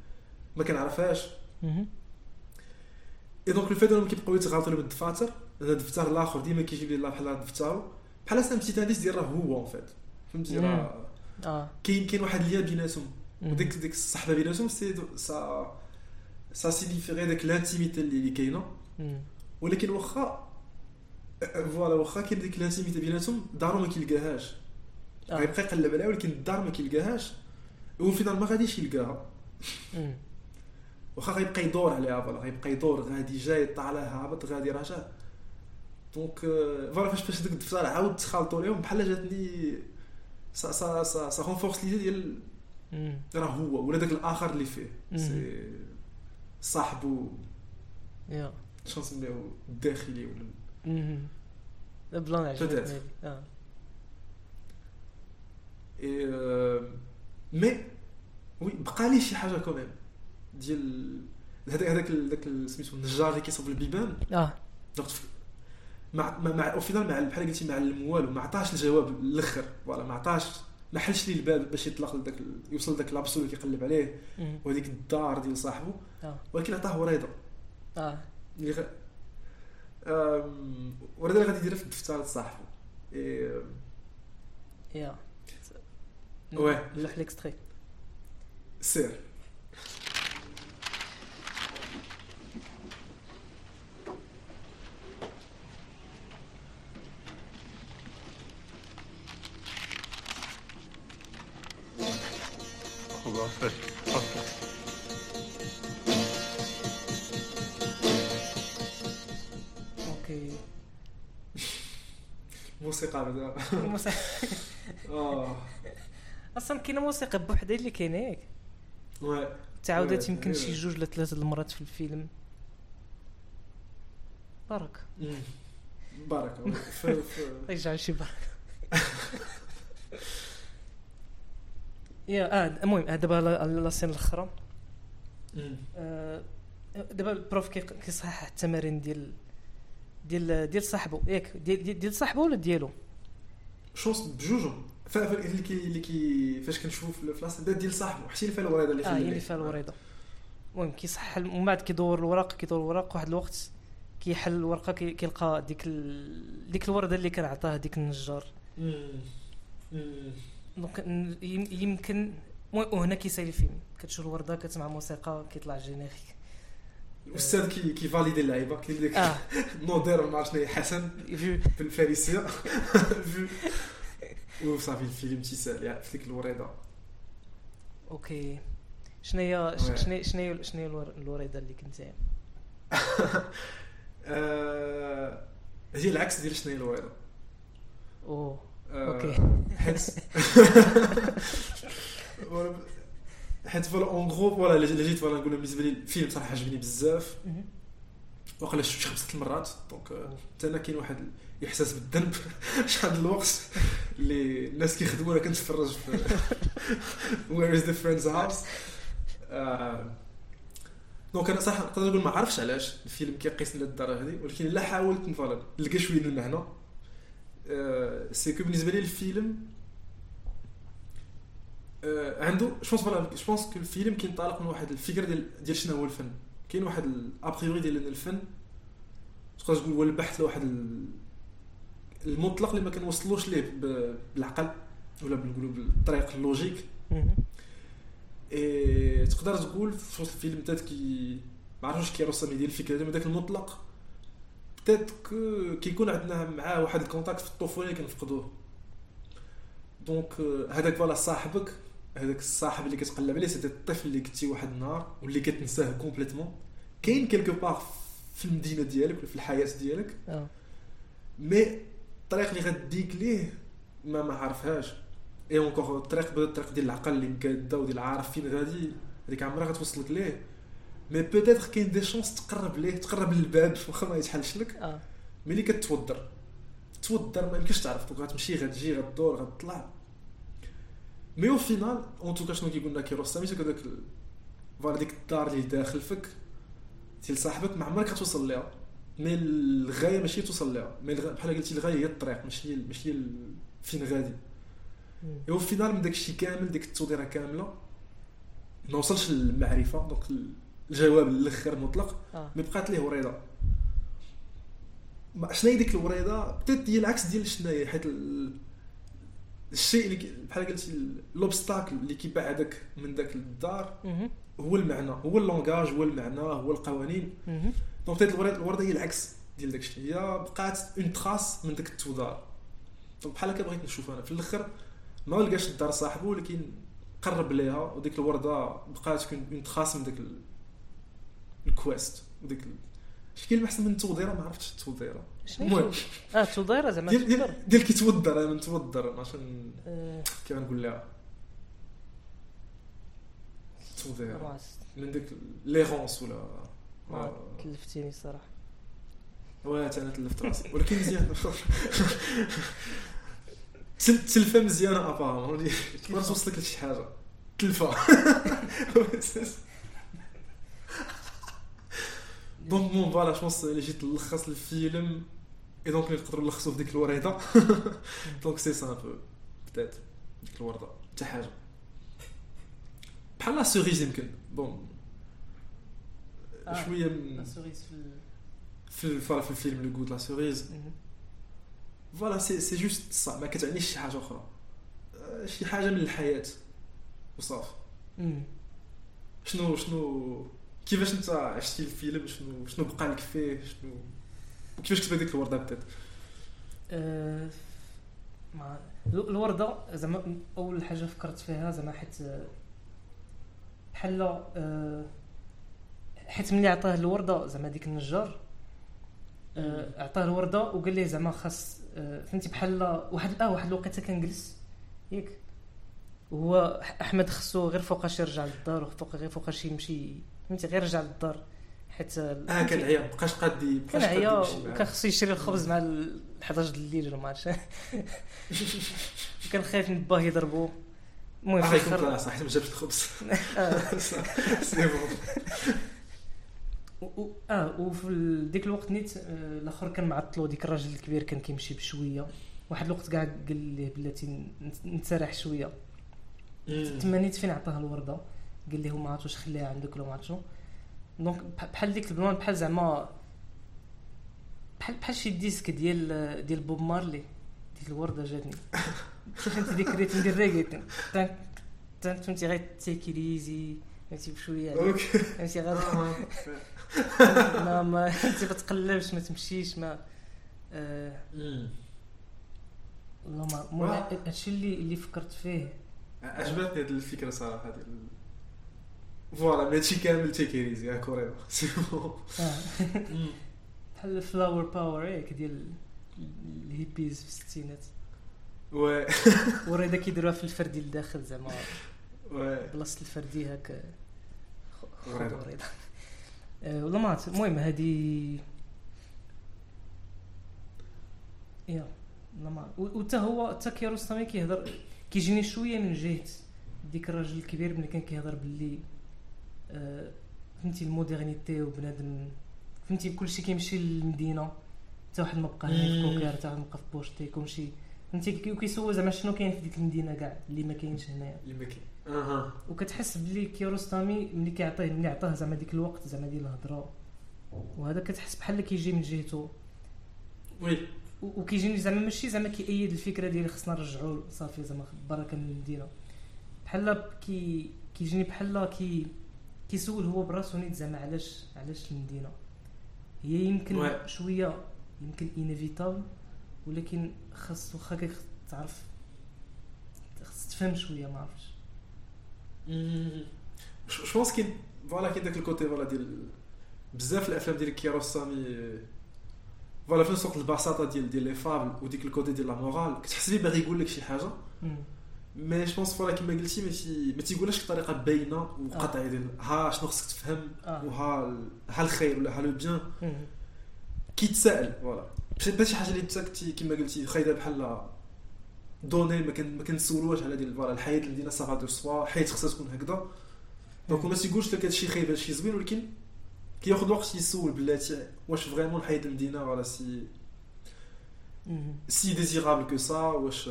ما كنعرفهاش. et donc ال fait انهم كيبقاو يتغالطوا من الدفاتر هذا الدفتر الآخر ديما كيجيب لي بحال الدفتر بحال c'est un petit indice ديال راه هو en fait فهمتي. راه آه كاين كاين واحد اللي بيناتهم. وديك ديك الصحبه بيناتهم c'est ça ça signifie داك l'intimité اللي كاينة. ولكن واخا voilà واخا كاين ديك l'intimité بيناتهم دارو ما كيلقاهاش آه. غيبقى يقلب عليها ولكن الدار ما كيلقاهاش وفي ال final ما غاديش يلقاها. واخا غيبقى يدور عليها voilà غيبقى يدور غادي جاي طالع هابط غادي راجع donc voilà فاش فاش ديك الدفتر عاود تخالطوا ليهم بحال جاتني ça ça ça ça renforce l'idée ديال. راه هو ولا داك الآخر اللي فيه. c'est صاحبو يا شنو نسميو الداخلي ولا. ال plan. هذه. آه اي آه، مي وي بقى لي شي حاجة quand même ديال هذاك هذاك داك سميتو النجار اللي كيصوب البيبان آه مع مع, au final مع بحال قلتي مع الموال ما عطاش الجواب الأخر voilà ما عطاش ما حلش لي الباب باش يطلق لذاك يوصل لذاك l'absolu اللي كيقلب عليه. وهذيك الدار ديال صاحبه ولكن عطاه وريضه آه. اللي غ... أم... وريضه اللي غادي يديرها في الدفتر ديال صاحبه إيه... يا. واه. نلوح l'extrait. سير. خداحافظ okay موسيقى بعدا الموسيقى آه. أصلا كاينة موسيقى بوحدها اللي كاينة ياك وي. تعاودات oui، يمكن. شي جوج ولا ثلاثة المرات في الفيلم. بارك. بركه يجعل شي برك. يا آه المهم آه، دابا la- la scène الأخرى. آه، دابا ال prof كي- كيصحح التمارين ديال ديال ديال صاحبو. ياك ديال ديال- ديال صاحبو ولا ديالو؟ je pense بجوجهم اللي كي اللي كي فاش كنشوفو في بدا ديال صاحبو حتى اللي فيها الوريضة اللي آه هي اللي فيها الوريضة. المهم كيصحح ومن بعد كيدور الوراق كيدور الوراق واحد الوقت كيحل الورقة كي- كيلقى ديك ال... ديك الوردة اللي كان عطاه ديك النجار. donc يمكن وهنا كيسالي الفيلم. كتشوف الوردة كتسمع موسيقى كيطلع ال générique الاستاذ كي كي valider اللعيبة كاين ديك آه. نودير ما عرفت شنو حسن في في الفارسية. وصافي الفيلم تيسال في ديك الوريضة. okay. شنو هي. شنو شنو شنو الوريده اللي كنت آه، هي العكس ديال شنو هي الوريضة. أوه آه، okay. حيت حيت voilà en gros voilà اللي جيت voilà نقول بالنسبة لي الفيلم صراحة عجبني بزاف. مهم. وقيلا شفت خمسة المرات donc آه، حتى أنا كاين واحد الإحساس بالذنب شحال من الوقت اللي الناس كيخدموا أنا كنتفرج في Where is the Friend's House donc أنا صح نقدر نقول ما عرفتش علاش الفيلم كيقيسني للدرجه هذه ولكن إلا حاولت نفرق نلقى شوية من المعنى آه، c'est que بالنسبة لي الفيلم عنده je pense voilà je pense que الفيلم كينطلق من واحد الفكرة ديال ديال شنو هو الفن؟ كاين واحد ال a priori ديال إن الفن تقدر تقول هو البحث لواحد ال- المطلق اللي ما كنوصلوش ليه بالعقل ولا بنقولوا بالطريق ال logique. إيه تقدر تقول في وسط الفيلم بدات كي ما عرفتش كيرسم ديال الفكرة ديال داك المطلق ك- كيكون عندنا معاه واحد ال contact في الطفولة اللي كنفقدوه. donc آه، هذاك voilà صاحبك. هذاك الصاحب اللي كتقلب عليه c'était الطفل اللي كنتي واحد النهار واللي كتنساه complètement. كاين quelque part في المدينة ديالك ولا في الحياة ديالك آه. mais الطريق اللي غديك ليه ما ما عارفهاش. et encore الطريق الطريق ديال العقل اللي مقاده وديال عارف فين غادي هذيك عمرها غتوصلك ليه. mais peut-être كاين des chances تقرب ليه تقرب للباب واخا ما يتحلش لك. آه. ملي كتودر تودر ما يمكنش تعرف غتمشي غتجي غدور غتطلع. mais au final en tout cas شنو كيقول لنا كياروستامي c'est داك ال- voilà ديك الدار اللي داخل فيك ديال صاحبك ما عمرك غتوصل ليها. mais الغاية ماشي توصل ليها. mais بحال قلتي الغاية هي الطريق ماشي هي ماشي هي فين غادي. et في ال final من داك الشيء كامل ديك التوديره كاملة ما وصلش للمعرفة donc الجواب الآخر مطلق. آه. mais بقات ليه وريضة. شنو هي ديك الوريضة؟ بدات هي العكس ديال شنو هي حيت الشيء اللي بحال قلتي l'obstacle اللي كيبعدك من داك الدار. هو المعنى هو ال langage هو المعنى هو القوانين. donc الوريضه الوردة هي العكس ديال داك الشيء هي بقات une trace من داك التودار donc بحال هكا بغيت نشوف أنا. في الآخر ما لقاش الدار صاحبه ولكن قرب ليها وديك الوردة بقات une trace من داك ال- ال quest وديك شي كلمه احسن من التوديره ما عرفتش التوديره المهم. هي آه توديره زعما ديال تودر ديال ديال كيتودر أنا نتودر ما عشان آه، كيف غنقول لها؟ عرفت. من ديك l'errance ولا ما كلفتيني الصراحه واه تا أنا تلفت راسي. ولكن مزيان تل- تلفه مزيانة apparemment تقدر توصلك لشي حاجة. تلفة. donc bon voilà je pense اللي جيت نلخص الفيلم et donc نقدروا نلخصوا في ديك الوريضه donc c'est un peu بتات ديك الورده حتى حاجة بحال la cerise يمكن bon. شوية من la cerise في في في الفيلم le goût de la cerise. voilà c'est c'est juste صح ما كتعنيش شي حاجة أخرى شي حاجة من الحياة وصافي. شنو شنو كيفاش انت عشتي الفيلم شنو شنو بقى لك فيه شنو كيفاش كتبان ديك الوردة بدات؟ ما ال- الوردة زعما أول حاجة فكرت فيها زعما حيت آه، بحال آه، حيت ملي عطاه الوردة زعما ديك النجار عطاه الوردة وقال ليه زعما خاص فهمتي بحال واحد آه واحد الوقيته كنجلس ياك. هو أحمد خصو غير فوقاش يرجع للدار وفوق غير فوقاش يمشي فهمتي غير يرجع للدار. حيت آه كان عيا مبقاش قادي كان عيا وكان خصو يشري الخبز مع ال 11 د الليل ولا ما عرفتش. كان خايف من باه يضربو. المهم في يكون الآخر صح حيت ما جابش الخبز. آه. c'est bon. آه وفي ديك الوقت نيت آه، الأخر كان معطلو ديك الراجل الكبير كان كيمشي بشوية. واحد الوقت كاع قال ليه بلاتي نت- نتسرح شوية. تما نيت فين عطاه الوردة؟ قال ليه ما عرفتش خليها عندك ولا ما عرفتش. donc بح- بحال ديك ال plan بحال زعما بحال بحال شي disque ديال ديال بوب مارلي ديك الوردة جاتني. شوف انت ديك ال rythme ديال الريغي تن- تن- تن- فهمتي غير take it easy فهمتي بشوية OK. فهمتي غير؟ آه. ما ما انت ما تقلبش ما تمشيش ما آه. والله ما واه. المهم هادشي اللي اللي فكرت فيه. عجبتني هذه الفكرة صراحة ديال voilà ماشي كامل take it easy كوريا c'est bon. بحال ال flower power ياك ديال الهيبيز في الستينات و وريدا كيديروها في الفردي لداخل زعما بلاصه الفردي خذ وريدا. والله ما عرفت المهم هادي يا والله ما وتا هو تا كياروستامي كيهضر كيجيني شوية من جهه ديك الراجل الكبير ملي كان كيهضر باللي فهمتي ال modernité وبنادم فهمتي كلشي كيمشي للمدينة حتى واحد ما بقى هنا في مم. كوكار حتى واحد ما بقى في بوشتي كلشي. فهمتي كي- وكيسول زعما شنو كاين في ديك المدينة كاع اللي ما كاينش هنايا. يما كاين. أها. وكتحس بلي كياروستامي ملي كيعطيه ملي عطاه زعما ديك الوقت زعما ديال الهضرة. وهذا كتحس بحال كيجي من جهته. oui. وكيجيني زعما ماشي زعما كيأيد الفكرة ديال خصنا نرجعوا صافي زعما بركة من المدينة. بحال كي كيجيني بحال كي كيسول هو براسو نيت زعما علاش علاش المدينة؟ هي يمكن. شوية يمكن inévitable ولكن خاص واخا تعرف خاص تفهم شوية ما عرفتش. je pense كاين voilà كاين داك ال côté voilà ديال بزاف الأفلام ديال كياروستامي voilà فين سوق البساطة ديال ديال les fables وديك ال côté ديال la morale كتحس بيه باغي يقول لك شي حاجة؟ مم. mais je pense voilà كيما قلتي ماشي ما تيقولهاش بطريقه باينه وقطعيه ديال ها شنو خصك تفهم. وها ها الخير ولا ها le bien. كيتسائل voilà ماشي ماشي حاجة اللي تسكتي كما قلتي خايده بحال دوني ما كان ما كنسولوش على ديال voilà الحياة المدينة ça va de soi حياه خصها تكون هكذا donc ما تيقولش لك هادشي خايب هادشي زوين ولكن كياخذ الوقت يسول بلاتي واش vraiment الحياة المدينة ولا c'est. c'est désirable que ça واش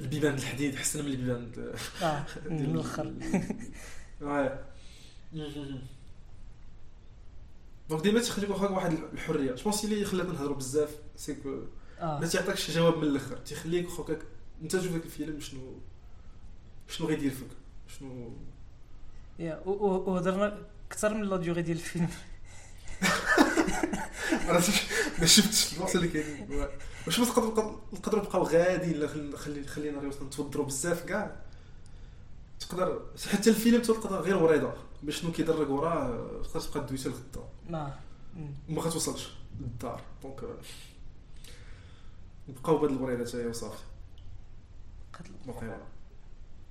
البيبان الحديد حسن من البيبان. آه من الأخر. donc ديما تيخليك واخا واحد الحرية. je pense اللي خلاتنا نهضروا بزاف c'est que آه. ما تيعطيكش جواب من الأخر. تيخليك خوكاك أنت تشوف داك الفيلم شنو شنو غيدير فيك. شنو يا وهضرنا أكثر من la durée ديال الفيلم أنا ما شفتش الوقت اللي كاين. واش ما نقدروا نبقاو غاديين لا خلي خلي خلينا غير نتوضروا بزاف كاع. تقدر حتى الفيلم تقدر غير وريضة. باش شنو كيدرك وراه تقدر تبقى دويته لغدا ما. وما غتوصلش للدار. donc نبقاو بهاد الوريضة حتى هي وصافي. باقي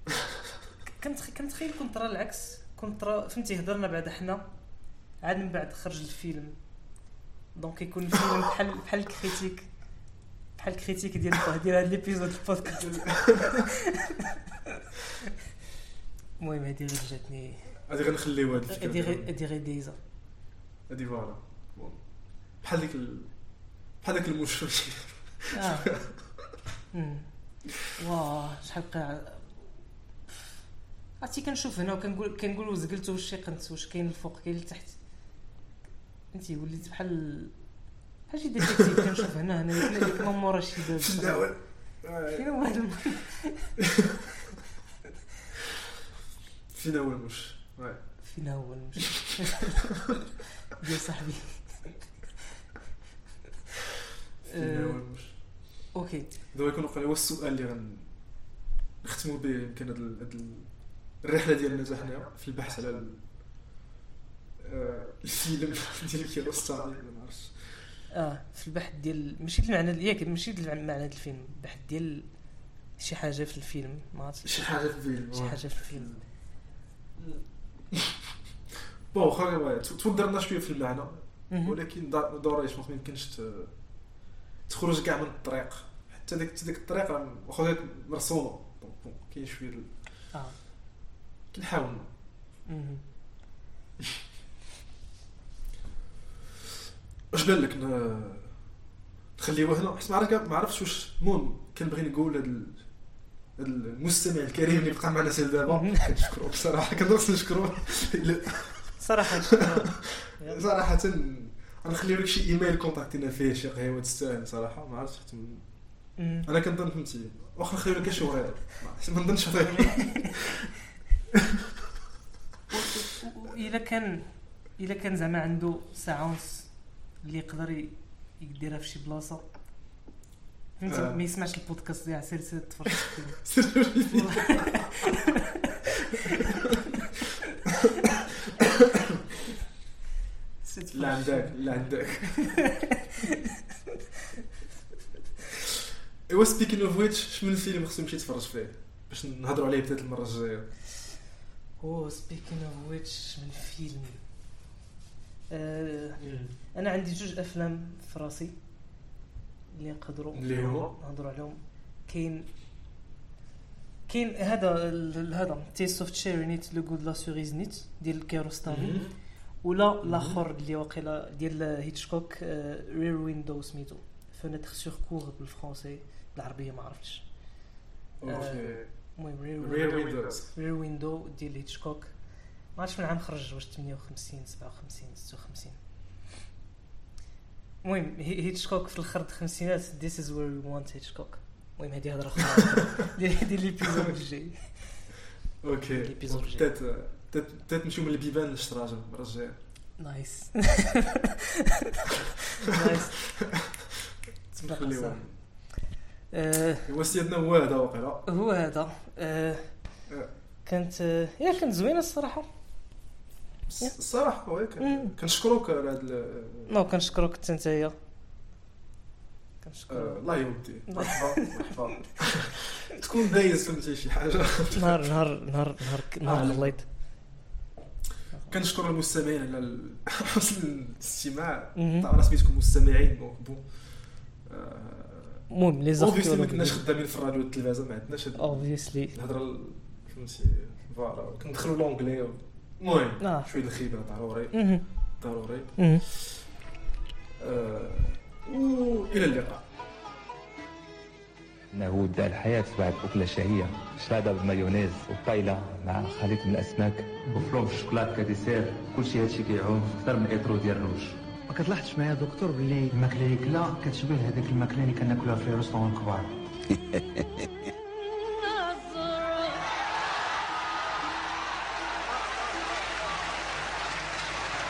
كنت كنتخيل كنت راه العكس. كنت راه فهمتي هضرنا بعد حنا. عاد من بعد خرج الفيلم. donc يكون الفيلم بحال بحال ال critique. بحال ال critique ديال ديال هاد l'épisode ال podcast المهم هادي غير جاتني هادي غنخليو هاد الفكرة هادي غير هادي غير دايزه هادي voilà. بحال ديك ال... بحال داك المشوش آه. واه شحال بقى عرفتي كنشوف هنا وكنقول كنقول وزقلت واش شي قنت واش كاين الفوق كاين التحت انت وليت بحال شي détective كنشوف هنا هنا ديك ديك ما مورا شي باب فين هو هذا الم- فينا هو المش. فين هو المشي ديال صاحبي. فينا هو المش. أوكي. دابا يكون وقع هو السؤال اللي غن نختموا به يمكن هاد ال- هاد ال- الرحلة ديالنا حتى حنا في البحث على آه، الفيلم ديال نعرفش آه في البحث ديال ماشي المعنى ياك ماشي المعنى ديال الفيلم البحث ديال شي حاجة في الفيلم ما عرفتش. شي حاجة في الفيلم شي حاجة في الفيلم. بون واخا توضرنا شوية في المعنى. ولكن دوريش ما يمكنش تخرج كاع من الطريق. حتى ديك ديك الطريق واخا مرسومة. donc كاين شوية آه. كنحاول واش بان لك؟ نخليوه هنا. حيت ما ما عرفتش واش المهم كنبغي نقول هذا المستمع الكريم اللي بقى معنا حتى دابا. كنشكرو بصراحة. كنقص نشكرو صراحة صراحة غنخليو لك شي إيميل كونتاكتينا فيه شي قهوه تستاهل صراحة. ما عرفتش حتى. أنا كنظن فهمتي. واخا نخليو لك شي وغير ما نظنش إلا كان إلا كان زعما عنده ساعة ونص اللي يقدر يديرها في شي بلاصه فهمتي آه. ما يسمعش البودكاست ديال سير سير تفرج. سير لا عندك. لا عندك ايوا speaking of which شنو الفيلم خصو نمشي نتفرج فيه باش نهضروا عليه بدات المره الجايه اوه speaking of which من فيلم آه أنا عندي جوج أفلام في راسي اللي نقدروا؟ نهضروا عليهم. كاين كاين هذا هذا Taste of Cherry نيت le goût de la cerise نيت ديال كيروستامي ولا الآخر اللي واقيلا ديال هيتشكوك Rear Window سميتو. Fenêtre sur cour بالفرونسي بالعربيه ما عرفتش. okay. المهم rear Rear Windows Rear Window ديال هيتشكوك ما عرفتش من عام خرج واش 58 57 56 المهم هي- هيتشكوك في الآخر الخمسينات this is where we want هيتشكوك المهم هذه هضرة أخرى ديال l'épisode الجاي. okay. ال épisode الجاي. بدات نمشيو من البيبان للشراجه المره الجايه nice nice تبارك ايوا سيدنا هو هذا واقيلا هو هذا. آه، كانت آه، يا كانت زوينة الصراحة. الصراحه oui. كنشكروك على هذا non كنشكرك حتى نتايا آه، كنشكرك الله يودي مرحبا مرحبا. تكون دايز فهمتي شي حاجة. نهار نهار نهار نهار نهار آه. خليط كنشكر المستمعين على حسن الاستماع. طبعا سميتكم مستمعين بون المهم لي اوبفيسلي ما زارتيكول كناش خدامين في الراديو والتلفازه ما عندناش اوبفيسلي الهضرة ال- فهمتي فوالا. كندخلوا لونجلي المهم آه. شوية الخبره ضروري. ضروري. آه، وإلى اللقاء. انه يبدا الحياة بعد أكلة شهية. شلاضه بالمايونيز وبايله مع خليط من الاسماك وفلون بالشوكولات ك dessert كلشي هادشي كيعوم. أكثر من ايترو ديال الروج ما كتلاحظش معايا دكتور باللي الماكله اللي كلا كتشبه هذيك الماكله اللي كناكلوها في ال restaurant الكبار